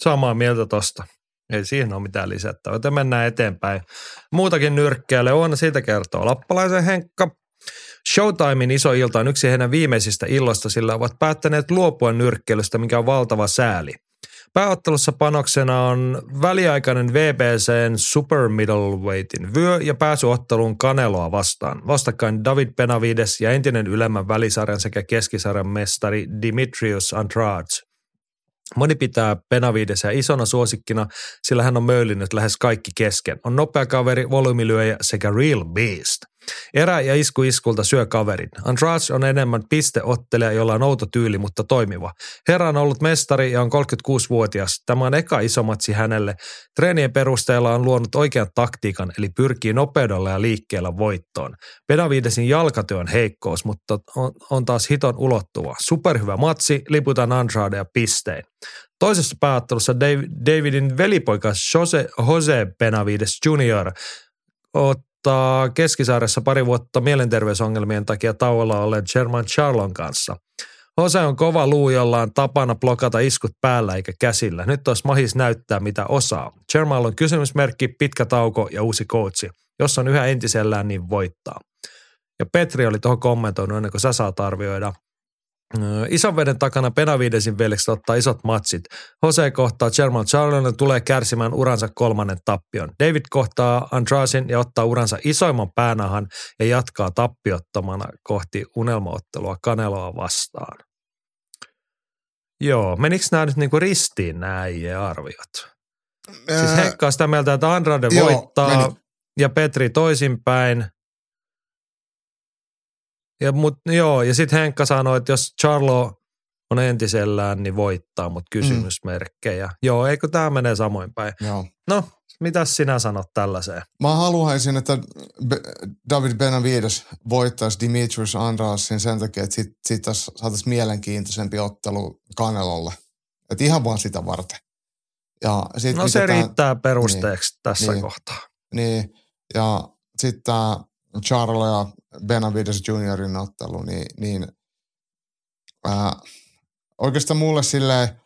samaa mieltä tosta. Ei siihen ole mitään lisättävää, joten mennään eteenpäin. Muutakin nyrkkeelle on, siitä kertoo Lappalaisen Henkka. Showtimein iso ilta on yksi heidän viimeisistä illoista, sillä ovat päättäneet luopua nyrkkeilystä, mikä on valtava sääli. Pääottelussa panoksena on väliaikainen VBCn Super Middleweightin vyö ja pääsyotteluun Kaneloa vastaan. Vastakkain David Benavides ja entinen ylemmän välisarjan sekä keskisarjan mestari Dimitrios Andrade. Moni pitää Benavidesia isona suosikkina, sillä hän on möylinyt lähes kaikki kesken. On nopea kaveri, volyymilyöjä sekä real beast. Erä ja isku iskulta syö kaverin. Andrade on enemmän pisteottelija, jolla on outo tyyli, mutta toimiva. Herra on ollut mestari ja on 36-vuotias. Tämä on eka iso matsi hänelle. Treenien perusteella on luonut oikean taktiikan, eli pyrkii nopeudella ja liikkeellä voittoon. Benavidesin jalkatyö on heikkous, mutta on, on taas hiton ulottuva. Superhyvä matsi, liputan ja pistein. Toisessa pääottelussa Davidin velipoika Jose, Jose Benavides Jr aloittaa keskisaaressa pari vuotta mielenterveysongelmien takia tauolla olleen German Charlon kanssa. Jose on kova luu, jolla on tapana blokata iskut päällä eikä käsillä. Nyt olisi mahis näyttää, mitä osaa. German on kysymysmerkki, pitkä tauko ja uusi coachi. Jos on yhä entisellään, niin voittaa. Ja Petri oli tuohon kommentoinut ennen kuin sä saat arvioida. Ison veden takana Benavidesin veljeksi ottaa isot matsit. Jose kohtaa German Charlonen tulee kärsimään uransa kolmannen tappion. David kohtaa Andrasin ja ottaa uransa isoimman päänahan ja jatkaa tappiottomana kohti unelmaottelua Kaneloa vastaan. Joo, menikö nämä nyt niinku ristiin nämä arviot? Ää... Siis Heikka on sitä mieltä, että Andrade Joo, voittaa meni. ja Petri toisinpäin – ja, mut, joo, ja sitten Henkka sanoi, että jos Charlo on entisellään, niin voittaa, mutta kysymysmerkkejä. Mm. Joo, eikö tämä menee samoin päin? Joo. No, mitä sinä sanot tällaiseen? Mä haluaisin, että David Benavides voittaisi Dimitrius Andrasin sen takia, että siitä sit saataisiin mielenkiintoisempi ottelu Kanelolle. Että ihan vaan sitä varten. Ja sit no se riittää perusteeksi niin, tässä niin, kohtaa. Niin, ja sitten Charlo ja Benavides Juniorin ottelu, niin, niin ää, oikeastaan mulle sille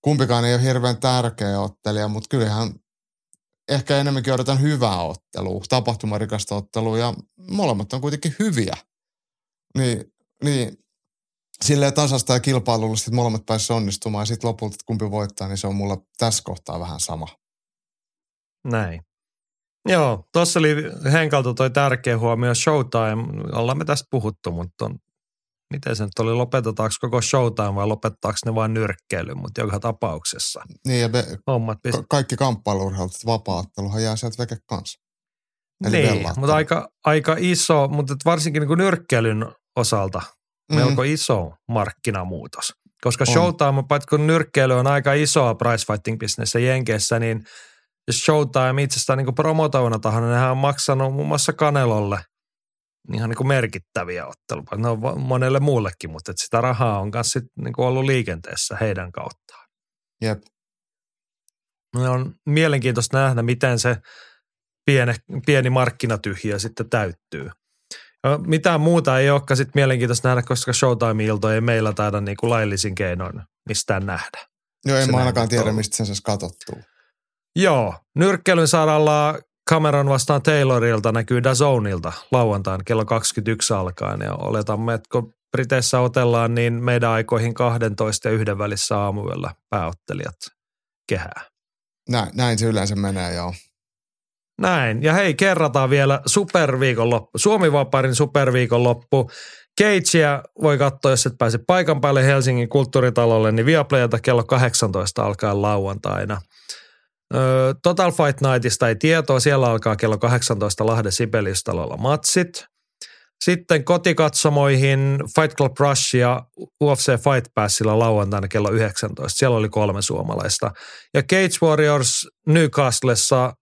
kumpikaan ei ole hirveän tärkeä ottelija, mutta kyllähän ehkä enemmänkin odotan hyvää ottelua, tapahtumarikasta ottelua ja molemmat on kuitenkin hyviä. Niin, niin silleen tasasta ja kilpailulla sitten molemmat pääsivät onnistumaan ja sitten lopulta, että kumpi voittaa, niin se on mulla tässä kohtaa vähän sama. Näin. Joo, tuossa oli Henkalta toi tärkeä huomio Showtime. Ollaan me tästä puhuttu, mutta on, miten se nyt oli, lopetetaanko koko Showtime vai lopetetaanko ne vain nyrkkeily, mutta joka tapauksessa. Niin ja be, Hommat ka- kaikki kamppailuurheilut, vapaatteluhan jää sieltä veke kanssa. Eli niin, mutta aika, aika iso, mutta varsinkin niin nyrkkeilyn osalta mm-hmm. melko iso markkinamuutos. Koska on. Showtime, paitsi kun nyrkkeily on aika isoa pricefighting business Jenkeissä, niin – Showtime itsestään niin promotoivana tahona, niin nehän on maksanut muun muassa Kanelolle ihan niin merkittäviä otteluja. Ne on monelle muullekin, mutta että sitä rahaa on myös niin ollut liikenteessä heidän kauttaan. Jep. Ne on mielenkiintoista nähdä, miten se pieni, pieni markkinatyhjä sitten täyttyy. Ja mitään muuta ei olekaan sitten mielenkiintoista nähdä, koska Showtime-ilto ei meillä taida niin kuin laillisin keinoin mistään nähdä. Joo, en mä ainakaan tiedä, mistä sen saisi katsottua. Joo, nyrkkeilyn saralla Cameron vastaan Taylorilta näkyy Dazonilta lauantaina kello 21 alkaen ja oletamme, että kun Briteissä otellaan, niin meidän aikoihin 12 ja yhden välissä aamuyöllä pääottelijat kehää. Näin, näin se yleensä menee, joo. Näin. Ja hei, kerrataan vielä superviikonloppu. Suomi-Vaparin superviikonloppu. Keitsia voi katsoa, jos et pääse paikan päälle Helsingin kulttuuritalolle, niin Viaplayalta kello 18 alkaa lauantaina. Total Fight Nightista ei tietoa, siellä alkaa kello 18 Lahden Sibeliustalolla matsit. Sitten kotikatsomoihin Fight Club Rush ja UFC Fight Passilla lauantaina kello 19. Siellä oli kolme suomalaista. Ja Cage Warriors Newcastlessa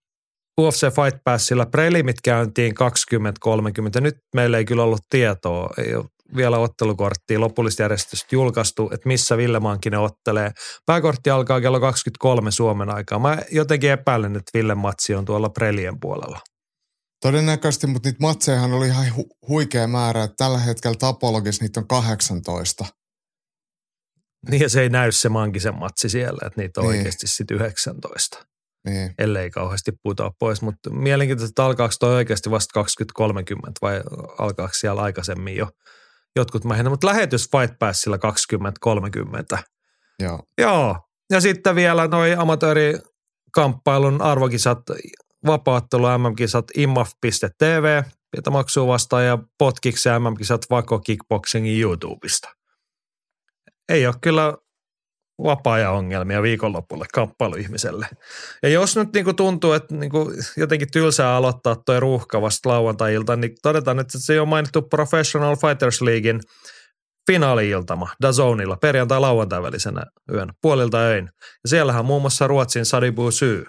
UFC Fight Passilla prelimit käyntiin 2030. Nyt meillä ei kyllä ollut tietoa, ei ole vielä ottelukorttia lopullista järjestystä julkaistu, että missä Ville Mankinen ottelee. Pääkortti alkaa kello 23 Suomen aikaa. Mä jotenkin epäilen, että Ville Matsi on tuolla prelien puolella. Todennäköisesti, mutta niitä matsejahan oli ihan hu- huikea määrä. Että tällä hetkellä Tapologissa niitä on 18. Niin ja se ei näy se Mankisen matsi siellä, että niitä on niin. oikeasti sitten 19 niin. ellei kauheasti putoa pois. Mutta mielenkiintoista, että alkaako toi oikeasti vasta 2030 vai alkaako siellä aikaisemmin jo jotkut mähinä. Mutta lähetys Fight Passilla 2030. Joo. Joo. Ja sitten vielä noi amatöörikamppailun arvokisat, vapaattelu MM-kisat immaf.tv, jota maksuu vastaan ja potkiksi MM-kisat Vako Kickboxingin YouTubesta. Ei ole kyllä vapaa-ajan-ongelmia viikonlopulle kamppailuihmiselle. Ja jos nyt niin kuin tuntuu, että niin kuin jotenkin tylsää aloittaa tuo ruuhka vasta lauantai-ilta, niin todetaan, että se on mainittu Professional Fighters Leaguein finaali-iltama Dazonilla perjantai-lauantai välisenä yön puolilta öin. Ja siellähän muun muassa Ruotsin Sadibu Syy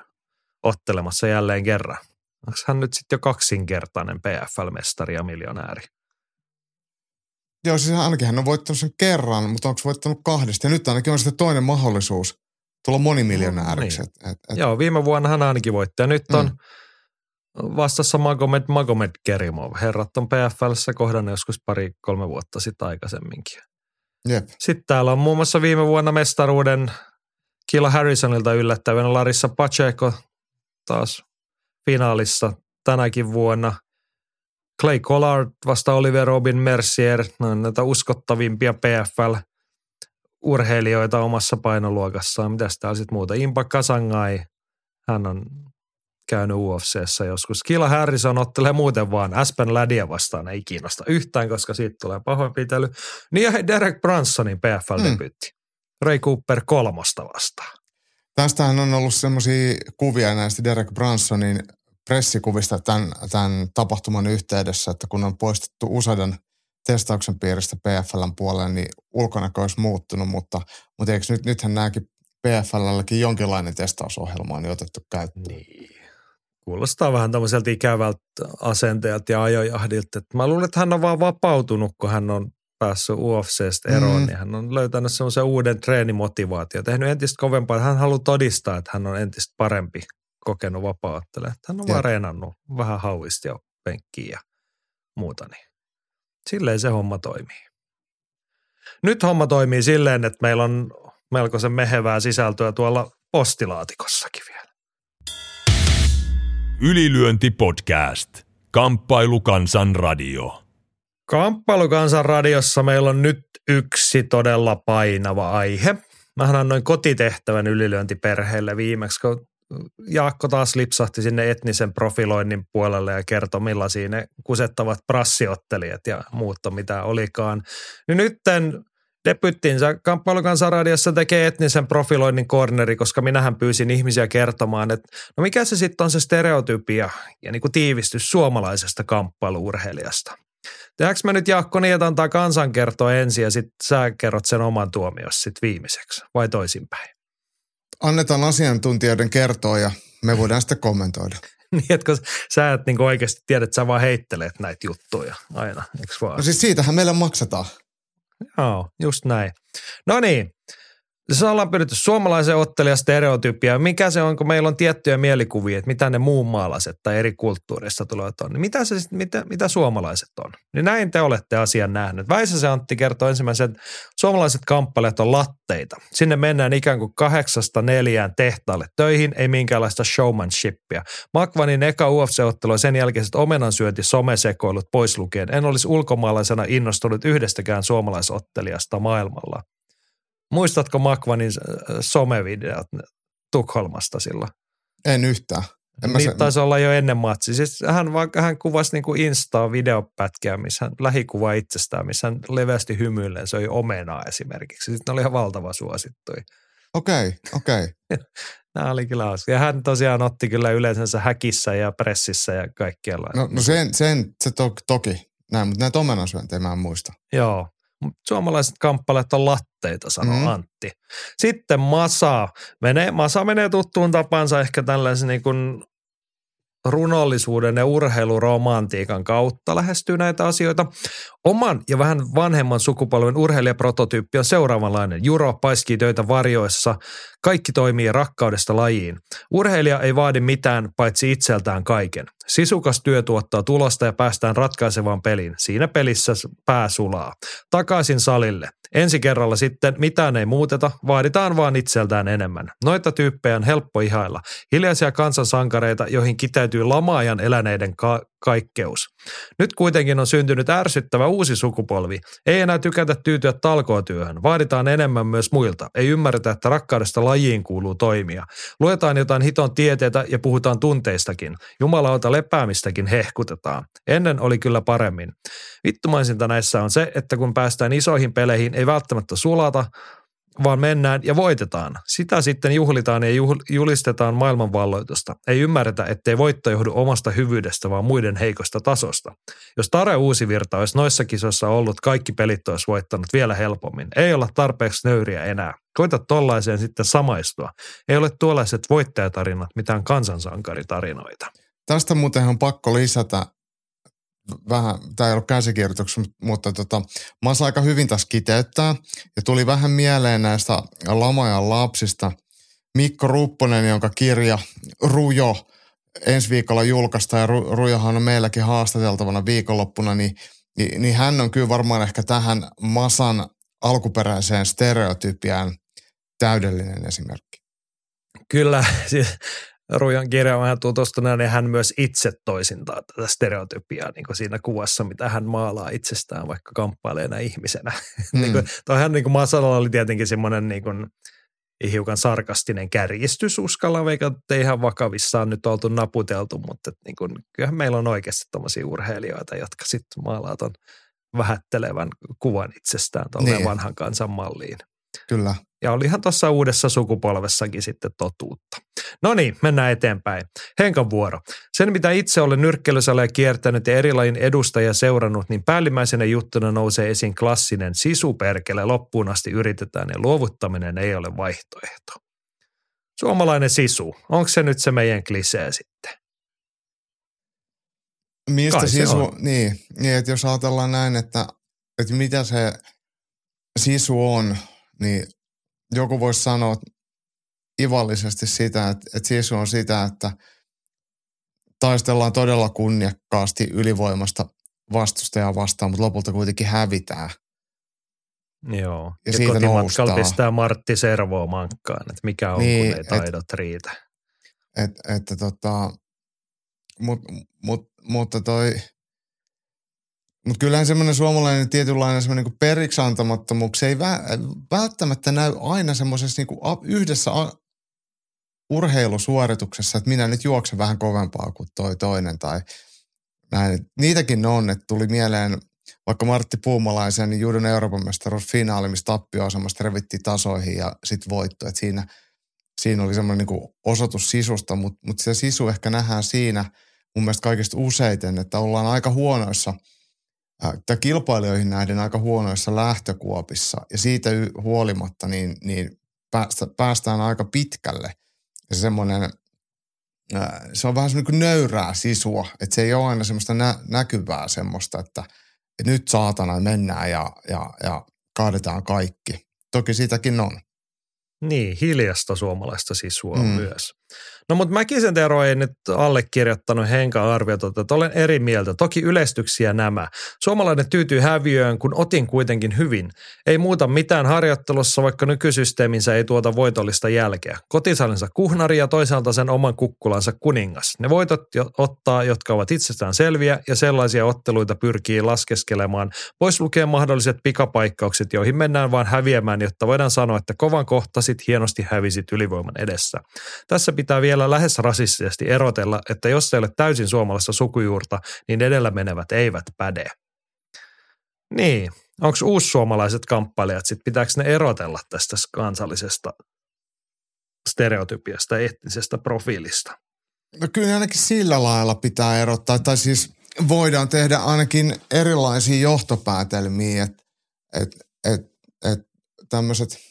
ottelemassa jälleen kerran. Onko hän nyt sitten jo kaksinkertainen PFL-mestari ja miljonääri? Joo, siis ainakin hän on voittanut sen kerran, mutta onko voittanut kahdesta? Ja nyt ainakin on sitten toinen mahdollisuus tulla monimiljonääriksi. No, niin. et, et. Joo, viime vuonna hän ainakin voitti. Ja nyt on mm. vastassa Magomed Magomed Kerimov. Herrat on PFLssä kohdannut joskus pari-kolme vuotta sitten aikaisemminkin. Jep. Sitten täällä on muun muassa viime vuonna mestaruuden Killa Harrisonilta yllättävänä Larissa Pacheco taas finaalissa tänäkin vuonna – Clay Collard vasta Oliver Robin Mercier, no, näitä uskottavimpia PFL-urheilijoita omassa painoluokassaan. Mitäs täällä sitten muuta? Impa Kasangai, hän on käynyt UFCssä joskus. Kila Harrison ottelee muuten vaan Aspen Ladia vastaan, ei kiinnosta yhtään, koska siitä tulee pahoinpitely. Niin ja Derek Bransonin PFL-debyytti. Hmm. Ray Cooper kolmosta vastaan. Tästähän on ollut semmoisia kuvia näistä Derek Bransonin pressikuvista tämän, tämän tapahtuman yhteydessä, että kun on poistettu useiden testauksen piiristä PFLn puolelle, niin ulkonäkö olisi muuttunut, mutta, mutta eikö nyt, nythän nämäkin PFLlläkin jonkinlainen testausohjelma on otettu käyttöön. Niin. Kuulostaa vähän tämmöiseltä ikävältä asenteelta ja ajojahdilta. Mä luulen, että hän on vaan vapautunut, kun hän on päässyt UFCstä eroon, mm. niin hän on löytänyt semmoisen uuden treenimotivaation. Tehnyt entistä kovempaa. Hän haluaa todistaa, että hän on entistä parempi kokenut vapaattelemaan. Hän on vaan reenannut vähän hauista ja penkkiä ja muuta. Niin. Silleen se homma toimii. Nyt homma toimii silleen, että meillä on melkoisen mehevää sisältöä tuolla postilaatikossakin vielä. Ylilyönti podcast. Kamppailukansan radio. Kamppailukansan radiossa meillä on nyt yksi todella painava aihe. Mähän annoin kotitehtävän ylilyöntiperheelle viimeksi, kun Jaakko taas lipsahti sinne etnisen profiloinnin puolelle ja kertoi millaisia ne kusettavat prassiottelijat ja muutta mitä olikaan. Niin nytten debyttinsä kamppailukansaradiossa tekee etnisen profiloinnin corneri, koska minähän pyysin ihmisiä kertomaan, että no mikä se sitten on se stereotypia ja niin kuin tiivistys suomalaisesta kamppailuurheilijasta. Tehdäänkö me nyt Jaakko niin, että antaa kansan kertoa ensin ja sitten sä kerrot sen oman tuomios sitten viimeiseksi vai toisinpäin? Annetaan asiantuntijoiden kertoa ja me voidaan sitten kommentoida. niin, että sä et niin oikeasti tiedä, että sä vaan heittelet näitä juttuja aina, eikö vaan? No siis siitähän meille maksetaan. Joo, just näin. No niin, se ollaan pyritty suomalaisen ottelijan stereotypia. Mikä se on, kun meillä on tiettyjä mielikuvia, että mitä ne muun maalaiset tai eri kulttuurista tulevat on. Niin mitä, se, mitä, mitä suomalaiset on? Niin näin te olette asian nähnyt. Väisäse Antti kertoo ensimmäisen, että suomalaiset kamppaleet on latteita. Sinne mennään ikään kuin kahdeksasta neljään tehtaalle töihin, ei minkäänlaista showmanshipia. Makvanin eka UFC-ottelu ja sen jälkeiset omenansyönti somesekoilut pois lukien. En olisi ulkomaalaisena innostunut yhdestäkään suomalaisottelijasta maailmalla. Muistatko Makvanin äh, somevideot Tukholmasta silloin? En yhtään. En niin se... taisi olla jo ennen matsi. Siis hän, hän kuvasi niin kuin Instaa videopätkiä, missä hän lähikuva itsestään, missä hän leveästi hymyilleen. Se oli omenaa esimerkiksi. Sitten ne oli ihan valtava suosittuja. Okei, okay, okei. Okay. Nämä oli kyllä hauska. Ja hän tosiaan otti kyllä yleensä häkissä ja pressissä ja kaikkialla. No, no sen, sen, se to, toki näin, mutta näitä omenansyöntejä mä en muista. Joo, suomalaiset kamppaleet on latteita, sanoo mm. Antti. Sitten Masa menee, Masa menee tuttuun tapansa ehkä tällaisen niin kuin runollisuuden ja urheiluromantiikan kautta lähestyy näitä asioita. Oman ja vähän vanhemman sukupolven urheilijaprototyyppi on seuraavanlainen. Juro paiskii töitä varjoissa. Kaikki toimii rakkaudesta lajiin. Urheilija ei vaadi mitään paitsi itseltään kaiken. Sisukas työ tuottaa tulosta ja päästään ratkaisevaan peliin. Siinä pelissä pää sulaa. Takaisin salille. Ensi kerralla sitten mitään ei muuteta, vaaditaan vaan itseltään enemmän. Noita tyyppejä on helppo ihailla. Hiljaisia kansansankareita, joihin kiteytyy lamaajan eläneiden ka- kaikkeus. Nyt kuitenkin on syntynyt ärsyttävä uusi sukupolvi. Ei enää tykätä tyytyä talkootyöhön. Vaaditaan enemmän myös muilta. Ei ymmärretä, että rakkaudesta lajiin kuuluu toimia. Luetaan jotain hiton tieteitä ja puhutaan tunteistakin. Jumalauta lepäämistäkin hehkutetaan. Ennen oli kyllä paremmin. Vittumaisinta näissä on se, että kun päästään isoihin peleihin, ei välttämättä sulata, vaan mennään ja voitetaan. Sitä sitten juhlitaan ja julistetaan maailmanvalloitusta. Ei ymmärretä, ettei voitto johdu omasta hyvyydestä, vaan muiden heikosta tasosta. Jos Tare Uusivirta olisi noissa kisoissa ollut, kaikki pelit olisi voittanut vielä helpommin. Ei olla tarpeeksi nöyriä enää. Koita tollaiseen sitten samaistua. Ei ole tuollaiset voittajatarinat mitään kansansankaritarinoita. Tästä muuten on pakko lisätä, vähän, tämä ei ollut käsikirjoituksessa, mutta tota, mä oon aika hyvin tässä kiteyttää. Ja tuli vähän mieleen näistä Lamajan lapsista. Mikko Rupponen, jonka kirja Rujo ensi viikolla julkaistaan, ja Rujohan on meilläkin haastateltavana viikonloppuna, niin, niin, niin hän on kyllä varmaan ehkä tähän Masan alkuperäiseen stereotypiaan täydellinen esimerkki. Kyllä, siis Rujan kirjaan vähän tutustuneena, niin hän myös itse toisintaa tätä stereotypiaa niin kuin siinä kuvassa, mitä hän maalaa itsestään vaikka kamppaileena ihmisenä. Mm. niin kuin, toihan niin kuin Masalalla oli tietenkin semmoinen niin kuin, hiukan sarkastinen kärjistys uskalla, eikä että ihan vakavissaan nyt oltu naputeltu, mutta niin kuin, kyllähän meillä on oikeasti tämmöisiä urheilijoita, jotka sitten maalaa ton vähättelevän kuvan itsestään niin. vanhan kansan malliin. Kyllä. Ja olihan tuossa uudessa sukupolvessakin sitten totuutta. No niin, mennään eteenpäin. Henkan vuoro. Sen, mitä itse olen nyrkkelysällä kiertänyt ja erilajin edustajia seurannut, niin päällimmäisenä juttuna nousee esiin klassinen sisuperkele. Loppuun asti yritetään ja luovuttaminen ei ole vaihtoehto. Suomalainen sisu. Onko se nyt se meidän klisee sitten? Mistä Kai sisu, niin, niin, että jos ajatellaan näin, että, että mitä se sisu on, niin joku voisi sanoa ivallisesti sitä, että, että sisu on sitä, että taistellaan todella kunniakkaasti ylivoimasta vastustajaa vastaan, mutta lopulta kuitenkin hävitään. Joo, ja, ja siitä kotimatkalla pistää Martti Servoa mankkaan, että mikä on, niin, kun ei taidot et, riitä. Et, että tota, mut, mut, mutta toi – mutta kyllähän semmoinen suomalainen tietynlainen semmoinen niin periksi antamattomuus ei välttämättä näy aina semmoisessa niin yhdessä urheilusuorituksessa, että minä nyt juoksen vähän kovempaa kuin toi toinen tai näin. Niitäkin on, että tuli mieleen vaikka Martti Puumalaisen niin Juudon Euroopan finaali, missä tappioasemasta revittiin tasoihin ja sitten voitto. Et siinä, siinä oli semmoinen niin osoitus sisusta, mutta mut se sisu ehkä nähdään siinä mun mielestä kaikista useiten, että ollaan aika huonoissa – tai kilpailijoihin nähden aika huonoissa lähtökuopissa ja siitä huolimatta niin, niin päästä, päästään aika pitkälle. Ja se semmoinen, se on vähän semmoinen kuin nöyrää sisua, että se ei ole aina semmoista nä, näkyvää semmoista, että, että nyt saatana mennään ja, ja, ja kaadetaan kaikki. Toki sitäkin on. Niin, hiljasta suomalaista sisua mm. myös. No mutta Mäkisen Tero ei nyt allekirjoittanut Henka arviota, että olen eri mieltä. Toki yleistyksiä nämä. Suomalainen tyytyy häviöön, kun otin kuitenkin hyvin. Ei muuta mitään harjoittelussa, vaikka nykysysteeminsä ei tuota voitollista jälkeä. Kotisalinsa kuhnari ja toisaalta sen oman kukkulansa kuningas. Ne voitot jo ottaa, jotka ovat itsestään selviä ja sellaisia otteluita pyrkii laskeskelemaan. Pois lukee mahdolliset pikapaikkaukset, joihin mennään vain häviämään, jotta voidaan sanoa, että kovan kohtasit hienosti hävisit ylivoiman edessä. Tässä pitää vielä lähes rasistisesti erotella, että jos ei ole täysin suomalaista sukujuurta, niin edellä menevät eivät päde. Niin, onko uussuomalaiset kamppailijat, sitten pitääkö ne erotella tästä kansallisesta stereotypiasta, etnisestä profiilista? No kyllä ainakin sillä lailla pitää erottaa, tai siis voidaan tehdä ainakin erilaisia johtopäätelmiä, että et, et, et tämmöiset –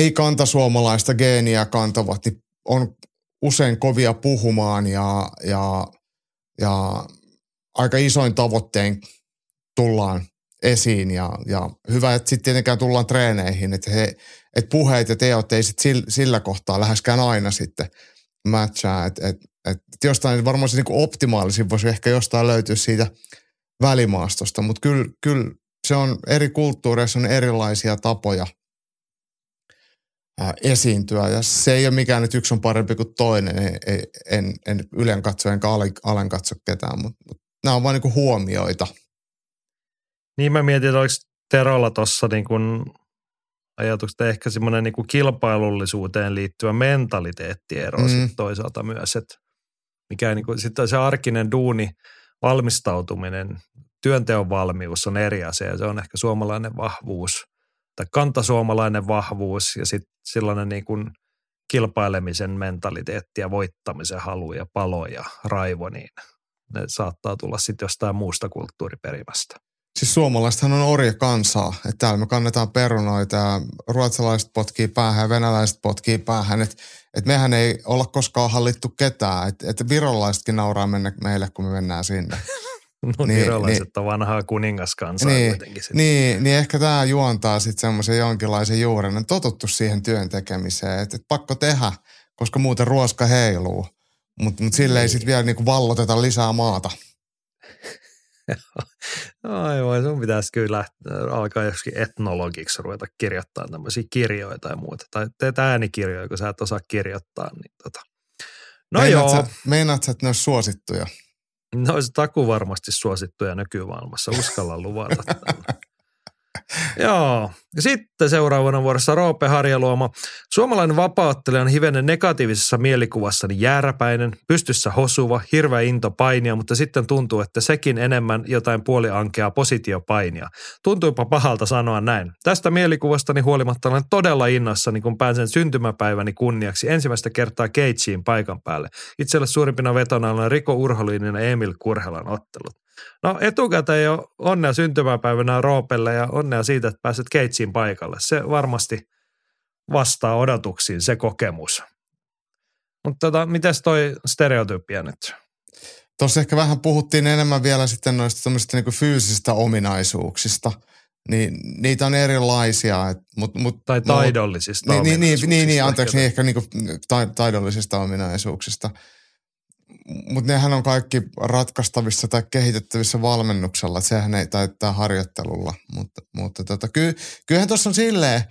ei kantasuomalaista geeniä kantavat, niin on usein kovia puhumaan ja, ja, ja aika isoin tavoitteen tullaan esiin ja, ja hyvä, että sitten tietenkään tullaan treeneihin, että, he, että puheet ja teot ei sit sillä, sillä kohtaa läheskään aina sitten matchaa, että et, et, jostain varmaan se niin optimaalisin voisi ehkä jostain löytyä siitä välimaastosta, mutta kyllä, kyllä se on eri kulttuureissa on erilaisia tapoja – esiintyä. Ja se ei ole mikään, että yksi on parempi kuin toinen. En, en, en ylen katso enkä alen katso ketään, mutta, mutta nämä on vain niin huomioita. Niin mä mietin, että oliko Terolla tuossa niin kuin ajatukset ehkä semmoinen niin kilpailullisuuteen liittyvä mentaliteettiero mm. sit toisaalta myös, että mikä niin kuin, sitten se arkinen duuni, valmistautuminen, työnteon valmius on eri asia. Se on ehkä suomalainen vahvuus – tai kantasuomalainen vahvuus ja sitten sellainen niin kuin kilpailemisen mentaliteetti ja voittamisen halu ja palo ja raivo, niin ne saattaa tulla sitten jostain muusta kulttuuriperimästä. Siis suomalaisethan on orja kansaa, että täällä me kannetaan perunoita ja ruotsalaiset potkii päähän ja venäläiset potkii päähän, että et mehän ei olla koskaan hallittu ketään, että et virolaisetkin nauraa mennä meille, kun me mennään sinne. No niin, virolaiset niin, on vanhaa kuningaskansaa niin, kuitenkin. Sit. Niin, niin ehkä tämä juontaa sitten semmoisen jonkinlaisen juuren, on totuttu siihen työn tekemiseen, että et pakko tehdä, koska muuten ruoska heiluu. Mutta mut sille niin. ei sitten vielä niinku valloteta lisää maata. Aivan, sun pitäisi kyllä alkaa joskin etnologiksi ruveta kirjoittaa tämmöisiä kirjoja tai muuta. Tai teet äänikirjoja, kun sä et osaa kirjoittaa. Niin tota. No meinaat joo. Sä, meinaat sä, että ne olisi suosittuja? Ne olisi taku varmasti suosittuja nykymaailmassa, uskalla luvata. Joo. Sitten seuraavana vuorossa Roope Harjaluoma. Suomalainen vapauttelija on hivenen negatiivisessa mielikuvassani jääräpäinen, pystyssä hosuva, hirveä into painia, mutta sitten tuntuu, että sekin enemmän jotain puoliankea positiopainia. Tuntuipa pahalta sanoa näin. Tästä mielikuvastani huolimatta olen todella innoissani, kun pääsen syntymäpäiväni kunniaksi ensimmäistä kertaa Keitsiin paikan päälle. Itselle suurimpina vetona olen Riko Urholinin ja Emil Kurhelan ottelut. No etukäteen jo onnea syntymäpäivänä Roopelle ja onnea siitä, että pääset Keitsiin paikalle. Se varmasti vastaa odotuksiin se kokemus. Mutta tota, miten toi stereotypia nyt? Tuossa ehkä vähän puhuttiin enemmän vielä sitten noista niinku fyysisistä ominaisuuksista. Niin, niitä on erilaisia. Et, mut, mut, tai taidollisista niin, niin, niin, niin, niin, anteeksi, niin ehkä niinku taidollisista ominaisuuksista mutta nehän on kaikki ratkaistavissa tai kehitettävissä valmennuksella, sehän ei taittaa harjoittelulla, mutta, mutta tota, ky, kyllähän tuossa on silleen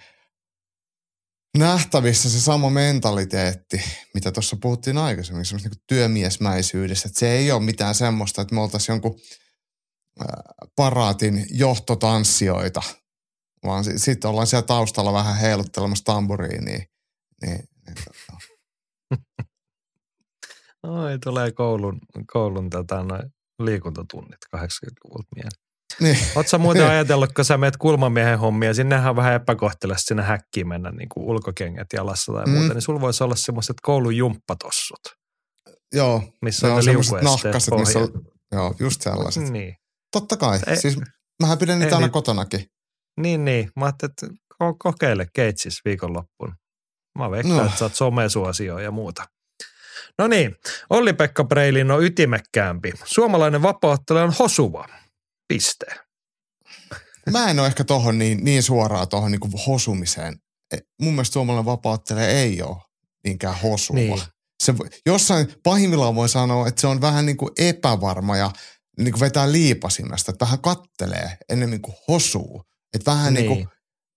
nähtävissä se sama mentaliteetti, mitä tuossa puhuttiin aikaisemmin, semmoista niin työmiesmäisyydestä, että se ei ole mitään semmoista, että me oltaisiin jonkun paraatin johtotanssijoita, vaan sitten sit ollaan siellä taustalla vähän heiluttelemassa tamburiiniin. Niin, niin, niin. Oi, tulee koulun, koulun tota, noin liikuntatunnit 80-luvulta mieleen. Niin. Oletko muuten ajatellut, kun sä meet kulmamiehen hommia, sinnehän on vähän epäkohtelasta sinne häkkiin mennä niin kuin ulkokengät jalassa tai mm. muuta, niin sulla voisi olla semmoiset koulun jumppatossut. Joo. Missä on, on semmoiset nahkaset, missä on, joo, just sellaiset. Niin. Totta kai. Ei, siis mähän pidän niitä aina niin, kotonakin. Niin, niin. Mä ajattelin, että kokeile keitsis viikonloppuun. Mä veikkaan, no. että sä oot somesuosio ja muuta. No niin, Olli-Pekka Breilin on ytimekkäämpi. Suomalainen vapauttelija on hosuva. Piste. mä en ole ehkä tohon niin, niin suoraan tuohon niin hosumiseen. E, mun mielestä suomalainen vapauttelija ei ole niinkään hosuva. Niin. Se, jossain pahimmillaan voi sanoa, että se on vähän niin kuin epävarma ja niin kuin vetää liipasimesta, että vähän kattelee enemmän kuin hosuu. Että vähän niin. niin kuin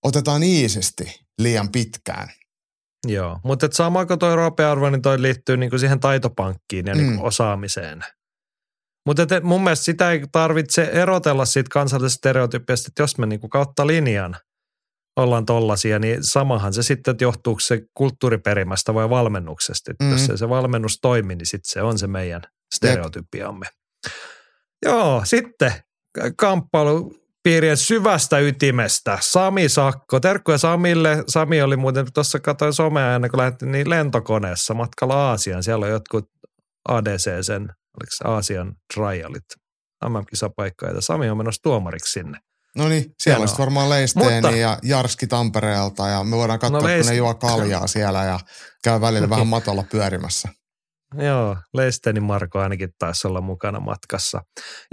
otetaan iisesti liian pitkään. Joo, mutta sama kuin toi Roope Arvo, niin toi liittyy niin kuin siihen taitopankkiin ja mm. niin kuin osaamiseen. Mutta mun mielestä sitä ei tarvitse erotella siitä kansallisesta stereotypiasta, että jos me niin kuin kautta linjan ollaan tollasia, niin samahan se sitten, että johtuuko se kulttuuriperimästä vai valmennuksesta. Että mm. Jos se, se valmennus toimii, niin sitten se on se meidän stereotypiamme. Jep. Joo, sitten kamppailupiirien syvästä ytimestä. Sami Sakko. Terkkuja Samille. Sami oli muuten, tuossa katsoin somea ennen kuin lähdettiin niin lentokoneessa matkalla Aasiaan. Siellä on jotkut ADC sen, oliko se Aasian trialit, MM-kisapaikka. Ja Sami on menossa tuomariksi sinne. No niin, siellä olisi varmaan Leisteeni Mutta, ja Jarski Tampereelta ja me voidaan katsoa, no, kun ne juo kaljaa siellä ja käy välillä vähän matolla pyörimässä. Joo, Leistenin Marko ainakin taisi olla mukana matkassa.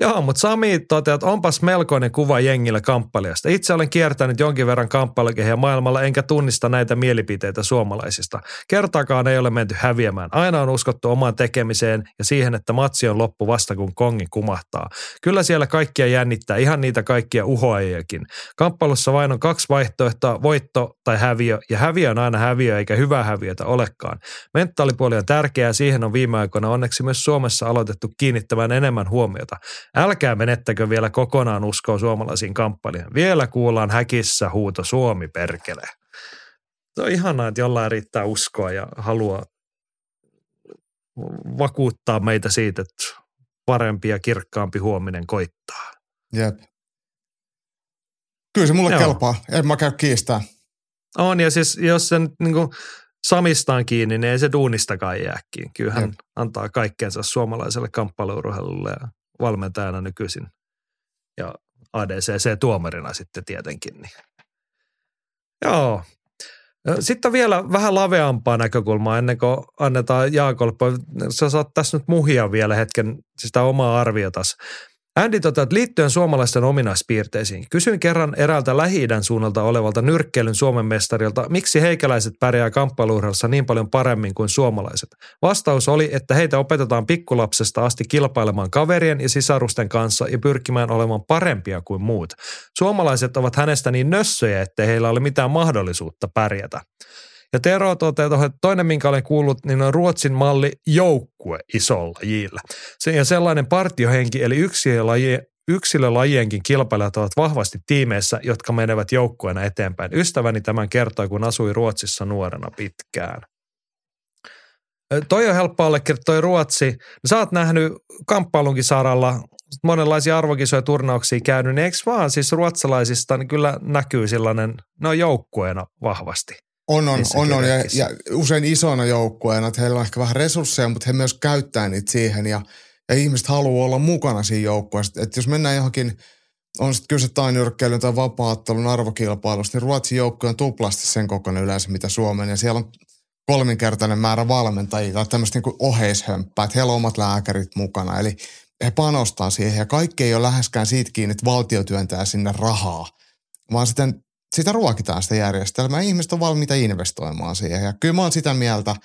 Joo, mutta Sami toteaa, että onpas melkoinen kuva jengillä kamppailijasta. Itse olen kiertänyt jonkin verran kamppailukehiä maailmalla, enkä tunnista näitä mielipiteitä suomalaisista. Kertaakaan ei ole menty häviämään. Aina on uskottu omaan tekemiseen ja siihen, että matsi on loppu vasta kun kongi kumahtaa. Kyllä siellä kaikkia jännittää, ihan niitä kaikkia uhoajiakin. Kamppailussa vain on kaksi vaihtoehtoa, voitto tai häviö, ja häviö on aina häviö eikä hyvää häviötä olekaan. Mentaalipuoli on tärkeää, siihen on on viime aikoina onneksi myös Suomessa aloitettu kiinnittämään enemmän huomiota. Älkää menettäkö vielä kokonaan uskoa suomalaisiin kampanjoihin. Vielä kuullaan häkissä huuto Suomi perkele. Se on ihanaa, että jollain riittää uskoa ja halua vakuuttaa meitä siitä, että parempi ja kirkkaampi huominen koittaa. Jep. Kyllä se mulle Joo. kelpaa. En mä käy kiistää. On ja siis jos sen niin kuin, Samistaan kiinni, niin ei se duunistakaan jääkin. Kyllä hän Jep. antaa kaikkeensa suomalaiselle kamppailuurheilulle ja valmentajana nykyisin. Ja ADCC-tuomarina sitten tietenkin. Niin. Joo. Sitten vielä vähän laveampaa näkökulmaa ennen kuin annetaan Jaakolle. Sä saat tässä nyt muhia vielä hetken sitä omaa arviotas. Andy toteaa, että liittyen suomalaisten ominaispiirteisiin. Kysyin kerran eräältä lähi suunnalta olevalta nyrkkeilyn Suomen mestarilta, miksi heikäläiset pärjää kamppailuurheilussa niin paljon paremmin kuin suomalaiset. Vastaus oli, että heitä opetetaan pikkulapsesta asti kilpailemaan kaverien ja sisarusten kanssa ja pyrkimään olemaan parempia kuin muut. Suomalaiset ovat hänestä niin nössöjä, että heillä ole mitään mahdollisuutta pärjätä. Ja Tero toteaa, että toinen, minkä olen kuullut, niin on Ruotsin malli joukkue isolla jillä. Se, ja sellainen partiohenki, eli yksilölajien, yksilölajienkin kilpailijat ovat vahvasti tiimeissä, jotka menevät joukkueena eteenpäin. Ystäväni tämän kertoi, kun asui Ruotsissa nuorena pitkään. Toi on helppo allekirjoittaa, Ruotsi. Sä oot nähnyt kamppailunkin saralla monenlaisia arvokisoja turnauksia käynyt, niin eikö vaan siis ruotsalaisista niin kyllä näkyy sellainen, no joukkueena vahvasti. On, on, on, on ja, ja, usein isona joukkueena, että heillä on ehkä vähän resursseja, mutta he myös käyttää niitä siihen ja, ja ihmiset haluaa olla mukana siinä joukkueessa. Että jos mennään johonkin, on sitten kyse tainyrkkeilyn tai vapaattelun arvokilpailusta, niin Ruotsin joukkue on tuplasti sen kokoinen yleensä, mitä Suomen. Ja siellä on kolminkertainen määrä valmentajia tai tämmöistä niin oheishömppää, että heillä on omat lääkärit mukana. Eli he panostaa siihen ja kaikki ei ole läheskään siitä kiinni, että valtio työntää sinne rahaa, vaan sitten sitä ruokitaan sitä järjestelmää. Ihmiset on valmiita investoimaan siihen. Ja kyllä mä oon sitä mieltä,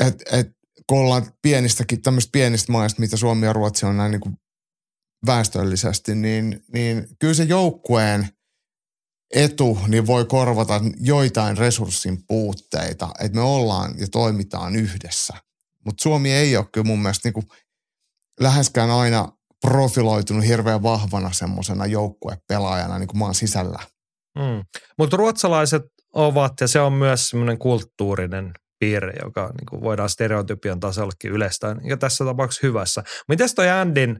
että, että kun ollaan pienistäkin, tämmöistä pienistä maista, mitä Suomi ja Ruotsi on näin niin kuin väestöllisesti, niin, niin kyllä se joukkueen etu niin voi korvata joitain resurssin puutteita, että me ollaan ja toimitaan yhdessä. Mutta Suomi ei ole kyllä mun mielestä niin kuin läheskään aina profiloitunut hirveän vahvana semmoisena joukkuepelaajana niin kuin maan sisällä. Mm. Mutta ruotsalaiset ovat, ja se on myös semmoinen kulttuurinen piirre, joka niin kuin voidaan stereotypian tasollekin yleistää, ja tässä tapauksessa hyvässä. Miten toi Andin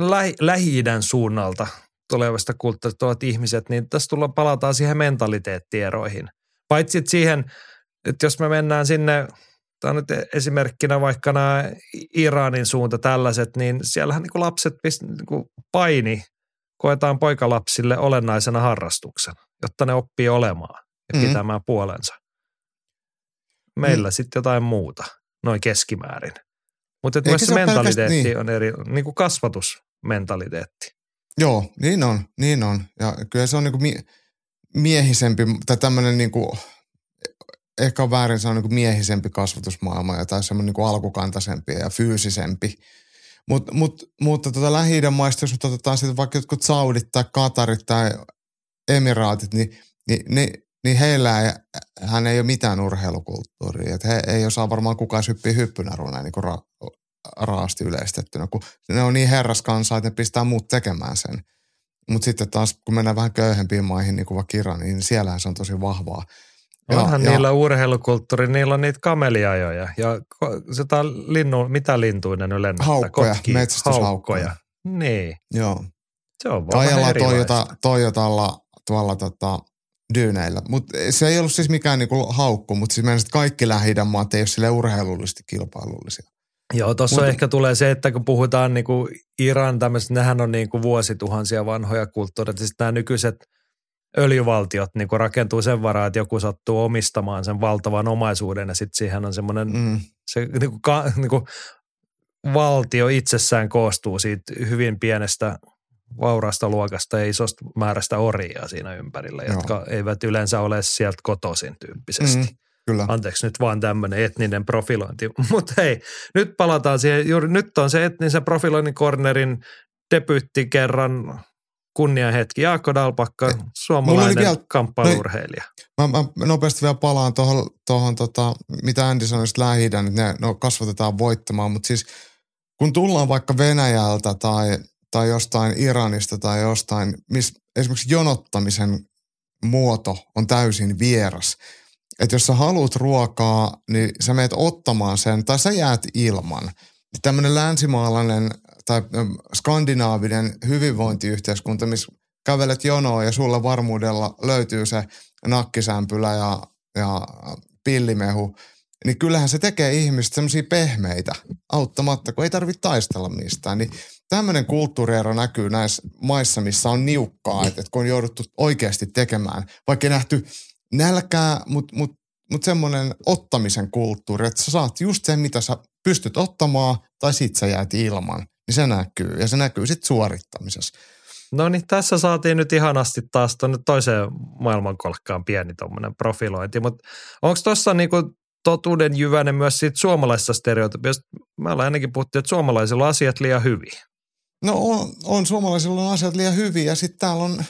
lähi- Lähi-idän suunnalta tulevasta kulttuurista tulevat ihmiset, niin tässä tullaan palataan siihen mentaliteettieroihin. Paitsi siihen, että jos me mennään sinne, tämä on nyt esimerkkinä vaikka nämä Iranin suunta tällaiset, niin siellähän niin kuin lapset niin kuin paini koetaan poikalapsille olennaisena harrastuksena, jotta ne oppii olemaan ja mm-hmm. pitämään puolensa. Meillä mm. sitten jotain muuta, noin keskimäärin. Mutta myös se mentaliteetti niin. on eri, niin kuin kasvatusmentaliteetti. Joo, niin on, niin on. Ja kyllä se on niin kuin mie- miehisempi, tai tämmöinen niin kuin, ehkä on väärin sanoa niin kuin miehisempi kasvatusmaailma ja tai semmoinen niin kuin alkukantaisempi ja fyysisempi. Mut, mut, mutta tota lähi maista, jos otetaan sitten vaikka jotkut Saudit tai Katarit tai Emiraatit, niin, niin, niin, niin heillä ei, hän ei ole mitään urheilukulttuuria. Et he ei osaa varmaan kukaan hyppiä hyppynaruna niin kuin ra, raasti yleistettynä, kun ne on niin herraskansaa, että ne pistää muut tekemään sen. Mutta sitten taas, kun mennään vähän köyhempiin maihin, niin kuin vaikka Iran, niin siellähän se on tosi vahvaa. Onhan ja, niillä ja, urheilukulttuuri, niillä on niitä kameliajoja ja sitä linnu, mitä lintuja ne lennättää? Haukkoja, Kotki, metsästyshaukkoja. Niin. Joo. Se on vaan Ajellaan Toyota, Toyotalla tuolla tota, dyyneillä. Mutta se ei ollut siis mikään niinku haukku, mutta siis meidän kaikki lähi maat ei ole sille urheilullisesti kilpailullisia. Joo, tuossa Mut, ehkä tulee se, että kun puhutaan niinku Iran tämmöistä, nehän on niinku vuosituhansia vanhoja kulttuureita. Siis nämä nykyiset öljyvaltiot niinku rakentuu sen varaan, että joku sattuu omistamaan sen valtavan omaisuuden ja sitten siihen on semmoinen, mm. se niinku, ka, niinku, valtio itsessään koostuu siitä hyvin pienestä vauraasta luokasta ja isosta määrästä orjia siinä ympärillä, Joo. jotka eivät yleensä ole sieltä kotoisin tyyppisesti. Mm. Kyllä. Anteeksi nyt vaan tämmöinen etninen profilointi. Mutta hei, nyt palataan siihen. Juuri nyt on se etnisen profiloinnin cornerin debyytti kerran kunniahetki. Jaakko Dalpakka, eh, suomalainen vielä, kamppailurheilija. No, mä, mä, nopeasti vielä palaan tuohon, tohon, tota, mitä Andy sanoi lähi että ne no, kasvatetaan voittamaan, mutta siis kun tullaan vaikka Venäjältä tai, tai jostain Iranista tai jostain, missä esimerkiksi jonottamisen muoto on täysin vieras – että jos sä haluat ruokaa, niin sä meet ottamaan sen tai sä jäät ilman. Tämmöinen länsimaalainen tai skandinaavinen hyvinvointiyhteiskunta, missä kävelet jonoa ja sulla varmuudella löytyy se nakkisämpylä ja, ja pillimehu, niin kyllähän se tekee ihmistä semmoisia pehmeitä auttamatta, kun ei tarvitse taistella mistään. Niin tämmöinen kulttuuriero näkyy näissä maissa, missä on niukkaa, että, kun on jouduttu oikeasti tekemään, vaikka nähty nälkää, mutta mut, mut semmoinen ottamisen kulttuuri, että sä saat just sen, mitä sä pystyt ottamaan, tai sit sä jäät ilman. Niin se näkyy, ja se näkyy sitten suorittamisessa. No niin, tässä saatiin nyt ihanasti taas tuonne toiseen maailmankolkkaan pieni tuommoinen profilointi, mutta onko tuossa niinku totuuden jyväinen myös siitä suomalaisesta stereotypiasta? Mä ainakin puhuttu, että suomalaisilla on asiat liian hyviä. No on, on suomalaisilla on asiat liian hyviä ja sitten täällä on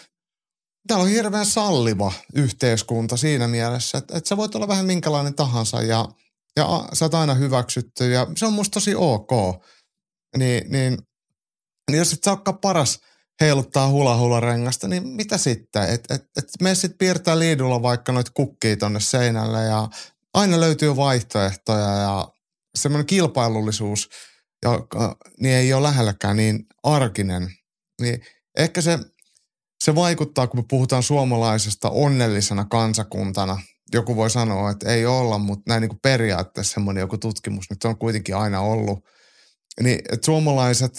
täällä on hirveän salliva yhteiskunta siinä mielessä, että, että sä voit olla vähän minkälainen tahansa ja, ja sä oot aina hyväksytty ja se on musta tosi ok. Niin, niin, niin jos et sä olekaan paras heiluttaa hula rengasta, niin mitä sitten? Että et, et me sitten piirtää liidulla vaikka noita kukkia tonne seinälle ja aina löytyy vaihtoehtoja ja semmoinen kilpailullisuus, joka, niin ei ole lähelläkään niin arkinen. Niin ehkä se se vaikuttaa, kun me puhutaan suomalaisesta onnellisena kansakuntana. Joku voi sanoa, että ei olla, mutta näin niin kuin periaatteessa semmoinen joku tutkimus, nyt on kuitenkin aina ollut. Niin, että suomalaiset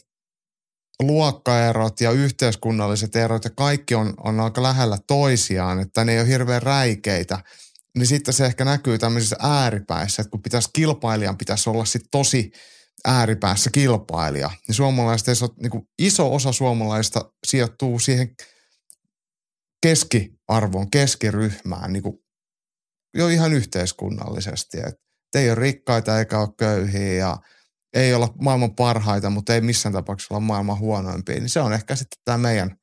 luokkaerot ja yhteiskunnalliset erot ja kaikki on, on aika lähellä toisiaan, että ne ei ole hirveän räikeitä, niin sitten se ehkä näkyy tämmöisissä ääripäissä, että kun pitäisi kilpailijan pitäisi olla sitten tosi ääripäässä kilpailija, niin suomalaiset niin iso osa suomalaista sijoittuu siihen – keskiarvoon, keskiryhmään niin kuin jo ihan yhteiskunnallisesti. Et ei ole rikkaita eikä ole köyhiä ja ei olla maailman parhaita, mutta ei missään tapauksessa olla maailman huonoimpia. Niin se on ehkä sitten tämä meidän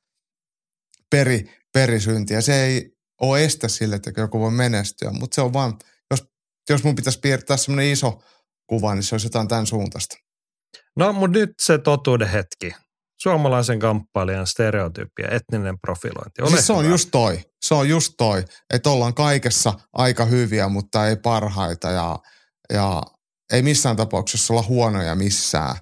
peri, perisynti. Ja se ei ole estä sille, että joku voi menestyä, mutta se on vaan, jos, jos mun pitäisi piirtää semmoinen iso kuva, niin se olisi jotain tämän suuntaista. No, mutta nyt se totuuden hetki suomalaisen kamppailijan stereotypia, etninen profilointi. Ole siis se on just toi. Se on just toi, että ollaan kaikessa aika hyviä, mutta ei parhaita ja, ja ei missään tapauksessa olla huonoja missään,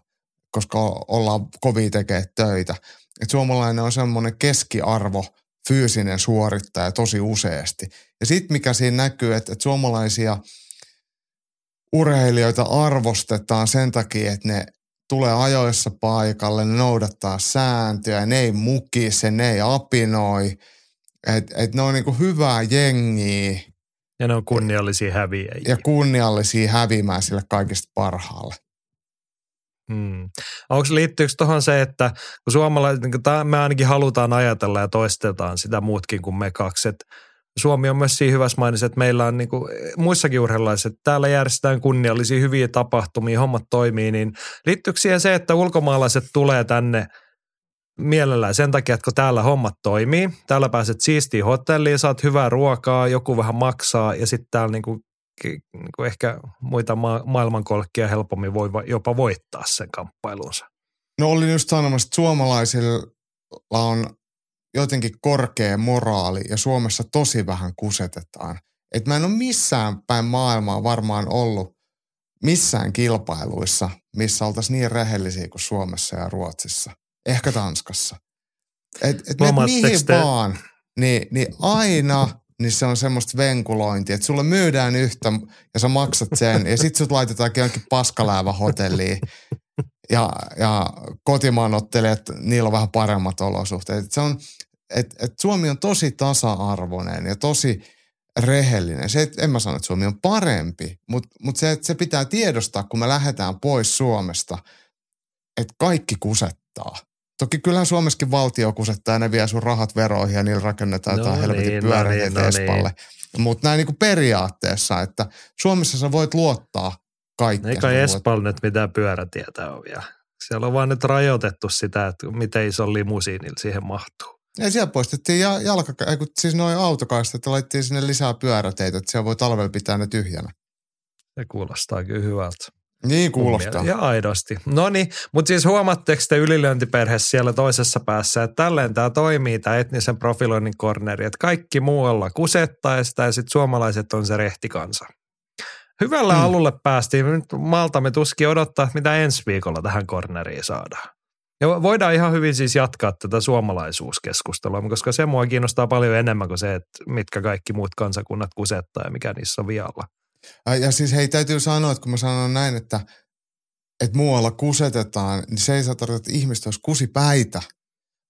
koska ollaan kovia tekee töitä. Et suomalainen on semmoinen keskiarvo, fyysinen suorittaja tosi useasti. Ja sitten mikä siinä näkyy, että, että suomalaisia urheilijoita arvostetaan sen takia, että ne tulee ajoissa paikalle, ne noudattaa sääntöjä, ne ei mukise, ne ei apinoi. Että et ne on niinku hyvää jengiä. Ja ne on kunniallisia häviäjiä. Ja kunniallisia häviämään sille kaikista parhaalle. Mm. Onko liittyykö tuohon se, että kun suomalaiset, niin me ainakin halutaan ajatella ja toistetaan sitä muutkin kuin me kaksi, että Suomi on myös siinä hyvässä mainissa, että meillä on niin kuin muissakin urheilulaiset, täällä järjestetään kunniallisia hyviä tapahtumia, hommat toimii, niin liittyykö siihen se, että ulkomaalaiset tulee tänne mielellään sen takia, että kun täällä hommat toimii, täällä pääset siistiin hotelliin, saat hyvää ruokaa, joku vähän maksaa ja sitten täällä niin kuin, niin kuin ehkä muita ma- maailmankolkkia helpommin voi jopa voittaa sen kamppailunsa. No olin just sanomassa, että suomalaisilla on jotenkin korkea moraali ja Suomessa tosi vähän kusetetaan. Et mä en ole missään päin maailmaa varmaan ollut missään kilpailuissa, missä oltaisiin niin rehellisiä kuin Suomessa ja Ruotsissa. Ehkä Tanskassa. Et, et mihin te... vaan, niin, niin aina niin se on semmoista venkulointia, että sulle myydään yhtä ja sä maksat sen ja sit sut laitetaan jonkin paskaläävä hotelliin ja, ja kotimaan ottelijat, niillä on vähän paremmat olosuhteet. Et se on, et, et Suomi on tosi tasa-arvoinen ja tosi rehellinen. Se, et, en mä sano, että Suomi on parempi, mutta mut se, se pitää tiedostaa, kun me lähdetään pois Suomesta, että kaikki kusettaa. Toki kyllähän Suomessakin valtio kusettaa ja ne vie sun rahat veroihin ja niillä rakennetaan no jotain helvetin niin, pyöräteitä no niin, Espalle. Niin. Mutta näin niin periaatteessa, että Suomessa sä voit luottaa kaikkeen. Eikä Espal nyt mitään pyörätietä ole vielä. Siellä on vaan nyt rajoitettu sitä, että miten iso limusiinilla siihen mahtuu. Ja siellä poistettiin jalka, siis noin autokaista, että laittiin sinne lisää pyöräteitä, että siellä voi talvella pitää ne tyhjänä. Se kuulostaa kyllä hyvältä. Niin kuulostaa. Ja aidosti. No niin, mutta siis huomaatteko te ylilöintiperhe siellä toisessa päässä, että tälleen tämä toimii, tämä etnisen profiloinnin korneri, että kaikki muualla kusettaa sitä ja sitten suomalaiset on se rehtikansa. Hyvällä mm. alulle päästiin. Nyt Maltamme tuskin odottaa, että mitä ensi viikolla tähän korneriin saadaan. Ja voidaan ihan hyvin siis jatkaa tätä suomalaisuuskeskustelua, koska se mua kiinnostaa paljon enemmän kuin se, että mitkä kaikki muut kansakunnat kusettaa ja mikä niissä on vialla. Ja siis hei, täytyy sanoa, että kun mä sanon näin, että, että muualla kusetetaan, niin se ei saa tarkoittaa, että ihmiset olisi kusipäitä,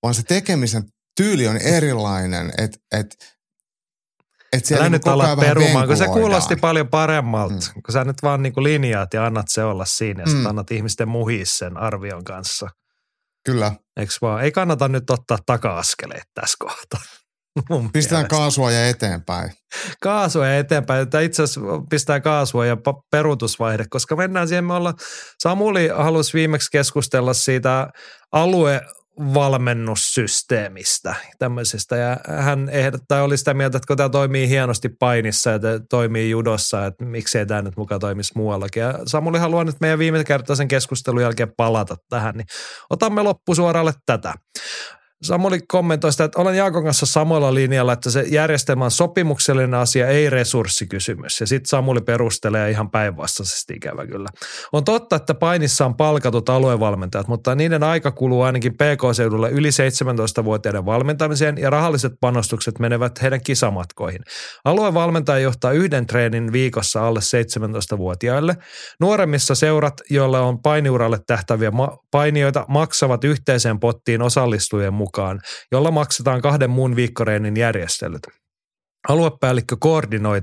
vaan se tekemisen tyyli on erilainen, että, että että siellä Älä niinku nyt ala perumaan, kun se kuulosti paljon paremmalta, mm. kun sä nyt vaan niinku linjaat ja annat se olla siinä ja mm. annat ihmisten muhia sen arvion kanssa. Kyllä. Eikö vaan? Ei kannata nyt ottaa taka-askeleita tässä kohtaa. Pistetään mielestä. kaasua ja eteenpäin. Kaasua ja eteenpäin. Tämä itse asiassa pistää kaasua ja peruutusvaihde, koska mennään siihen. Me olla, Samuli halusi viimeksi keskustella siitä alue valmennussysteemistä tämmöisestä. Ja hän ehdottaa, oli sitä mieltä, että kun tämä toimii hienosti painissa ja toimii judossa, että miksei tämä nyt mukaan toimisi muuallakin. Ja Samuli haluaa nyt meidän viime kertaisen keskustelun jälkeen palata tähän, niin otamme loppusuoralle tätä. Samuli kommentoi sitä, että olen Jaakon kanssa samalla linjalla, että se järjestelmä on sopimuksellinen asia, ei resurssikysymys. Ja sitten Samuli perustelee ihan päinvastaisesti ikävä kyllä. On totta, että painissa on palkatut aluevalmentajat, mutta niiden aika kuluu ainakin PK-seudulle yli 17-vuotiaiden valmentamiseen ja rahalliset panostukset menevät heidän kisamatkoihin. Aluevalmentaja johtaa yhden treenin viikossa alle 17-vuotiaille. Nuoremmissa seurat, joilla on painiuralle tähtäviä painijoita, maksavat yhteiseen pottiin osallistujien mukaan mukaan, jolla maksetaan kahden muun viikkoreenin järjestelyt. Aluepäällikkö koordinoi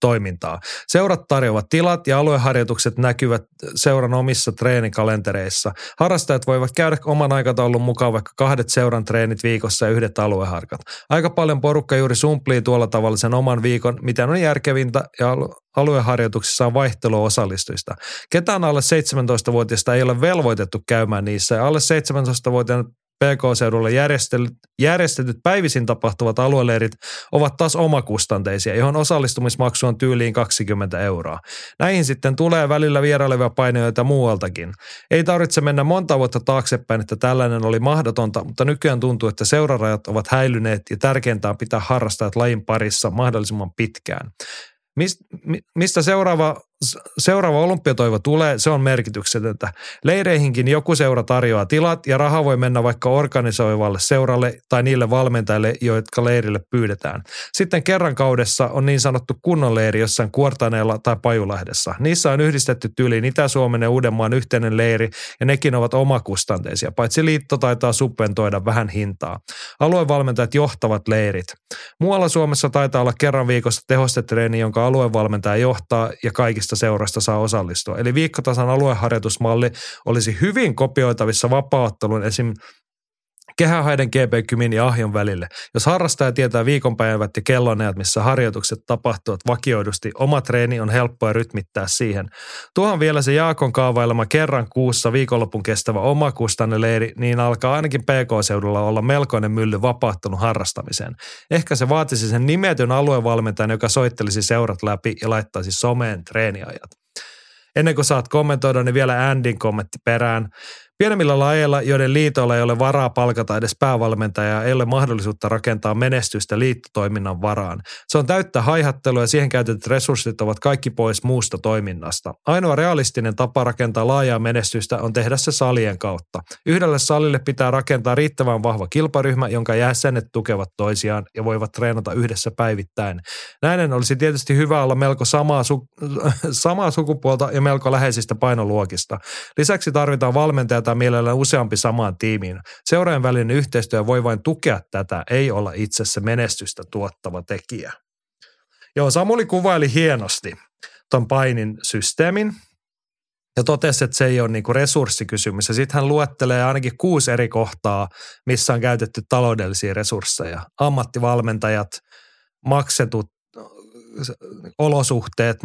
toimintaa. Seurat tarjoavat tilat ja alueharjoitukset näkyvät seuran omissa treenikalentereissa. Harrastajat voivat käydä oman aikataulun mukaan vaikka kahdet seuran treenit viikossa ja yhdet alueharkat. Aika paljon porukka juuri sumplii tuolla tavalla sen oman viikon, miten on järkevintä ja alueharjoituksissa on vaihtelua osallistujista. Ketään alle 17-vuotiaista ei ole velvoitettu käymään niissä ja alle 17-vuotiaana PK-seudulla järjestetyt päivisin tapahtuvat alueleirit ovat taas omakustanteisia, johon osallistumismaksu on tyyliin 20 euroa. Näihin sitten tulee välillä vierailevia painoja muualtakin. Ei tarvitse mennä monta vuotta taaksepäin, että tällainen oli mahdotonta, mutta nykyään tuntuu, että seurarajat ovat häilyneet ja tärkeintä on pitää harrastajat lajin parissa mahdollisimman pitkään. Mistä seuraava seuraava olympiatoivo tulee, se on merkityksetöntä. Leireihinkin joku seura tarjoaa tilat ja raha voi mennä vaikka organisoivalle seuralle tai niille valmentajille, jotka leirille pyydetään. Sitten kerran kaudessa on niin sanottu kunnon leiri jossain Kuortaneella tai Pajulahdessa. Niissä on yhdistetty tyyliin Itä-Suomen ja Uudenmaan yhteinen leiri ja nekin ovat omakustanteisia, paitsi liitto taitaa subventoida vähän hintaa. Aluevalmentajat johtavat leirit. Muualla Suomessa taitaa olla kerran viikossa tehostetreeni, jonka aluevalmentaja johtaa ja kaikista kaikista seurasta saa osallistua. Eli viikkotasan alueharjoitusmalli olisi hyvin kopioitavissa vapauttelun esim kehähaiden GP Kymin ja Ahjon välille. Jos harrastaja tietää viikonpäivät ja kellonajat, missä harjoitukset tapahtuvat vakioidusti, oma treeni on helppoa rytmittää siihen. Tuohon vielä se Jaakon kaavailema kerran kuussa viikonlopun kestävä omakustanne leiri, niin alkaa ainakin PK-seudulla olla melkoinen mylly vapauttelun harrastamiseen. Ehkä se vaatisi sen nimetyn aluevalmentajan, joka soittelisi seurat läpi ja laittaisi someen treeniajat. Ennen kuin saat kommentoida, niin vielä Andin kommentti perään. Pienemmillä lajeilla, joiden liitoilla ei ole varaa palkata edes päävalmentajaa, ei ole mahdollisuutta rakentaa menestystä liittotoiminnan varaan. Se on täyttä haihattelua ja siihen käytetyt resurssit ovat kaikki pois muusta toiminnasta. Ainoa realistinen tapa rakentaa laajaa menestystä on tehdä se salien kautta. Yhdelle salille pitää rakentaa riittävän vahva kilparyhmä, jonka jäsenet tukevat toisiaan ja voivat treenata yhdessä päivittäin. Näiden olisi tietysti hyvä olla melko samaa, su- samaa sukupuolta ja melko läheisistä painoluokista. Lisäksi tarvitaan valmentajat tai mielellään useampi samaan tiimiin. Seuraajan välinen yhteistyö voi vain tukea tätä, ei olla itse se menestystä tuottava tekijä. Joo, Samuli kuvaili hienosti ton painin systeemin ja totesi, että se ei ole niinku resurssikysymys. Ja sitten hän luettelee ainakin kuusi eri kohtaa, missä on käytetty taloudellisia resursseja. Ammattivalmentajat, maksetut olosuhteet,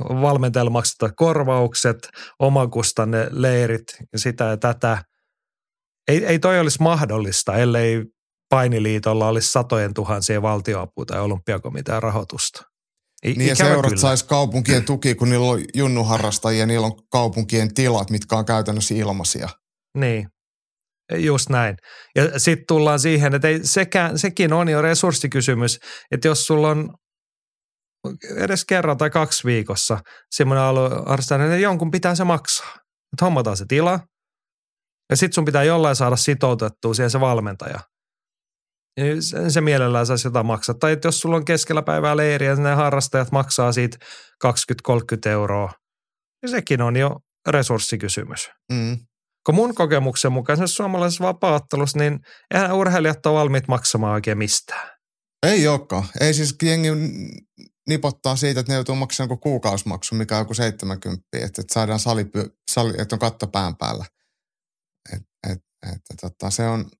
valmentajalle korvaukset, omakustanne leirit ja sitä ja tätä. Ei, ei toi olisi mahdollista, ellei painiliitolla olisi satojen tuhansien valtioapua tai olympiakomitean rahoitusta. I, niin ja seurat saisi kaupunkien tuki, kun niillä on junnuharrastajia, niillä on kaupunkien tilat, mitkä on käytännössä ilmaisia. Niin, just näin. Ja sitten tullaan siihen, että ei sekään, sekin on jo resurssikysymys, että jos sulla on edes kerran tai kaksi viikossa semmoinen alueharrastaja, niin jonkun pitää se maksaa. Että hommataan se tila ja sitten sun pitää jollain saada sitoutettua siihen se valmentaja. Ja se mielellään saisi jotain maksaa. Tai jos sulla on keskellä päivää leiriä ja ne harrastajat maksaa siitä 20-30 euroa, niin sekin on jo resurssikysymys. Mm. Kun mun kokemuksen mukaan suomalaisessa vapaattelussa, niin eihän urheilijat ole valmiit maksamaan oikein mistään. Ei olekaan. Ei siis jengi nipottaa siitä, että ne joutuu maksamaan joku kuukausimaksu, mikä on joku 70, että, että saadaan sali, sali, että on katto pään päällä. Et, et, et, tota, se on,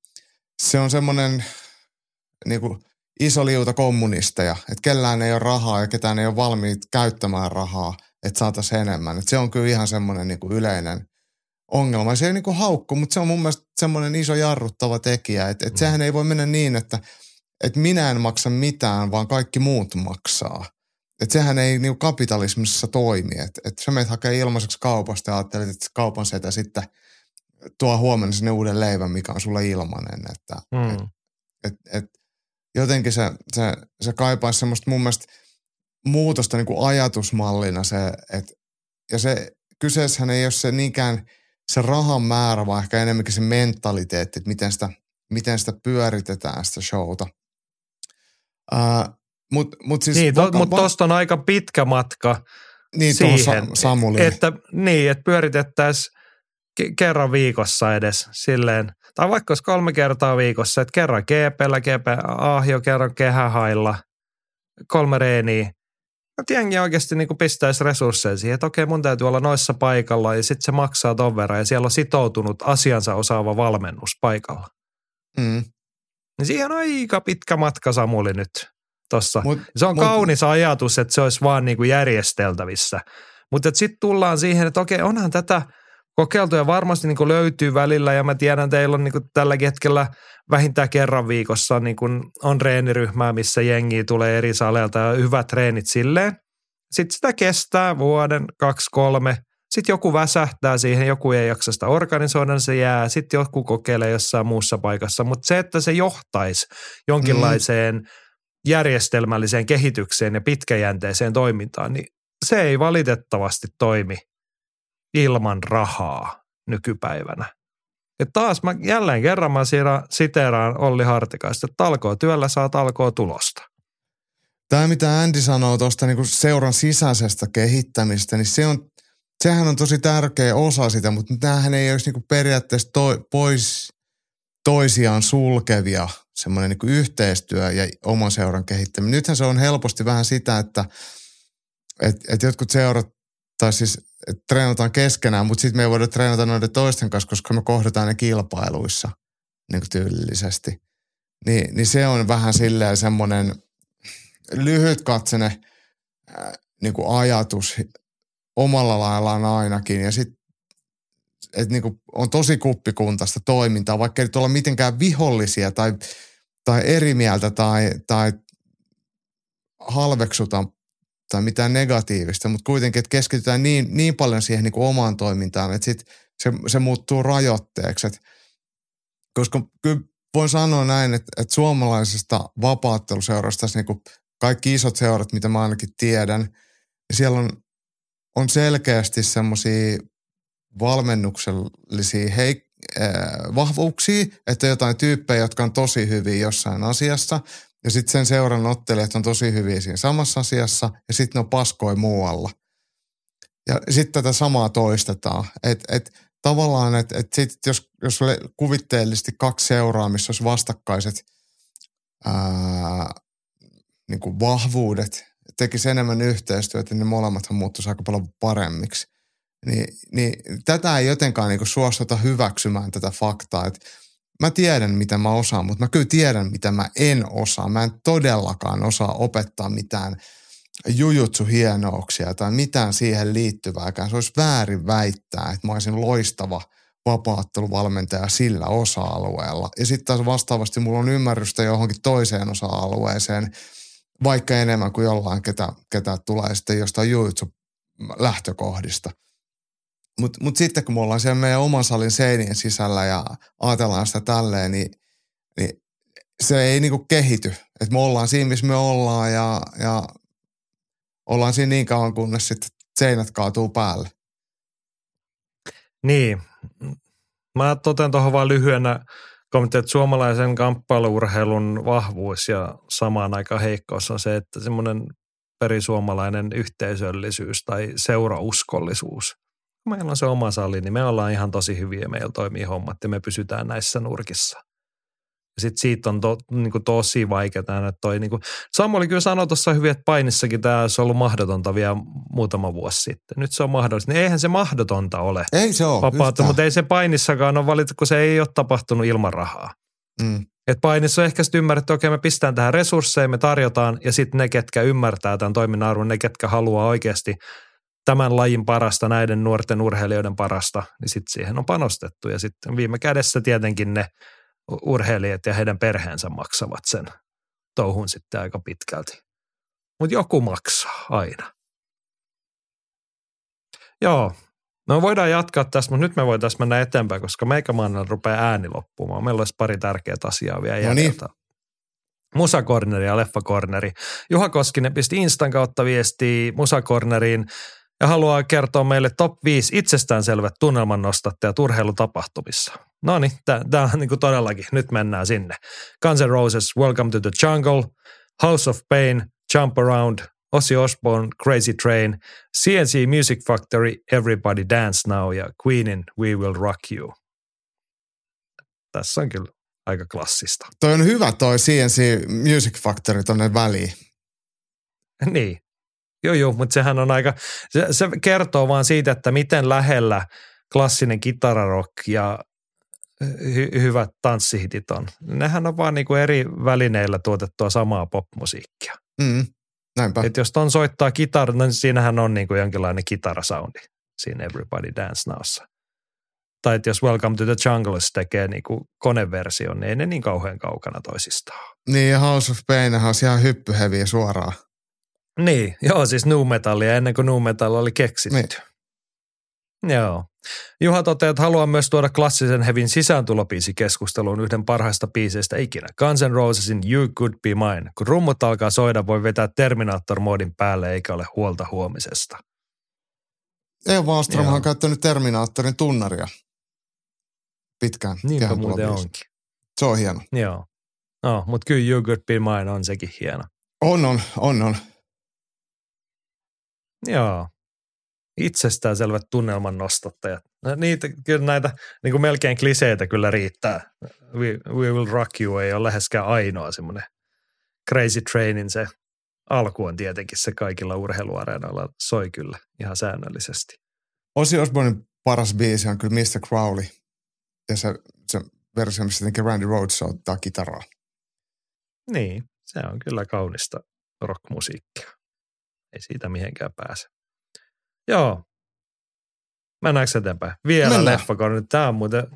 se on semmoinen niin kuin iso liuta kommunisteja, että kellään ei ole rahaa ja ketään ei ole valmiit käyttämään rahaa, että saataisiin enemmän. Et se on kyllä ihan semmoinen niin kuin yleinen ongelma. Se ei niin kuin haukku, mutta se on mun mielestä semmoinen iso jarruttava tekijä, että, että mm. sehän ei voi mennä niin, että, että minä en maksa mitään, vaan kaikki muut maksaa. Että sehän ei niin kapitalismissa toimi. Että et sä menet hakee ilmaiseksi kaupasta ja ajattelet, että kaupan setä sitten tuo huomenna sinne uuden leivän, mikä on sulle ilmanen. Että mm. et, et, et, jotenkin se, se, se kaipaisi semmoista mun mielestä muutosta niin kuin ajatusmallina se, että ja se kyseessähän ei ole se niinkään se rahan määrä, vaan ehkä enemmänkin se mentaliteetti, että miten sitä, miten sitä pyöritetään sitä showta. Mutta mut siis niin, to, mut tosta on aika pitkä matka niin, siihen, Samuli. että, niin, että pyöritettäisiin kerran viikossa edes silleen, tai vaikka olisi kolme kertaa viikossa, että kerran GPllä, GP Ahjo, kerran kehähailla, kolme reeniä. Että jengi oikeasti niin pistäisi resursseja siihen, että okei mun täytyy olla noissa paikalla ja sitten se maksaa ton verran ja siellä on sitoutunut asiansa osaava valmennus paikalla. Mm. Niin siihen on aika pitkä matka Samuli nyt tossa. Mut, se on mut, kaunis ajatus, että se olisi vaan niin kuin järjesteltävissä. Mutta sitten tullaan siihen, että okei, onhan tätä kokeiltu ja varmasti niin kuin löytyy välillä ja mä tiedän, että teillä on niin kuin tälläkin hetkellä vähintään kerran viikossa niin kuin on treeniryhmää, missä jengi tulee eri saleilta ja hyvät treenit silleen. Sitten sitä kestää vuoden, kaksi, kolme. Sitten joku väsähtää siihen, joku ei jaksa sitä organisoida, niin se jää. Sitten joku kokeilee jossain muussa paikassa. Mutta se, että se johtaisi jonkinlaiseen mm järjestelmälliseen kehitykseen ja pitkäjänteiseen toimintaan, niin se ei valitettavasti toimi ilman rahaa nykypäivänä. Ja taas mä jälleen kerran mä siteraan Olli Hartikaista, että talkoo työllä saa talkoo tulosta. Tämä, mitä Andy sanoo tuosta niin seuran sisäisestä kehittämistä, niin se on, sehän on tosi tärkeä osa sitä, mutta tämähän ei olisi niin periaatteessa to, pois toisiaan sulkevia semmoinen niin yhteistyö ja oman seuran kehittäminen. Nythän se on helposti vähän sitä, että et, et jotkut seurat tai siis treenataan keskenään, mutta sitten me ei voida treenata noiden toisten kanssa, koska me kohdataan ne kilpailuissa niin kuin tyylillisesti. Niin, niin se on vähän silleen semmoinen lyhytkatsene äh, niin kuin ajatus omalla laillaan ainakin. Ja sitten että niin kuin on tosi kuppikuntaista toimintaa, vaikka ei olla mitenkään vihollisia tai, tai eri mieltä tai, tai halveksuta tai mitään negatiivista, mutta kuitenkin, että keskitytään niin, niin paljon siihen niin kuin omaan toimintaan, että sit se, se muuttuu rajoitteeksi. Et, koska kyllä voin sanoa näin, että, että suomalaisesta vapaatteluseurasta niin kuin kaikki isot seurat, mitä mä ainakin tiedän, niin siellä on, on selkeästi semmoisia valmennuksellisia heik- äh, vahvuuksia, että jotain tyyppejä, jotka on tosi hyviä jossain asiassa, ja sitten sen seuran ottelijat on tosi hyviä siinä samassa asiassa, ja sitten ne on paskoi muualla. Ja sitten tätä samaa toistetaan. Että et, tavallaan, että et sit jos, jos kuvitteellisesti kaksi seuraa, missä olisi vastakkaiset ää, niin kuin vahvuudet, tekisi enemmän yhteistyötä, niin molemmathan muuttuisi aika paljon paremmiksi. Niin, niin tätä ei jotenkaan niin suostuta hyväksymään tätä faktaa, että mä tiedän, mitä mä osaan, mutta mä kyllä tiedän, mitä mä en osaa. Mä en todellakaan osaa opettaa mitään jujutsu hienouksia tai mitään siihen liittyvääkään. Se olisi väärin väittää, että mä olisin loistava vapaatteluvalmentaja sillä osa-alueella. Ja sitten taas vastaavasti mulla on ymmärrystä johonkin toiseen osa-alueeseen, vaikka enemmän kuin jollain, ketä, ketä tulee sitten jostain jujutsu lähtökohdista – mutta mut sitten kun me ollaan siellä meidän oman salin seinien sisällä ja ajatellaan sitä tälleen, niin, niin se ei niinku kehity. Et me ollaan siinä, missä me ollaan ja, ja ollaan siinä niin kauan, kunnes sitten seinät kaatuu päälle. Niin. Mä toten tuohon vain lyhyenä kommentti, että suomalaisen kamppailuurheilun vahvuus ja samaan aikaan heikkous on se, että semmoinen perisuomalainen yhteisöllisyys tai seurauskollisuus meillä on se oma sali, niin me ollaan ihan tosi hyviä, meillä toimii hommat ja me pysytään näissä nurkissa. Ja sitten siitä on to, niin kuin tosi vaikeaa, että toi niin kuin, Samueli kyllä sanoi tuossa hyvin, että painissakin tämä olisi ollut mahdotonta vielä muutama vuosi sitten. Nyt se on mahdollista. Niin eihän se mahdotonta ole. Ei se ole. Vapaata, mutta ei se painissakaan ole valittu, kun se ei ole tapahtunut ilman rahaa. Mm. Et painissa on ehkä sitten ymmärretty, että okei me pistetään tähän resursseja, me tarjotaan ja sitten ne, ketkä ymmärtää tämän toiminnan arvon, ne, ketkä haluaa oikeasti tämän lajin parasta, näiden nuorten urheilijoiden parasta, niin sitten siihen on panostettu. Ja sitten viime kädessä tietenkin ne urheilijat ja heidän perheensä maksavat sen touhun sitten aika pitkälti. Mutta joku maksaa aina. Joo, no voidaan jatkaa tässä, mutta nyt me voitaisiin mennä eteenpäin, koska meikämaanilla rupeaa ääni loppumaan. Meillä olisi pari tärkeää asiaa vielä no niin. Musakorneri ja Leffakorneri. Juha Koskinen pisti Instan kautta viestiä Musakorneriin ja haluaa kertoa meille top 5 itsestäänselvät tunnelman nostattajat urheilutapahtumissa. No niin, tämä on niin todellakin, nyt mennään sinne. Guns N' Roses, Welcome to the Jungle, House of Pain, Jump Around, Ozzy Osbourne, Crazy Train, CNC Music Factory, Everybody Dance Now ja Queenin We Will Rock You. Tässä on kyllä aika klassista. Toi on hyvä toi CNC Music Factory tonne väliin. niin, Joo, joo, mutta sehän on aika, se, se kertoo vaan siitä, että miten lähellä klassinen kitararock ja hy, hyvät tanssihitit on. Nehän on vaan niinku eri välineillä tuotettua samaa popmusiikkia. Mm, näinpä. Et jos ton soittaa kitara, niin siinähän on niinku jonkinlainen kitarasoundi siinä Everybody Dance Nowssa. Tai että jos Welcome to the Jungle tekee niinku koneversion, niin ei ne niin kauhean kaukana toisistaan. Niin House of Pain on ihan hyppyheviä suoraan. Niin, joo siis nu metallia ennen kuin nu metal oli keksitty. Niin. Joo. Juha toteaa, että haluaa myös tuoda klassisen hevin sisääntulopiisikeskusteluun yhden parhaista biiseistä ikinä. Guns N' Rosesin You Could Be Mine. Kun rummut alkaa soida, voi vetää Terminator-moodin päälle eikä ole huolta huomisesta. Ei Wallström on käyttänyt Terminaattorin tunnaria pitkään. Niinpä muuten onkin. Se on hieno. Joo. No, mutta kyllä You Could Be Mine on sekin hieno. On, on, on, on. Joo. Itsestäänselvät tunnelman nostattajat. No, niitä, kyllä näitä niin kuin melkein kliseitä kyllä riittää. We, we Will Rock You ei ole läheskään ainoa semmoinen Crazy Trainin se alku on tietenkin se kaikilla urheiluareenoilla soi kyllä ihan säännöllisesti. Ozzy Osbournein paras biisi on kyllä Mr. Crowley. Ja se, se versio, missä tietenkin Randy Rhodes ottaa kitaraa. Niin, se on kyllä kaunista rockmusiikkia. Ei siitä mihinkään pääse. Joo. Mennäänkö eteenpäin? Vielä Mennään. leffa, nyt tämä on muuten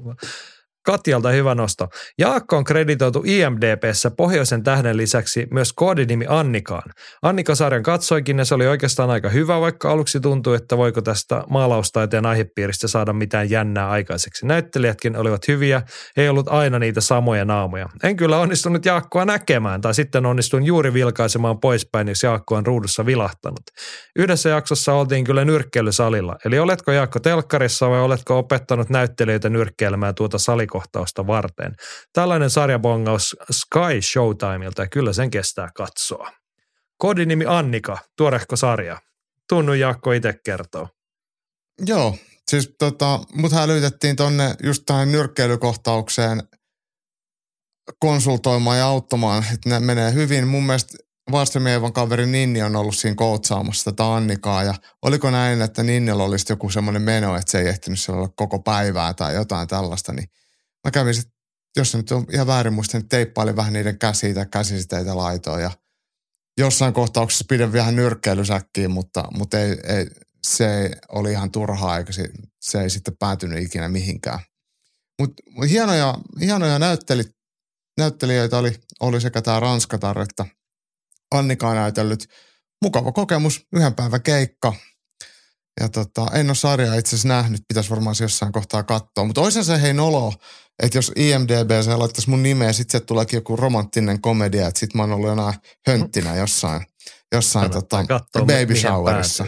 Katjalta hyvä nosto. Jaakko on kreditoitu IMDBssä Pohjoisen tähden lisäksi myös koodinimi Annikaan. Annika-sarjan katsoikin ja se oli oikeastaan aika hyvä, vaikka aluksi tuntui, että voiko tästä maalaustaiteen aihepiiristä saada mitään jännää aikaiseksi. Näyttelijätkin olivat hyviä, ei ollut aina niitä samoja naamoja. En kyllä onnistunut Jaakkoa näkemään tai sitten onnistuin juuri vilkaisemaan poispäin, jos Jaakko on ruudussa vilahtanut. Yhdessä jaksossa oltiin kyllä nyrkkeilysalilla, eli oletko Jaakko telkkarissa vai oletko opettanut näyttelijöitä nyrkkeilemään tuota salikohtausta varten? Tällainen sarjabongaus Sky Showtimeilta ja kyllä sen kestää katsoa. Kodinimi Annika, tuorehko sarja. Tunnu Jaakko itse kertoo. Joo, siis tota, mut hälytettiin tonne just tähän nyrkkeilykohtaukseen konsultoimaan ja auttamaan, että ne menee hyvin. Mun mielestä Vastremievan kaveri Ninni on ollut siinä koutsaamassa tätä Annikaa ja oliko näin, että Ninnillä olisi joku semmoinen meno, että se ei ehtinyt olla koko päivää tai jotain tällaista, niin mä kävin sitten, jos nyt on ihan väärin muista, niin teippailin vähän niiden käsiä tai käsisiteitä laitoa ja jossain kohtauksessa pidän vähän nyrkkeilysäkkiin, mutta, mutta ei, ei, se oli ihan turhaa eikä se, se ei sitten päätynyt ikinä mihinkään. Mutta mut hienoja, hienoja näytteli, näyttelijöitä oli, oli sekä tämä Ranskatar että Annika näytellyt. Mukava kokemus, yhden päivän keikka. Ja tota, en ole sarjaa itse asiassa nähnyt, pitäisi varmaan se jossain kohtaa katsoa. Mutta olisi se hei nolo, että jos IMDB se laittaisi mun nimeä, sitten se tuleekin joku romanttinen komedia, että sit mä oon ollut jonain hönttinä jossain, jossain tota, baby showerissa.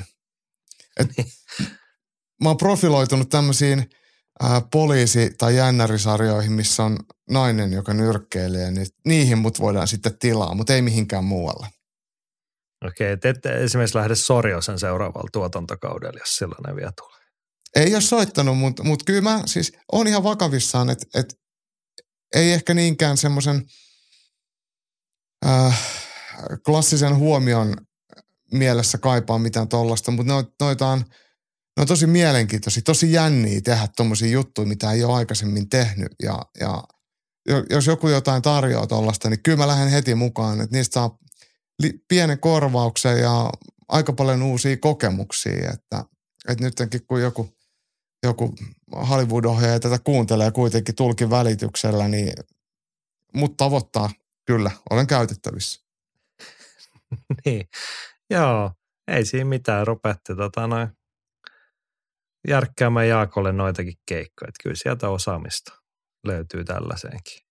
Et, mä oon profiloitunut tämmöisiin ää, poliisi- tai jännärisarjoihin, missä on nainen, joka nyrkkeilee, niin niihin mut voidaan sitten tilaa, mutta ei mihinkään muualle. Okei, te ette esimerkiksi lähde Sorjosen seuraavalla tuotantokaudella, jos sellainen vielä tulee. Ei ole soittanut, mutta mut kyllä mä siis on ihan vakavissaan, että et, ei ehkä niinkään semmoisen äh, klassisen huomion mielessä kaipaa mitään tollasta, mutta noit, noita on, ne on tosi mielenkiintoisia, tosi jänniä tehdä tommosia juttuja, mitä ei ole aikaisemmin tehnyt. Ja, ja jo- jos joku jotain tarjoaa tollasta, niin kyllä mä lähden heti mukaan, että niistä saa pienen korvauksen ja aika paljon uusia kokemuksia, että, että nytkin kun joku, joku Hollywood-ohjaaja tätä kuuntelee kuitenkin tulkin välityksellä, niin mut tavoittaa kyllä, olen käytettävissä. niin, joo, ei siinä mitään, rupeatte tota noin järkkäämään Jaakolle noitakin keikkoja, että kyllä sieltä osaamista löytyy tällaiseenkin.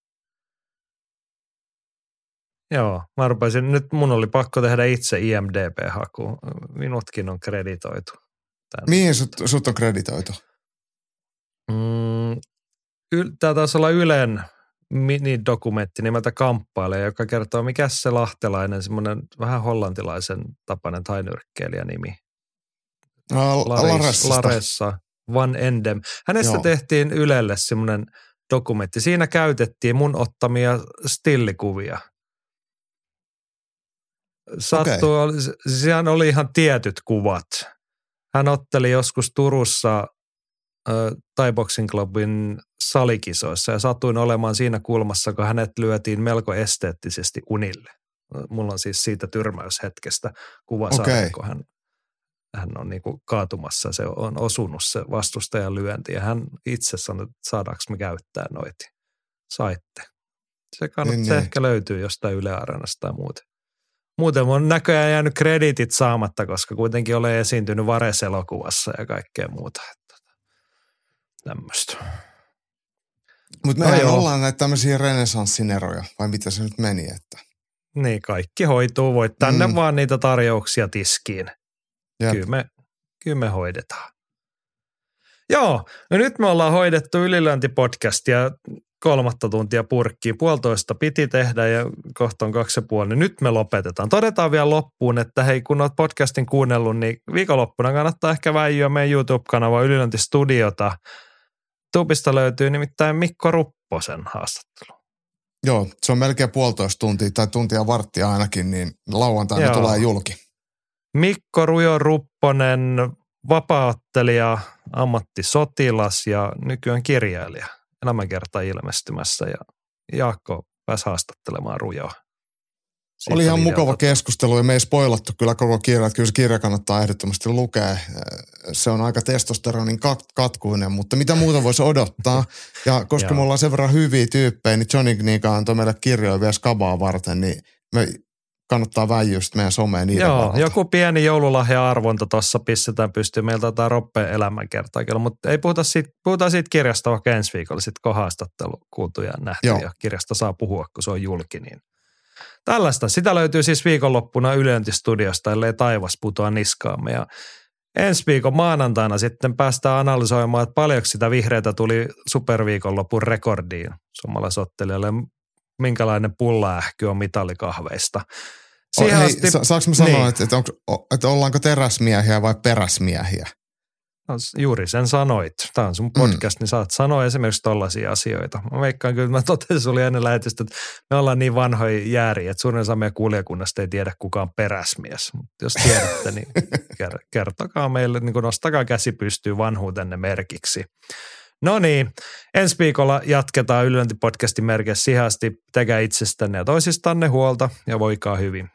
Joo, mä rupesin, nyt mun oli pakko tehdä itse IMDB-haku. Minutkin on kreditoitu. Tän. Mihin sut, sut on kreditoitu? Mm, yl, tämä taisi olla Ylen minidokumentti nimeltä Kamppaile, joka kertoo, mikä se lahtelainen, semmoinen vähän hollantilaisen tapainen tainyrkkeilijä nimi. No, Laressasta. Laressa Van Endem. Hänestä Joo. tehtiin Ylelle semmoinen dokumentti. Siinä käytettiin mun ottamia stillikuvia. Sattuu, okay. sehän oli ihan tietyt kuvat. Hän otteli joskus Turussa ö, Thai Boxing Clubin salikisoissa ja satuin olemaan siinä kulmassa, kun hänet lyötiin melko esteettisesti unille. Mulla on siis siitä tyrmäyshetkestä kuvasarja, Okei. kun hän, hän on niinku kaatumassa. Se on osunut se vastustajan lyönti ja hän itse sanoi, että saadaanko me käyttää noita. Saitte. Se kannattaa, Niin, niin. ehkä löytyy jostain Yle Areenasta tai muuten. Muuten on näköjään jäänyt krediitit saamatta, koska kuitenkin olen esiintynyt Vares-elokuvassa ja kaikkea muuta. Että Tämmöistä. Mutta No mehän joo. ollaan näitä tämmöisiä renesanssineroja, vai mitä se nyt meni, että Niin, kaikki hoituu. Voit tänne Mm. mm. vaan niitä tarjouksia tiskiin. Jep. Kyllä me, kyllä me hoidetaan. Joo, no nyt me ollaan hoidettu ylilöintipodcastia kolmatta tuntia purkkiin. Puolitoista piti tehdä ja kohta on kaksi ja puoli. Niin nyt me lopetetaan. Todetaan vielä loppuun, että hei kun olet podcastin kuunnellut, niin viikonloppuna kannattaa ehkä väijyä meidän YouTube-kanava Ylilöintistudiota. Tubista löytyy nimittäin Mikko Rupposen haastattelu. Joo, se on melkein puolitoista tuntia tai tuntia varttia ainakin, niin lauantaina Joo. tulee julki. Mikko Rujo Rupponen, vapaattelija, ammattisotilas ja nykyään kirjailija. Elämänkerta ilmestymässä ja Jaakko pääsi haastattelemaan Rujoa. Siitä Oli ihan mukava keskustelu ja me ei spoilattu kyllä koko kirja, että kyllä se kirja kannattaa ehdottomasti lukea. Se on aika testosteronin kat- katkuinen, mutta mitä muuta voisi odottaa. Ja koska me ollaan sen verran hyviä tyyppejä, niin Johnny Kniga antoi meille kirjoja vielä skabaa varten, niin me kannattaa väijyä sit meidän someen niiden Joo, varalta. joku pieni joululahja-arvonta tuossa pistetään pystyyn. Meiltä taitaa Roppe elämänkertaa kyllä, mutta ei puhuta siitä, puhutaan siitä kirjasta vaikka ensi viikolla, sitten kun haastattelu kuultu ja nähty Joo. ja kirjasta saa puhua, kun se on julki. Niin. Tällaista. Sitä löytyy siis viikonloppuna Ylentistudiosta, ellei taivas putoa niskaamme. Ja ensi viikon maanantaina sitten päästään analysoimaan, että paljonko sitä vihreitä tuli superviikonlopun rekordiin suomalaisottelijalle. Minkälainen pullaähky on mitalikahveista. Oh, Siihen hei, asti- sa- saanko mä sanoa, Niin. että, että, onko, että ollaanko teräsmiehiä vai peräsmiehiä? No, juuri sen sanoit. Tämä on sun podcast, mm. niin saat sanoa esimerkiksi tollaisia asioita. Mä veikkaan kyllä, mä totesin sulle ennen lähetystä, että me ollaan niin vanhoja jääriä, että suurin osa meidän kuulijakunnasta ei tiedä kukaan peräsmies. Mutta jos tiedätte, niin ker- kertokaa meille, niin nostakaa käsi pystyy vanhuutenne merkiksi. No niin, ensi viikolla jatketaan Ylönti-podcastin merkeissä. Siihen asti tekää itsestänne ja toisistanne huolta ja voikaa hyvin.